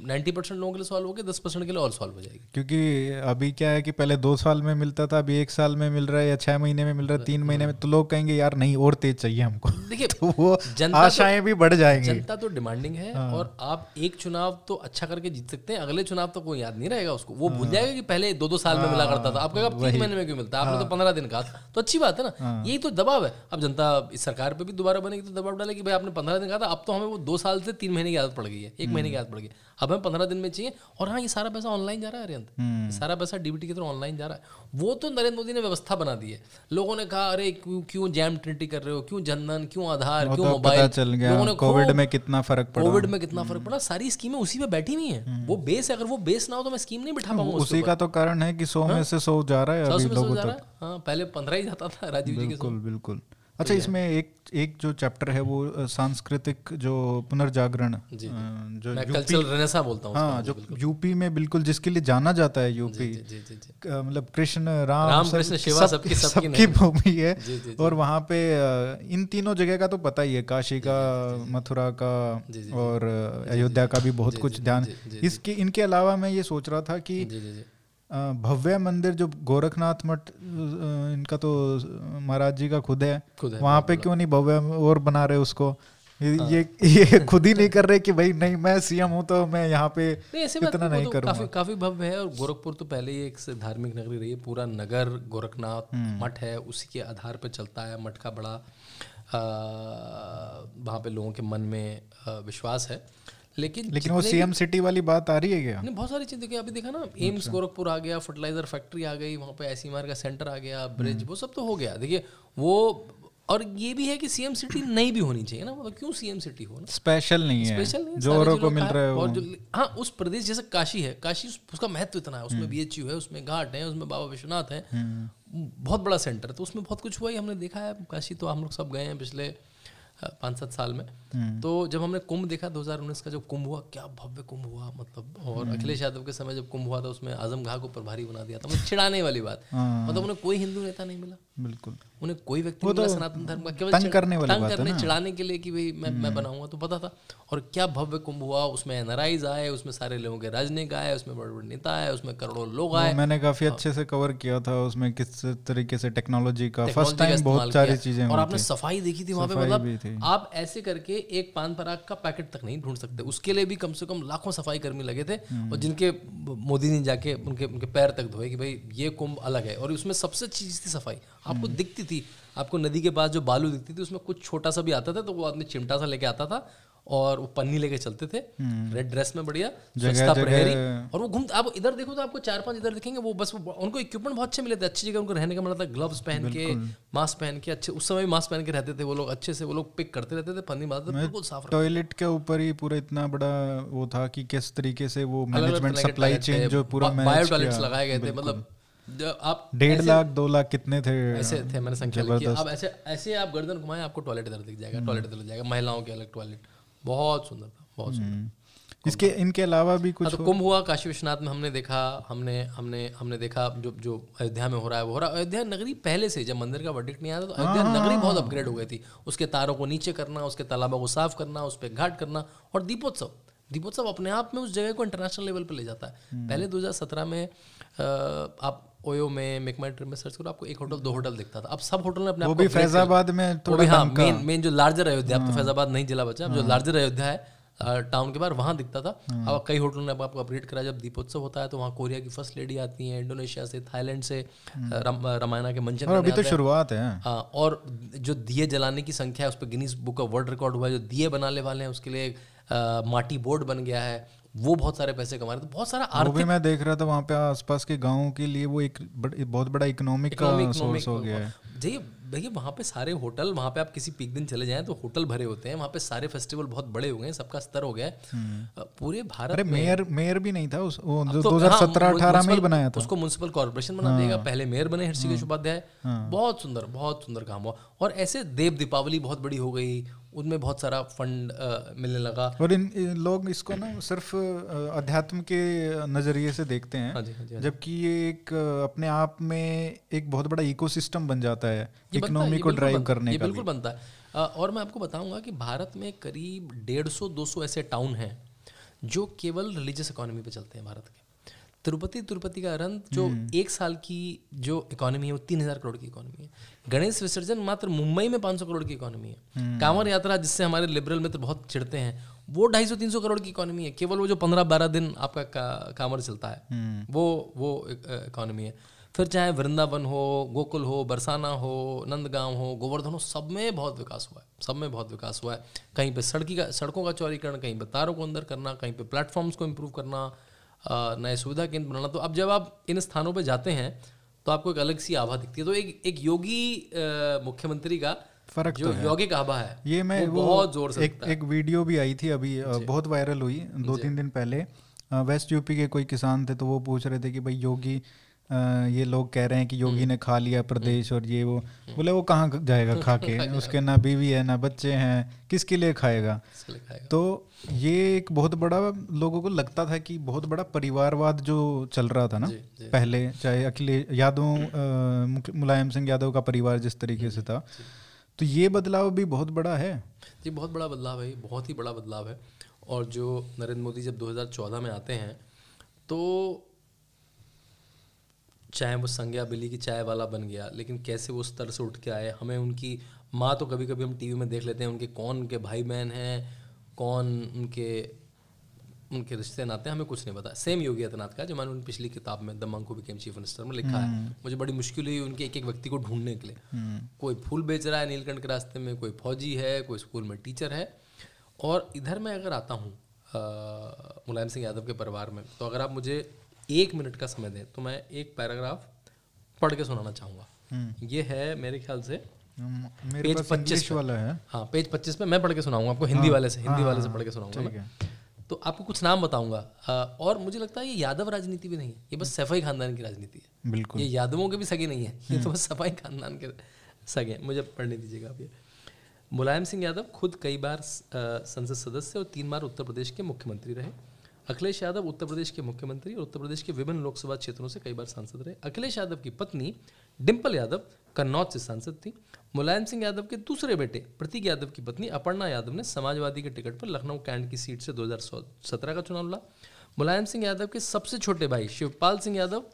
नाइन्टी परसेंट लोगों के लिए सॉल्व होगी दस परसेंट के लिए और सॉल्व हो जाएगी। क्योंकि अभी क्या है कि पहले दो साल में मिलता था अभी एक साल में मिल रहा है या छह महीने में मिल रहा है तीन महीने में तो लोग कहेंगे यार नहीं और तेज चाहिए हमको। देखिए तो वो तो आशाएँ भी बढ़ जाएँगी। जनता तो डिमांडिंग है हाँ। और आप एक चुनाव तो अच्छा करके जीत सकते हैं अगले चुनाव तो कोई याद नहीं रहेगा उसको। वो भूल हाँ। जाएगा कि पहले दो दो साल में मिला करता था। आपका तीन महीने में क्यों मिलता है? आपने तो हाँ। पंद्रह दिन कहा था। तो अच्छी बात है ना। यही तो दबाव है। अब जनता इस सरकार पर भी दोबारा बनेगी तो दबाव डालेगी। भाई आपने पंद्रह दिन कहा था अब तो हमें वो दो साल से तीन महीने की आदत पड़ गई है। एक महीने की आदत पड़ गई अब हमें पंद्रह दिन में चाहिए। और हाँ ये सारा पैसा ऑनलाइन जा रहा है अरियंत हम्म। सारा पैसा डीबीटी के थ्रू ऑनलाइन जा रहा है। वो तो नरेंद्र मोदी ने व्यवस्था बना दी है। लोगों ने कहा अरे क्यों क्यों जैम ट्रिनिटी कर रहे हो? क्यों जनधन? क्यों आधार? क्यों मोबाइल तो चल गया। कोविड में कितना फ़र्क पड़ा। कोविड में कितना फ़र्क पड़ा। सारी स्कीमें उसी में बैठी हुई है। हम्म। वो बेस है। अगर वो बेस ना हो तो मैं स्कीम नहीं बिठा पाऊँगा उसी का तो कारण है कि सौ में हाँ? से सौ जा रहा है हाँ। पहले पंद्रह ही जाता था राजीव जी के बिल्कुल बिल्कुल। अच्छा इसमें एक एक जो चैप्टर है वो सांस्कृतिक जो पुनर्जागरण जो कल्चरल बोलता हूँ हाँ जो यूपी में बिल्कुल जिसके लिए जाना जाता है यूपी मतलब कृष्ण राम, राम कृष्ण शिवा सबकी सबकी भूमि है। और वहाँ पे इन तीनों जगह का तो पता ही है काशी का मथुरा का और अयोध्या का भी बहुत कुछ ध्यान। इसके इनके अलावा मैं ये सोच रहा था कि भव्य मंदिर जो गोरखनाथ मठ इनका तो महाराज जी का खुद है, खुद है वहाँ पे क्यों नहीं भव्य और बना रहे उसको? ये हाँ। ये, ये खुद ही नहीं कर रहे कि भाई नहीं मैं सीएम हूँ तो मैं यहाँ पे नहीं, इतना नहीं तो करूँगा। काफ़ी काफ़ी भव्य है और गोरखपुर तो पहले ही एक धार्मिक नगरी रही है पूरा नगर गोरखनाथ हम्म। मठ है उसी के आधार पर चलता है मठ का बड़ा वहाँ पे लोगों के मन में विश्वास है। लेकिन लेकिन वो सीएम सिटी वाली बात आ रही है क्या नहीं बहुत सारी चीज़ देखिए अभी देखा ना एम्स अच्छा। गोरखपुर आ गया फर्टिलाइज़र फैक्ट्री आ गई वहाँ पे मार का सेंटर आ गया ब्रिज हम्म। वो सब तो हो गया देखिए वो और ये भी है कि सीएम सिटी नहीं भी होनी चाहिए ना मतलब क्यों सीएम सिटी हो ना स्पेशल नहीं है स्पेशल नहीं जो औरों को मिल रहा है और जो हाँ उस प्रदेश जैसे काशी है काशी उसका महत्व इतना है उसमें बी हम्म। है उसमें घाट है उसमें बाबा विश्वनाथ है हम्म। बहुत बड़ा सेंटर है तो उसमें बहुत कुछ हुआ ही हमने देखा है काशी तो हम लोग सब गए हैं पिछले पाँच सात साल में। तो जब हमने कुंभ देखा 2019 का जो कुंभ हुआ क्या भव्य कुंभ हुआ मतलब और हम्म। अखिलेश यादव के समय जब कुंभ हुआ था उसमें आज़म घा को प्रभारी बना दिया था मतलब चिड़ाने वाली बात। हाँ। मतलब उन्हें कोई हिंदू नेता नहीं मिला। बिल्कुल। उन्हें कोई व्यक्ति तो सनातन धर्म का। केवल तंग करने वाली तंग करने चिढ़ाने के लिए कि भाई मैं मैं हम्म। बनाऊँगा तो पता था। और क्या भव्य कुंभ हुआ उसमें एनआरआईज आए उसमें सारे लोगों के राजनीतिक आए उसमें बड़े बड़े नेता आए उसमें करोड़ों लोग आए। मैंने काफ़ी हाँ। अच्छे से कवर किया था उसमें किस तरीके से टेक्नोलॉजी का फ़र्स्ट टाइम बहुत सारी चीज़ें और आपने सफ़ाई देखी थी वहाँ पे मतलब आप ऐसे करके एक पान पराग का पैकेट तक नहीं ढूंढ सकते उसके लिए भी कम से कम लाखों सफ़ाई कर्मी लगे थे हम्म। और जिनके मोदी ने जाके उनके उनके पैर तक धोए कि भाई ये कुंभ अलग है और उसमें सबसे अच्छी चीज़ थी सफ़ाई आपको हम्म। दिखती थी आपको नदी के पास जो बालू दिखती थी उसमें कुछ छोटा सा भी आता था तो वो आदमी चिमटा सा लेके आता था और वो पन्नी लेके चलते थे। रेड हम्म। ड्रेस में बढ़िया स्वच्छता प्रहरी। और वो घूमते आप इधर देखो तो आपको चार पाँच इधर दिखेंगे वो बस वो, उनको इक्विपमेंट बहुत अच्छे मिले थे अच्छी जगह उनको रहने का मतलब था ग्लव्स पहन के मास्क पहन के अच्छे उस समय भी मास्क पहन के रहते थे वो लोग अच्छे से वो लोग पिक करते रहते थे पन्नी मारते बिल्कुल साफ़ टॉयलेट के ऊपर ही पूरा इतना बड़ा वो था कि किस तरीके से वो मैनेजमेंट सप्लाई चेन जो पूरा बायो टॉयलेट्स लगाए गए थे मतलब आप डेढ़ लाख दो लाख कितने थे? ऐसे थे मैंने संख्या लिखी। अब ऐसे ऐसे आप गर्दन घुमाएँ आपको टॉयलेट इधर दिख जाएगा टॉयलेट इधर जाएगा महिलाओं के अलग टॉयलेट बहुत सुंदर था बहुत सुंदर हम्म। इसके इनके अलावा भी कुछ हाँ, तो कुंभ हुआ काशी विश्वनाथ में हमने देखा हमने हमने हमने देखा जो जो अयोध्या में हो रहा है वो हो रहा है अयोध्या नगरी पहले से जब मंदिर का वर्डिक्ट नहीं आया था तो अयोध्या हाँ, नगरी बहुत अपग्रेड हाँ। गई थी उसके तारों को नीचे करना उसके तालाबों को साफ़ करना उस पर घाट करना और दीपोत्सव दीपोत्सव अपने आप में उस जगह को इंटरनेशनल लेवल पर ले जाता है हम्म। पहले 2017 में आप ओयो में मेकमाई ट्रिप में सर्च करो आपको एक होटल दो होटल दिखता था। अब सब होटल ने अपने वो भी फैजाबाद में थोड़ा हाँ मेन मेन जो लार्जर अयोध्या अब तो हाँ। फैजाबाद नहीं जिला बचा जो लार्जर हाँ। अयोध्या है टाउन के बाहर वहाँ दिखता था। हाँ। अब कई होटलों ने आपको अपडेट करा जब दीपोत्सव होता है तो वहाँ कोरिया की फ़र्स्ट लेडी आती है इंडोनेशिया से थाईलैंड से रामायणा के मंचन अभी तो शुरुआत है। हाँ और जो दिए जलाने की संख्या है उस पर Guinness book of world record हुआ है जो दिए बनाने वाले हैं उसके लिए माटी बोर्ड बन गया है। वो बहुत सारे पैसे कमा रहे थे बहुत सारा आर्थिक वो भी मैं देख रहा था वहाँ पे आसपास के गाँव के लिए वो एक बड़, बहुत बड़ा इकोनॉमिक का सोर्स हो गया है। जी भैया वहाँ पे सारे होटल वहाँ पे आप किसी पीक दिन चले जाएँ तो होटल भरे होते हैं वहाँ पे सारे फेस्टिवल बहुत बड़े हो गए सबका स्तर हो गया हम्म। पूरे भारत अरे मेयर मेयर भी नहीं था उस वो जो तो, 2017 18 हाँ, में ही बनाया था। उसको म्यूनसिपल कॉर्पोरेशन बना हाँ, देगा पहले मेयर बने हर्षिकेश हाँ। उपाध्याय। हाँ, बहुत सुंदर बहुत सुंदर काम हुआ। और ऐसे देव दीपावली बहुत बड़ी हो गई उनमें बहुत सारा फंड मिलने लगा। और इन, इन लोग इसको ना सिर्फ़ अध्यात्म के नज़रिए से देखते हैं हाँ जी, हाँ जी, हाँ जबकि ये एक अपने आप में एक बहुत बड़ा इकोसिस्टम बन जाता है इकोनॉमी को ड्राइव करने का बिल्कुल बनता है। और मैं आपको बताऊँगा कि भारत में करीब डेढ़ सौ दो सौ ऐसे टाउन हैं जो केवल रिलीजियस इकोनॉमी पे चलते हैं भारत के। तिरुपति तिरुपति का रन जो हम्म। एक साल की जो इकोनॉमी है वो तीन हज़ार करोड़ की इकोनॉमी है गणेश विसर्जन मात्र मुंबई में पाँच सौ करोड़ की इकोनॉमी है हम्म। कांवर यात्रा जिससे हमारे लिबरल मित्र बहुत चिढ़ते हैं वो ढाई सौ तीन सौ करोड़ की इकोनॉमी है केवल वो जो पंद्रह बारह दिन आपका का, कांवर चलता है हम्म। वो वो इकोनॉमी है फिर चाहे वृंदावन हो गोकुल हो बरसाना हो नंदगांव हो गोवर्धन हो सब में बहुत विकास हुआ है सब में बहुत विकास हुआ है कहीं पे सड़की का सड़कों का चौड़ीकरण कहीं पे तारों को अंदर करना कहीं पे प्लेटफॉर्म्स को इम्प्रूव करना नए सुविधा केंद्र बनाना। तो अब जब आप इन स्थानों पर जाते हैं तो आपको एक अलग सी आभा दिखती है। तो एक एक योगी मुख्यमंत्री का फ़र्क जो तो यौगिक आभा है ये मैं वो, वो बहुत ज़ोर से एक, एक वीडियो भी आई थी अभी बहुत वायरल हुई दो तीन दिन पहले। वेस्ट यूपी के कोई किसान थे तो वो पूछ रहे थे कि भाई योगी ये लोग कह रहे हैं कि योगी हम्म। ने खा लिया प्रदेश और ये वो। हम्म। बोले वो कहाँ जाएगा खा के? उसके ना बीवी है ना बच्चे हैं किसके लिए खाएगा? तो ये एक बहुत बड़ा लोगों को लगता था कि बहुत बड़ा परिवारवाद जो चल रहा था ना जी, जी, पहले चाहे अखिलेश यादव मुलायम सिंह यादव का परिवार जिस तरीके से था। तो ये बदलाव भी बहुत बड़ा है। जी बहुत बड़ा बदलाव है बहुत ही बड़ा बदलाव है। और जो नरेंद्र मोदी जब 2014 में आते हैं तो चाहे वो संज्ञा बिल्ली की चाय वाला बन गया लेकिन कैसे वो स्तर से उठ के आए हमें उनकी माँ तो कभी कभी हम टीवी में देख लेते हैं उनके कौन उनके भाई बहन हैं कौन उनके उनके रिश्ते नाते हमें कुछ नहीं पता सेम योगी आदित्यनाथ का जो मैंने उन पिछली किताब में the monk who became chief minister में लिखा है हम्म। मुझे बड़ी मुश्किल हुई उनके एक एक व्यक्ति को ढूँढने के लिए हम्म। कोई फूल बेच रहा है नीलकंठ के रास्ते में कोई फौजी है कोई स्कूल में टीचर है और इधर मैं अगर आता हूँ मुलायम सिंह यादव के परिवार में तो अगर आप मुझे एक मिनट का समय दें तो मैं एक पैराग्राफ पढ़ के सुनाना चाहूँगा। हम्म। ये है मेरे ख्याल से पेज पच्चीस वाला है। हाँ पेज पच्चीस में मैं पढ़ के सुनाऊँगा आपको हिंदी हाँ, वाले से हिंदी हाँ, वाले से पढ़ के सुनाऊँगा तो आपको कुछ नाम बताऊँगा और मुझे लगता है ये यादव राजनीति भी नहीं है ये बस सफ़ाई खानदान की राजनीति है। बिल्कुल। ये यादवों के भी सगे नहीं है ये तो हम्म। बस सफ़ाई खानदान के सगे मुझे पढ़ने दीजिएगा आप ये। मुलायम सिंह यादव खुद कई बार संसद सदस्य और तीन बार उत्तर प्रदेश के मुख्यमंत्री रहे। अखिलेश यादव उत्तर प्रदेश के मुख्यमंत्री और उत्तर प्रदेश के विभिन्न लोकसभा क्षेत्रों से कई बार सांसद रहे। अखिलेश यादव की पत्नी डिम्पल यादव कन्नौज से सांसद थी। मुलायम सिंह यादव के दूसरे बेटे प्रतीक यादव की पत्नी अपर्णा यादव ने समाजवादी के टिकट पर लखनऊ कैंट की सीट से 2017 का चुनाव लड़ा। मुलायम सिंह यादव के सबसे छोटे भाई शिवपाल सिंह यादव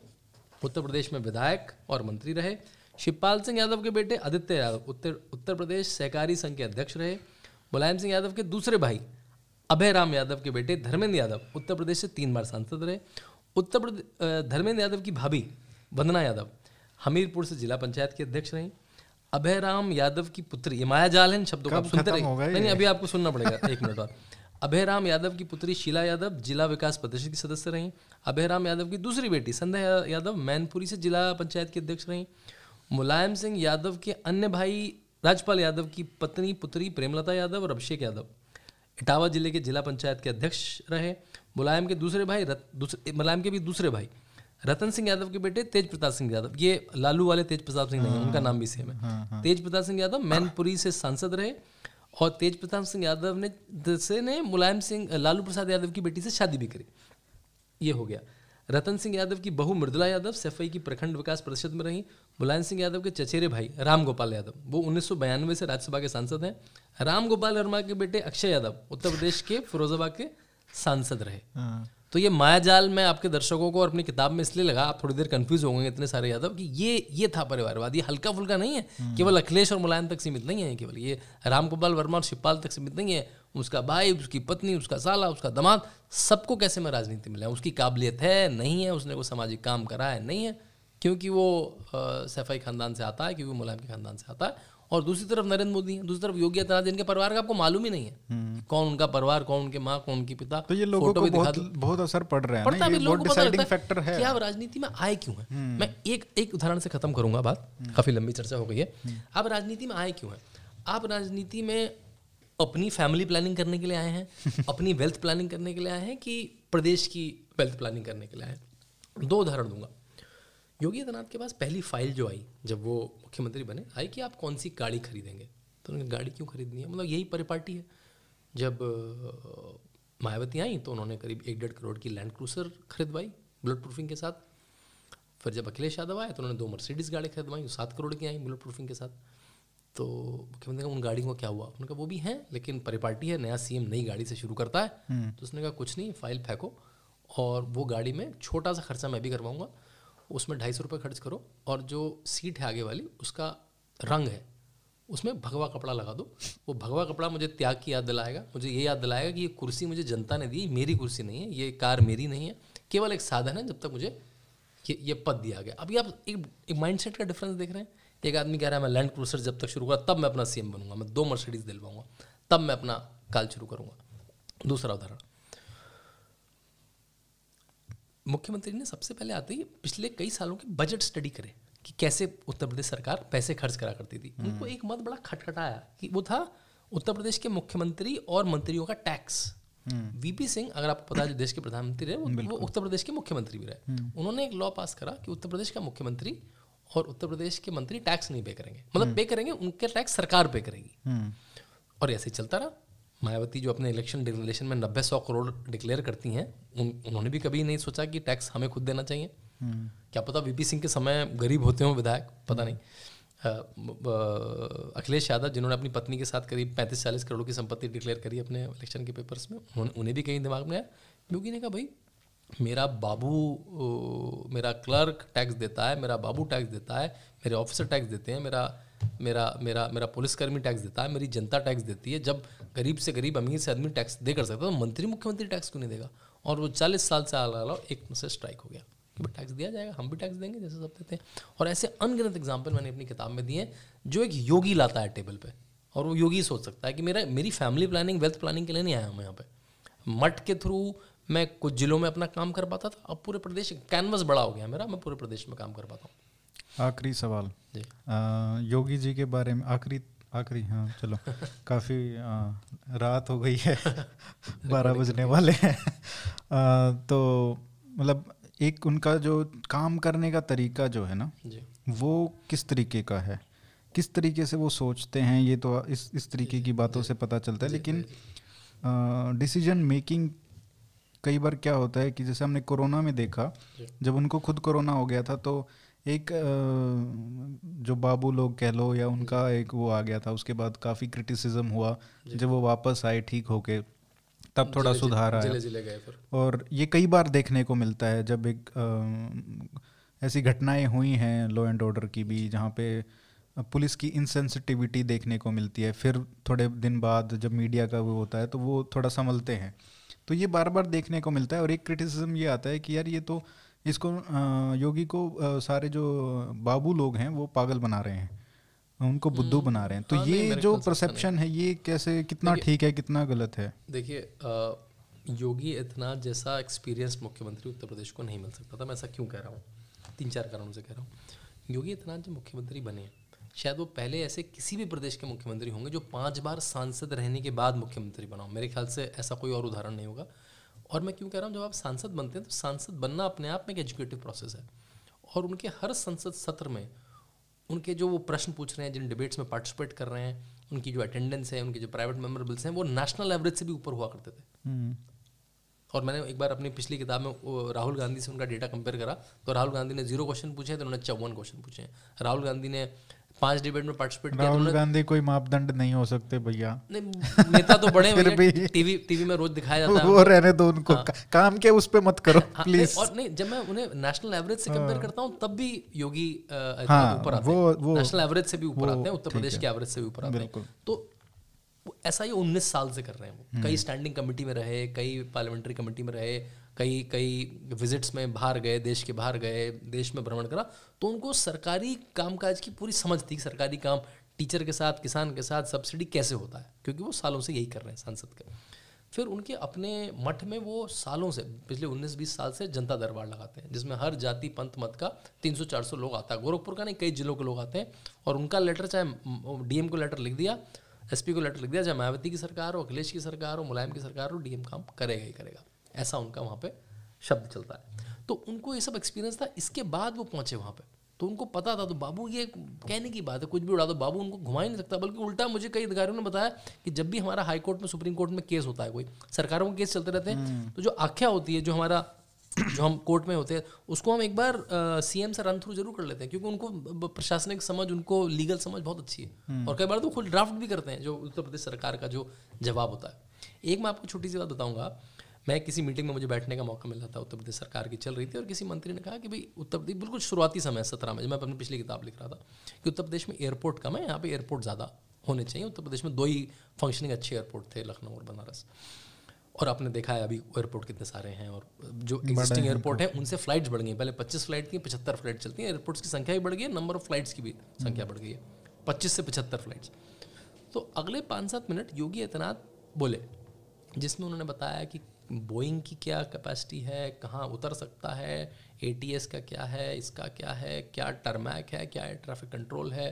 उत्तर प्रदेश में विधायक और मंत्री रहे। शिवपाल सिंह यादव के बेटे आदित्य यादव उत्तर उत्तर प्रदेश सहकारी संघ के अध्यक्ष रहे। मुलायम सिंह यादव के दूसरे भाई अभय राम यादव के बेटे धर्मेंद्र यादव उत्तर प्रदेश से तीन बार सांसद रहे। उत्तर प्रदेश धर्मेंद्र यादव की भाभी वंदना यादव हमीरपुर से जिला पंचायत के अध्यक्ष रही। अभय राम यादव की पुत्री ये माया जाल है शब्दों का आप सुनते रहे नहीं अभी आपको सुनना पड़ेगा एक मिनट बाद अभय राम यादव की पुत्री शीला यादव जिला विकास परिषद की सदस्य रही। अभय राम यादव की दूसरी बेटी संध्या यादव मैनपुरी से जिला पंचायत की अध्यक्ष रही। मुलायम सिंह यादव के अन्य भाई राजपाल यादव की पत्नी पुत्री प्रेमलता यादव और अभिषेक यादव। इटावा ज़िले के जिला पंचायत के अध्यक्ष रहे मुलायम के दूसरे भाई दूसरे मुलायम के भी दूसरे भाई रतन सिंह यादव के बेटे तेज प्रताप सिंह यादव। ये लालू वाले तेज प्रताप सिंह नहीं उनका नाम भी सेम है। हाँ, हाँ। तेज प्रताप सिंह यादव मैनपुरी से सांसद रहे और तेज प्रताप सिंह यादव ने से ने मुलायम सिंह लालू प्रसाद यादव की बेटी से शादी भी करी। ये हो गया। रतन सिंह यादव की बहू मृदुला यादव सफ़ाई की प्रखंड विकास परिषद में रही। मुलायम सिंह यादव के चचेरे भाई राम गोपाल यादव। वो उन्नीस से राज्यसभा के सांसद हैं। राम गोपाल वर्मा के बेटे अक्षय यादव उत्तर प्रदेश के फिरोजाबाद के सांसद रहे। हाँ। तो ये मायाजाल में आपके दर्शकों को और अपनी किताब में इसलिए लगा आप थोड़ी देर कंफ्यूज होंगे इतने सारे यादव कि ये ये था परिवारवाद। ये हल्का फुल्का नहीं है। हम्म। केवल अखिलेश और मुलायम तक सीमित नहीं है केवल ये राम गोपाल वर्मा और शिवपाल तक सीमित नहीं है। उसका भाई उसकी पत्नी उसका साला उसका दमाद सबको कैसे में राजनीति में लाऊँ? उसकी काबिलियत है नहीं है उसने कोई सामाजिक काम करा है नहीं है क्योंकि वो सैफाई खानदान से आता है क्योंकि वो मुलायम के खानदान से आता है। और दूसरी तरफ़ नरेंद्र मोदी है। दूसरी तरफ़ योगी आदित्यनाथ जिनके परिवार का आपको मालूम ही नहीं है हम्म। कौन उनका परिवार कौन उनके माँ कौन उनकी पिता तो ये लोगों को बहुत, बहुत असर पड़ रहा है पड़ता है लोगों को पता लगता है कि आप राजनीति में आए क्यों है? हम्म। मैं एक एक उदाहरण से खत्म करूँगा बात हम्म। काफ़ी लंबी चर्चा हो गई है। आप राजनीति में आए क्यों है? आप राजनीति में अपनी फैमिली प्लानिंग करने के लिए आए हैं अपनी वेल्थ प्लानिंग करने के लिए आए हैं कि प्रदेश की वेल्थ प्लानिंग करने के लिए आए हैं? दो उदाहरण दूँगा। योगी आदित्यनाथ के पास पहली फ़ाइल जो आई जब वो मुख्यमंत्री बने आई कि आप कौन सी गाड़ी खरीदेंगे? तो उन्होंने गाड़ी क्यों खरीदनी है? मतलब यही परिपाटी है। जब मायावती आई तो उन्होंने करीब एक डेढ़ करोड़ की लैंड क्रूसर खरीदवाई बुलेट प्रूफिंग के साथ। फिर जब अखिलेश यादव आए तो उन्होंने दो मर्सिडीज़ गाड़ी खरीदवाई सात करोड़ की आई बुलेट प्रूफिंग के साथ। तो मुख्यमंत्री उन गाड़ियों को क्या हुआ? उनका वो भी हैं लेकिन परिपाटी है नया सीएम नई गाड़ी से शुरू करता है। हम्म। तो उसने कहा कुछ नहीं फ़ाइल फेंको और वो गाड़ी में छोटा सा खर्चा मैं भी करवाऊँगा उसमें ढाई सौ रुपये खर्च करो और जो सीट है आगे वाली उसका रंग है उसमें भगवा कपड़ा लगा दो। वो भगवा कपड़ा मुझे त्याग की याद दिलाएगा मुझे ये याद दिलाएगा कि ये कुर्सी मुझे जनता ने दी मेरी कुर्सी नहीं है ये कार मेरी नहीं है केवल एक साधन है जब तक मुझे ये ये पद दिया गया। अभी आप एक एक माइंड सेट का डिफरेंस देख रहे हैं। एक आदमी कह रहा है मैं लैंड क्रूसर जब तक शुरू करा तब मैं अपना सीएम बनूँगा। मैं दो मर्सिडीज दिलवाऊँगा तब मैं अपना काल शुरू करूँगा। दूसरा उदाहरण। मुख्यमंत्री ने सबसे पहले आते ही पिछले कई सालों की बजट स्टडी करे कि कैसे उत्तर प्रदेश सरकार पैसे खर्च करा करती थी। हम्म। उनको एक मत बड़ा खटखटाया कि वो था उत्तर प्रदेश के मुख्यमंत्री और मंत्रियों का टैक्स वीपी हम्म। सिंह अगर आपको पता है देश के प्रधानमंत्री रहे वो, वो उत्तर प्रदेश के मुख्यमंत्री भी रहे। हम्म। उन्होंने एक लॉ पास करा कि उत्तर प्रदेश का मुख्यमंत्री और उत्तर प्रदेश के मंत्री टैक्स नहीं पे करेंगे। मतलब पे करेंगे उनके टैक्स सरकार पे करेगी। और ऐसे चलता रहा। मायावती जो अपने इलेक्शन डिक्लेरेशन में नब्बे सौ करोड़ डिक्लेयर करती हैं उन, उन्होंने भी कभी नहीं सोचा कि टैक्स हमें खुद देना चाहिए। हम्म। क्या पता वीपी सिंह के समय गरीब होते हों विधायक पता नहीं। अखिलेश यादव जिन्होंने अपनी पत्नी के साथ करीब पैंतीस चालीस करोड़ की संपत्ति डिक्लेयर करी अपने इलेक्शन के पेपर्स में उन्हें भी कहीं दिमाग में आया। योगी ने कहा भाई मेरा बाबू मेरा क्लर्क टैक्स देता है, मेरा बाबू टैक्स देता है, मेरे ऑफिसर टैक्स देते हैं, मेरा मेरा मेरा मेरा पुलिसकर्मी टैक्स देता है, मेरी जनता टैक्स देती है। जब गरीब से गरीब, अमीर से आदमी टैक्स दे कर सकता है तो मंत्री, मुख्यमंत्री टैक्स क्यों नहीं देगा? और वो चालीस साल से आला एक से स्ट्राइक हो गया। कि टैक्स दिया जाएगा, हम भी टैक्स देंगे, जैसे सब देते हैं। और ऐसे अनगिनत एग्ज़ाम्पल मैंने अपनी किताब में दिए हैं, जो एक योगी लाता है टेबल पर और वो योगी सोच सकता है कि मेरा, मेरी फैमिली प्लानिंग वेल्थ प्लानिंग के लिए नहीं आया हूँ यहाँ पे। मठ के थ्रू मैं कुछ जिलों में अपना काम कर पाता था अब पूरे प्रदेश कैनवस बड़ा हो गया मेरा मैं पूरे प्रदेश में काम कर पाता हूँ। आखिरी सवाल। जी। आ, योगी जी के बारे में आखिरी आखिरी हाँ चलो। काफ़ी रात हो गई है बारह बजने वाले हैं। तो मतलब एक उनका जो काम करने का तरीका जो है ना वो किस तरीके का है? किस तरीके से वो सोचते हैं ये तो इस इस तरीके की बातों से पता चलता है लेकिन डिसीज़न मेकिंग कई बार क्या होता है कि जैसे हमने कोरोना में देखा जब उनको खुद कोरोना हो गया था तो एक जो बाबू लोग कह लो या उनका एक वो आ गया था उसके बाद काफ़ी क्रिटिसिज्म हुआ जब वो वापस आए ठीक होके तब थोड़ा सुधार आया। और ये कई बार देखने को मिलता है जब एक आ, ऐसी घटनाएँ हुई हैं लॉ एंड ऑर्डर की भी जहाँ पे पुलिस की इनसेंसिटिविटी देखने को मिलती है फिर थोड़े दिन बाद जब मीडिया का वो होता है तो वो थोड़ा संभलते हैं। तो ये बार बार देखने को मिलता है और एक क्रिटिसिज्म ये आता है कि यार ये तो इसको योगी को सारे जो बाबू लोग हैं वो पागल बना रहे हैं। उनको बुद्धू हम्म। बना रहे हैं। तो हाँ, ये जो परसेप्शन है ये कैसे कितना ठीक है कितना गलत है? देखिए योगी इतना जैसा एक्सपीरियंस मुख्यमंत्री उत्तर प्रदेश को नहीं मिल सकता था मैं ऐसा क्यों कह रहा हूँ? तीन चार कारणों से कह रहा हूँ। योगी इतना जब मुख्यमंत्री बने शायद वो पहले ऐसे किसी भी प्रदेश के मुख्यमंत्री होंगे जो पाँच बार सांसद रहने के बाद मुख्यमंत्री बना मेरे ख्याल से ऐसा कोई और उदाहरण नहीं होगा। और मैं क्यों कह रहा हूँ जब आप सांसद बनते हैं तो सांसद बनना अपने आप में एक एजुकेटिव प्रोसेस है। और उनके हर संसद सत्र में उनके जो वो प्रश्न पूछ रहे हैं जिन डिबेट्स में पार्टिसिपेट कर रहे हैं उनकी जो अटेंडेंस है उनके जो प्राइवेट मेमोरेबल्स हैं वो नेशनल एवरेज से भी ऊपर हुआ करते थे। हम्म। और मैंने एक बार अपनी पिछली किताब में राहुल गांधी से उनका डेटा कंपेयर करा तो राहुल गांधी ने ज़ीरो क्वेश्चन पूछे तो उन्होंने चौवन क्वेश्चन पूछे राहुल गांधी ने पाँच डिबेट में पार्टिसिपेट किया राहुल गांधी कोई मापदंड नहीं हो सकते भैया। नेता तो बड़े फिर भी टीवी टीवी में रोज दिखाया जाता है। वो रहने दो उनको। हाँ, काम के उस पे मत करो हाँ, प्लीज़ और नहीं जब मैं उन्हें नेशनल एवरेज से कंपेयर हाँ। करता हूँ तब भी योगी हाँ, ऊपर आते हैं। नेशनल एवरेज से भी ऊपर आते हैं उत्तर प्रदेश के एवरेज से भी ऊपर आते हैं। तो ऐसा ही उन्नीस साल से कर रहे हैं वो। कई स्टैंडिंग कमेटी में रहे कई पार्लियामेंट्री कमेटी में रहे कई कई विजिट्स में बाहर गए, देश के बाहर गए, देश में भ्रमण करा तो उनको सरकारी कामकाज की पूरी समझ थी सरकारी काम टीचर के साथ, किसान के साथ सब्सिडी कैसे होता है? क्योंकि वो सालों से यही कर रहे हैं, सांसद के। फिर उनके अपने मठ में वो सालों से, पिछले 19-20 साल से जनता दरबार लगाते हैं, जिसमें हर जाति, पंथ, मत का 300-400 लोग आता है। गोरखपुर का नहीं, कई जिलों के लोग आते हैं, और उनका लेटर चाहे डीएम को लेटर लिख दिया एसपी को लेटर लिख दिया, चाहे मायावती की सरकार हो, अखिलेश की सरकार हो, मुलायम की सरकार हो डीएम काम करेगा ही करेगा। ऐसा उनका वहाँ पे शब्द चलता है तो उनको ये सब एक्सपीरियंस था इसके बाद वो पहुँचे वहाँ पे तो उनको पता था तो बाबू ये कहने की बात है कुछ भी उड़ा दो बाबू उनको घुमा ही नहीं सकता बल्कि उल्टा मुझे कई अधिकारियों ने बताया कि जब भी हमारा हाई कोर्ट में सुप्रीम कोर्ट में केस होता है कोई सरकारों के केस चलते रहते हैं हम्म। तो जो आख्या होती है जो हमारा जो हम कोर्ट में होते हैं उसको हम एक बार सीएम से रन थ्रू ज़रूर कर लेते हैं क्योंकि उनको प्रशासनिक समझ उनको लीगल समझ बहुत अच्छी है हम्म। और कई बार तो खुद ड्राफ्ट भी करते हैं जो उत्तर प्रदेश सरकार का जो जवाब होता है एक मैं आपको छोटी सी बात बताऊँगा मैं किसी मीटिंग में मुझे बैठने का मौका मिला था उत्तर प्रदेश सरकार की चल रही थी और किसी मंत्री ने कहा कि भाई उत्तर प्रदेश बिल्कुल शुरुआती समय सत्रह में जब मैं अपनी पिछली किताब लिख रहा था कि उत्तर प्रदेश में एयरपोर्ट कम है यहाँ पे एयरपोर्ट ज़्यादा होने चाहिए उत्तर प्रदेश में दो ही फंक्शनिंग अच्छे एयरपोर्ट थे लखनऊ और बनारस। और आपने देखा है अभी एयरपोर्ट कितने सारे हैं और जो एग्जिस्टिंग एयरपोर्ट। है उनसे फ्लाइट्स बढ़ गई पहले पच्चीस फ़्लाइट थी पचहत्तर फ़्लाइट चलती हैं एयरपोर्ट्स की संख्या भी बढ़ गई है नंबर ऑफ़ फ्लाइट्स की भी संख्या बढ़ गई है। पच्चीस से पचहत्तर फ्लाइट्स तो अगले पाँच सात मिनट योगी आदित्यनाथ बोले जिसमें उन्होंने बताया कि बोइंग की क्या कैपेसिटी है? कहाँ उतर सकता है? एटीएस का क्या है? इसका क्या है? क्या टर्मैक है? क्या है ट्रैफ़िक कंट्रोल है?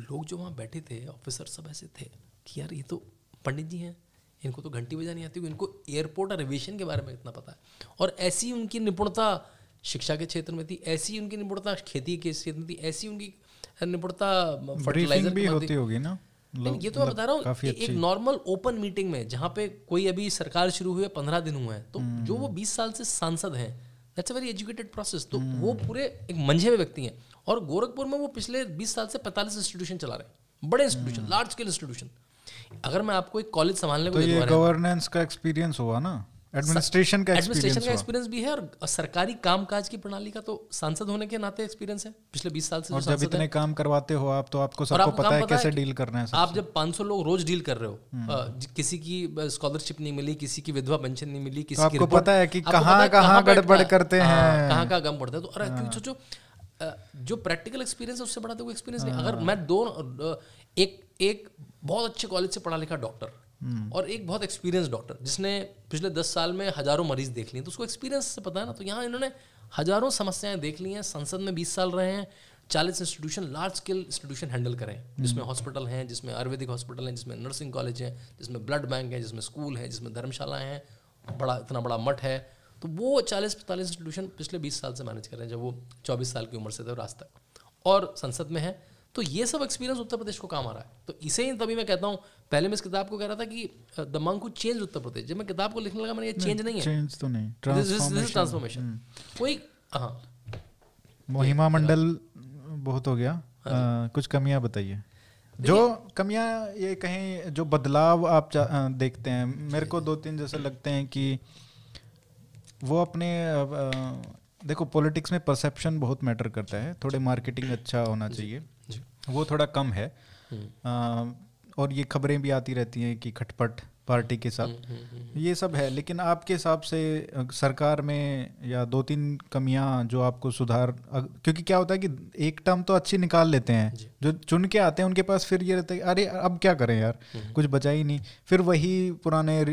लोग जो वहाँ बैठे थे ऑफिसर सब ऐसे थे कि यार ये तो पंडित जी हैं। इनको तो घंटी बजानी आती है इनको एयरपोर्ट और एविएशन के बारे में इतना पता है। और ऐसी उनकी निपुणता शिक्षा के क्षेत्र में थी ऐसी उनकी निपुणता खेती के क्षेत्र में थी ऐसी उनकी निपुणता फर्टिलाइज़र भी होती होगी ना। नहीं ये तो मैं बता रहा हूँ एक नॉर्मल ओपन मीटिंग में जहाँ पे कोई अभी सरकार शुरू हुई है पंद्रह दिन हुए हैं तो हम्म। जो वो बीस साल से सांसद है that's a very educated process तो वो हम्म। पूरे एक मंझे में व्यक्ति हैं। और गोरखपुर में वो पिछले बीस साल से पैंतालीस इंस्टीट्यूशन चला रहे हैं बड़े इंस्टीट्यूशन लार्ज स्केल इंस्टीट्यूशन अगर मैं आपको एक कॉलेज संभालने को तो ये गवर्नेंस का एक्सपीरियंस हुआ ना? एडमिनिस्ट्रेशन का एडमिनिस्ट्रेशन का एक्सपीरियंस भी है और सरकारी कामकाज की प्रणाली का तो सांसद होने के नाते एक्सपीरियंस है पिछले 20 साल से और जब इतने काम करवाते हो आप तो आपको सबको पता है कैसे डील करना है आप जब 500 लोग रोज डील कर रहे हो हम्म। किसी की स्कॉलरशिप नहीं मिली किसी की विधवा पेंशन नहीं मिली किसी की पता है कि कहाँ कहाँ गड़बड़ करते हाँ, हैं कहाँ कहाँ गम पड़ता है तो अरे हाँ। सोचो जो प्रैक्टिकल एक्सपीरियंस है उससे बड़ा तो कोई एक्सपीरियंस नहीं अगर हाँ। मैं दो एक एक बहुत अच्छे कॉलेज से पढ़ा लिखा डॉक्टर। और एक बहुत एक्सपीरियंस डॉक्टर जिसने पिछले दस साल में हज़ारों मरीज़ देख लिए। तो उसको एक्सपीरियंस से पता है ना तो यहाँ इन्होंने हज़ारों समस्याएँ देख ली हैं संसद में बीस साल रहे हैं चालीस institution large scale institution handle करें जिसमें हॉस्पिटल। हैं जिसमें आयुर्वेदिक हॉस्पिटल हैं जिसमें नर्सिंग कॉलेज हैं जिसमें ब्लड बैंक है जिसमें स्कूल है जिसमें धर्मशालाएँ हैं बड़ा इतना बड़ा मठ है। तो वो चालीस पैंतालीस इंस्टीट्यूशन पिछले बीस साल से मैनेज कर रहे हैं जब वो चौबीस साल की उम्र से थे और रास्ता और संसद में है। तो ये सब एक्सपीरियंस उत्तर प्रदेश को काम आ रहा है। तो इसे ही तभी मैं कहता हूँ पहले मैं इस किताब को कह रहा था कि द मंग चेंज उत्तर प्रदेश। जब मैं किताब को लिखने लगा मैंने ये चेंज नहीं है। चेंज तो नहीं ट्रांसफॉर्मेशन हम्म। कोई हाँ। महिमा मंडल बहुत हो गया। हाँ कुछ कमियाँ बताइए। जो कमियाँ ये कहीं जो बदलाव आप देखते हैं मेरे को दो तीन जैसे लगते हैं कि वो अपने देखो पॉलिटिक्स में परसेप्शन बहुत मैटर करता है। थोड़े मार्केटिंग अच्छा होना चाहिए। वो थोड़ा कम है। हम्म। आ, और ये खबरें भी आती रहती हैं कि खटपट पार्टी के साथ। हम्म, हम्म, ये सब है लेकिन आपके हिसाब से सरकार में या दो तीन कमियाँ जो आपको सुधार क्योंकि क्या होता है कि एक टर्म तो अच्छी निकाल लेते हैं। जो। चुन के आते हैं उनके पास फिर ये रहता है अरे अब क्या करें यार? कुछ बचा ही नहीं। फिर वही पुराने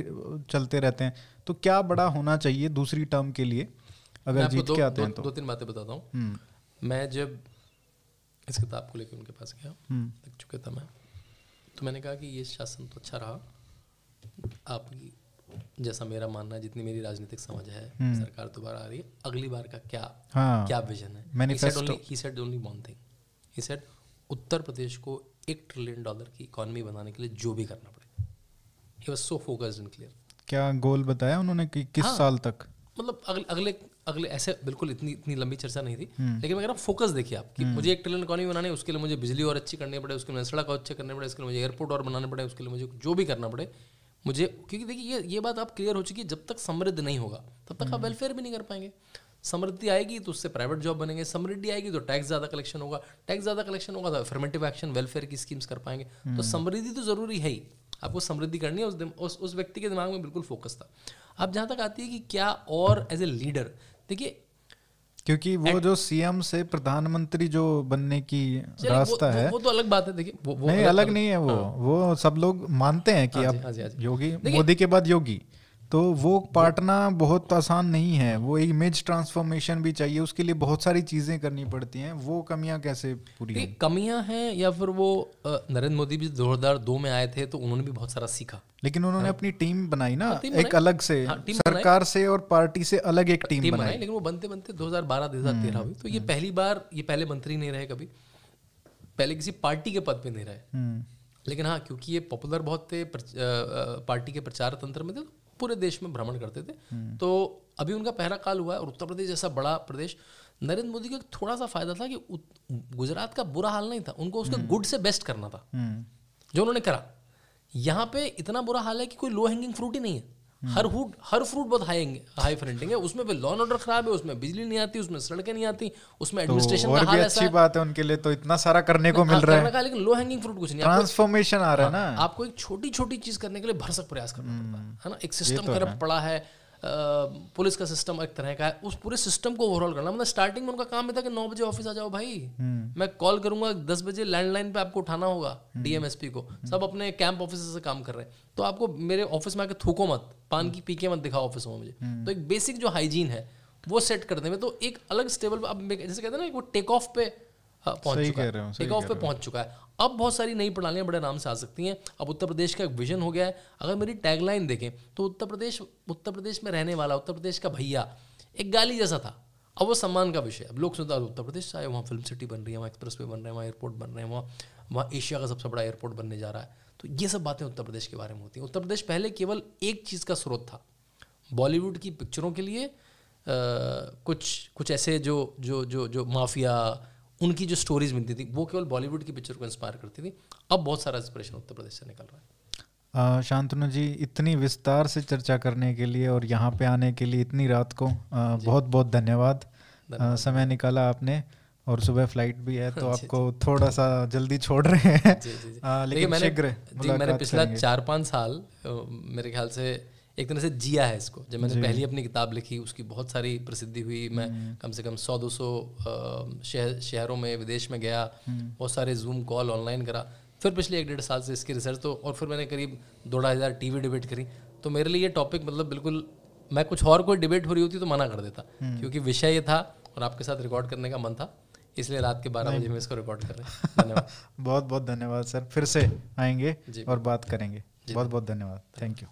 चलते रहते हैं। तो क्या बड़ा होना चाहिए दूसरी टर्म के लिए? अगर जीत के आते हैं तो। दो तीन बातें बताता हूँ। मैं जब इस किताब को लेकर उनके पास गया हम्म। चुके था मैं तो मैंने कहा कि ये शासन तो अच्छा रहा। आपकी जैसा मेरा मानना है जितनी मेरी राजनीतिक समझ है हम्म। सरकार दोबारा आ रही है। अगली बार का क्या हाँ, क्या विजन है? He said only one thing he said Uttar Pradesh को एक ट्रिलियन डॉलर की इकोनॉमी बनाने के लिए जो भी करना पड़े he was so focused and clear क्या गोल बताया उन्होंने कि किस हाँ, साल तक? मतलब अगले अगले अगले ऐसे बिल्कुल इतनी इतनी लंबी चर्चा नहीं थी हम्म। लेकिन मैं कह रहा हूँ फोकस देखिए आप कि हम्म। मुझे एक ट्रिलियन इकॉनमी बनानी है उसके लिए मुझे बिजली और अच्छी करनी पड़े उसके लिए सड़क और अच्छे करने पड़े उसके लिए मुझे एयरपोर्ट और बनाने पड़े उसके लिए मुझे जो भी करना पड़े मुझे क्योंकि देखिए ये ये बात आप क्लियर हो चुकी है जब तक समृद्ध नहीं होगा तब तक आप वेलफेयर हम्म। भी नहीं कर पाएँगे समृद्धि आएगी तो उससे प्राइवेट जॉब बनेंगे समृद्धि आएगी तो टैक्स ज़्यादा कलेक्शन होगा टैक्स ज़्यादा कलेक्शन होगा तो अफर्मेटिव एक्शन वेलफेयर की स्कीम्स कर पाएँगे तो समृद्धि तो ज़रूरी है ही आपको समृद्धि करनी है उस उस, उस व्यक्ति के दिमाग में बिल्कुल फोकस था अब जहाँ तक आती है कि क्या और एज ए लीडर देखिए क्योंकि वो जो सीएम से प्रधानमंत्री जो बनने की रास्ता वो, है वो, वो तो अलग बात है देखिए वो, वो नहीं अलग, अलग नहीं है वो। हाँ। वो सब लोग मानते हैं कि हाँ अब हाँ योगी मोदी के बाद योगी। तो वो पाटना बहुत आसान नहीं है। वो इमेज ट्रांसफॉर्मेशन भी चाहिए उसके लिए बहुत सारी चीज़ें करनी पड़ती हैं। वो कमियाँ कैसे पूरी कमियाँ हैं या फिर वो नरेंद्र मोदी भी दो हज़ार दो में आए थे तो उन्होंने भी बहुत सारा सीखा? लेकिन उन्होंने हाँ। अपनी टीम बनाई ना टीम एक अलग से। हाँ, सरकार से और पार्टी से अलग एक टीम, टीम बनाई। लेकिन वो बनते बनते 2012 2013 हुई। तो ये हम्म। पहली बार ये पहले मंत्री नहीं रहे कभी। पहले किसी पार्टी के पद पे नहीं रहे। हम्म। लेकिन हाँ क्योंकि ये पॉपुलर बहुत थे पार्टी के प्रचार तंत्र में थे पूरे देश में भ्रमण करते थे हम्म। तो अभी उनका पहला काल हुआ है और उत्तर प्रदेश जैसा बड़ा प्रदेश नरेंद्र मोदी को थोड़ा सा फ़ायदा था कि गुजरात का बुरा हाल नहीं था उनको उसका गुड हम्म। से बेस्ट करना था हम्म। जो उन्होंने करा यहाँ पे इतना बुरा हाल है कि कोई लो हैंगिंग फ्रूट ही नहीं है हर फ्रूट हर फ्रूट बहुत हाई हाई फ्रंटिंग है। उसमें भी लॉन ऑर्डर खराब है उसमें बिजली नहीं आती उसमें सड़कें नहीं आती उसमें एडमिनिस्ट्रेशन तो का हाल अच्छी बात है उनके लिए तो इतना सारा करने को मिल रहा है। लेकिन लो हैंगिंग फ्रूट कुछ नहीं। ट्रांसफॉर्मेशन आ रहा है हाँ, ना। आपको एक छोटी छोटी चीज़ करने के लिए भरसक प्रयास करना पड़ता है ना? एक सिस्टम करप्ट पड़ा है पुलिस का सिस्टम एक तरह का है। उस पूरे सिस्टम को ओवरऑल करना। मतलब स्टार्टिंग में उनका काम था कि नौ बजे ऑफ़िस आ जाओ भाई। हम्म। मैं कॉल करूँगा दस बजे लैंडलाइन पे आपको उठाना होगा डीएमएसपी हम्म। को। सब अपने कैंप ऑफ़िस से काम कर रहे हैं। तो आपको मेरे ऑफ़िस में आके थूको मत। पान की पीके मत दिखाओ ऑफ़िस में मुझे। हम्म। तो एक बेसिक जो हाइजीन है वो सेट कर देंगे। तो एक अलग स्टेबल अब जैसे कहते हैं ना वो टेक ऑफ़ पे पहुँच चुका है। टेक ऑफ़ पे पहुँच चुका है। अब बहुत सारी नई प्रणालियाँ बड़े आराम से आ सकती हैं। अब उत्तर प्रदेश का एक विजन हो गया है। अगर मेरी टैगलाइन देखें तो उत्तर प्रदेश उत्तर प्रदेश में रहने वाला उत्तर प्रदेश का भैया एक गाली जैसा था। अब वो सम्मान का विषय अब लोग सुनते उत्तर प्रदेश चाहे वहाँ फ़िल्म सिटी बन रही है वहाँ एक्सप्रेस वे बन रहे हैं वहाँ एयरपोर्ट बन रहे हैं वहाँ वहाँ एशिया का सबसे बड़ा एयरपोर्ट बनने जा रहा है। तो ये सब बातें उत्तर प्रदेश के बारे में होती हैं। उत्तर प्रदेश पहले केवल एक चीज़ का स्रोत था। बॉलीवुड की पिक्चरों के लिए आ, कुछ कुछ ऐसे जो जो जो जो माफिया उनकी जो स्टोरीज मिलती थी वो केवल बॉलीवुड की पिक्चर को इंस्पायर करती थी। अब बहुत सारा इंस्पिरेशन उत्तर प्रदेश से निकल रहा है। शांतनु जी इतनी विस्तार से चर्चा करने के लिए और यहाँ पे आने के लिए इतनी रात को आ, बहुत बहुत धन्यवाद। समय निकाला आपने और सुबह फ़्लाइट भी है तो आपको थोड़ा सा जल्दी छोड़ रहे हैं। लेकिन शीघ्र मैंने पिछला चार पाँच साल मेरे ख्याल से एक तरह से जिया है इसको। जब मैंने पहली अपनी किताब लिखी उसकी बहुत सारी प्रसिद्धि हुई। मैं हम्म। कम से कम सौ दो सौ शहर शहरों में विदेश में गया। हम्म। बहुत सारे जूम कॉल ऑनलाइन करा। फिर पिछले एक डेढ़ साल से इसकी रिसर्च तो और फिर मैंने करीब दो ढाई हज़ार टी डिबेट करी। तो मेरे लिए ये टॉपिक मतलब बिल्कुल मैं कुछ और कोई डिबेट हो रही होती तो मना कर देता। हम्म। क्योंकि विषय ये था और आपके साथ रिकॉर्ड करने का मन था। इसलिए रात के बारह बजे में इसको रिकॉर्ड कर रहे धन्यवाद। बहुत बहुत धन्यवाद सर। फिर से आएँगे और बात करेंगे। बहुत बहुत धन्यवाद। Thank you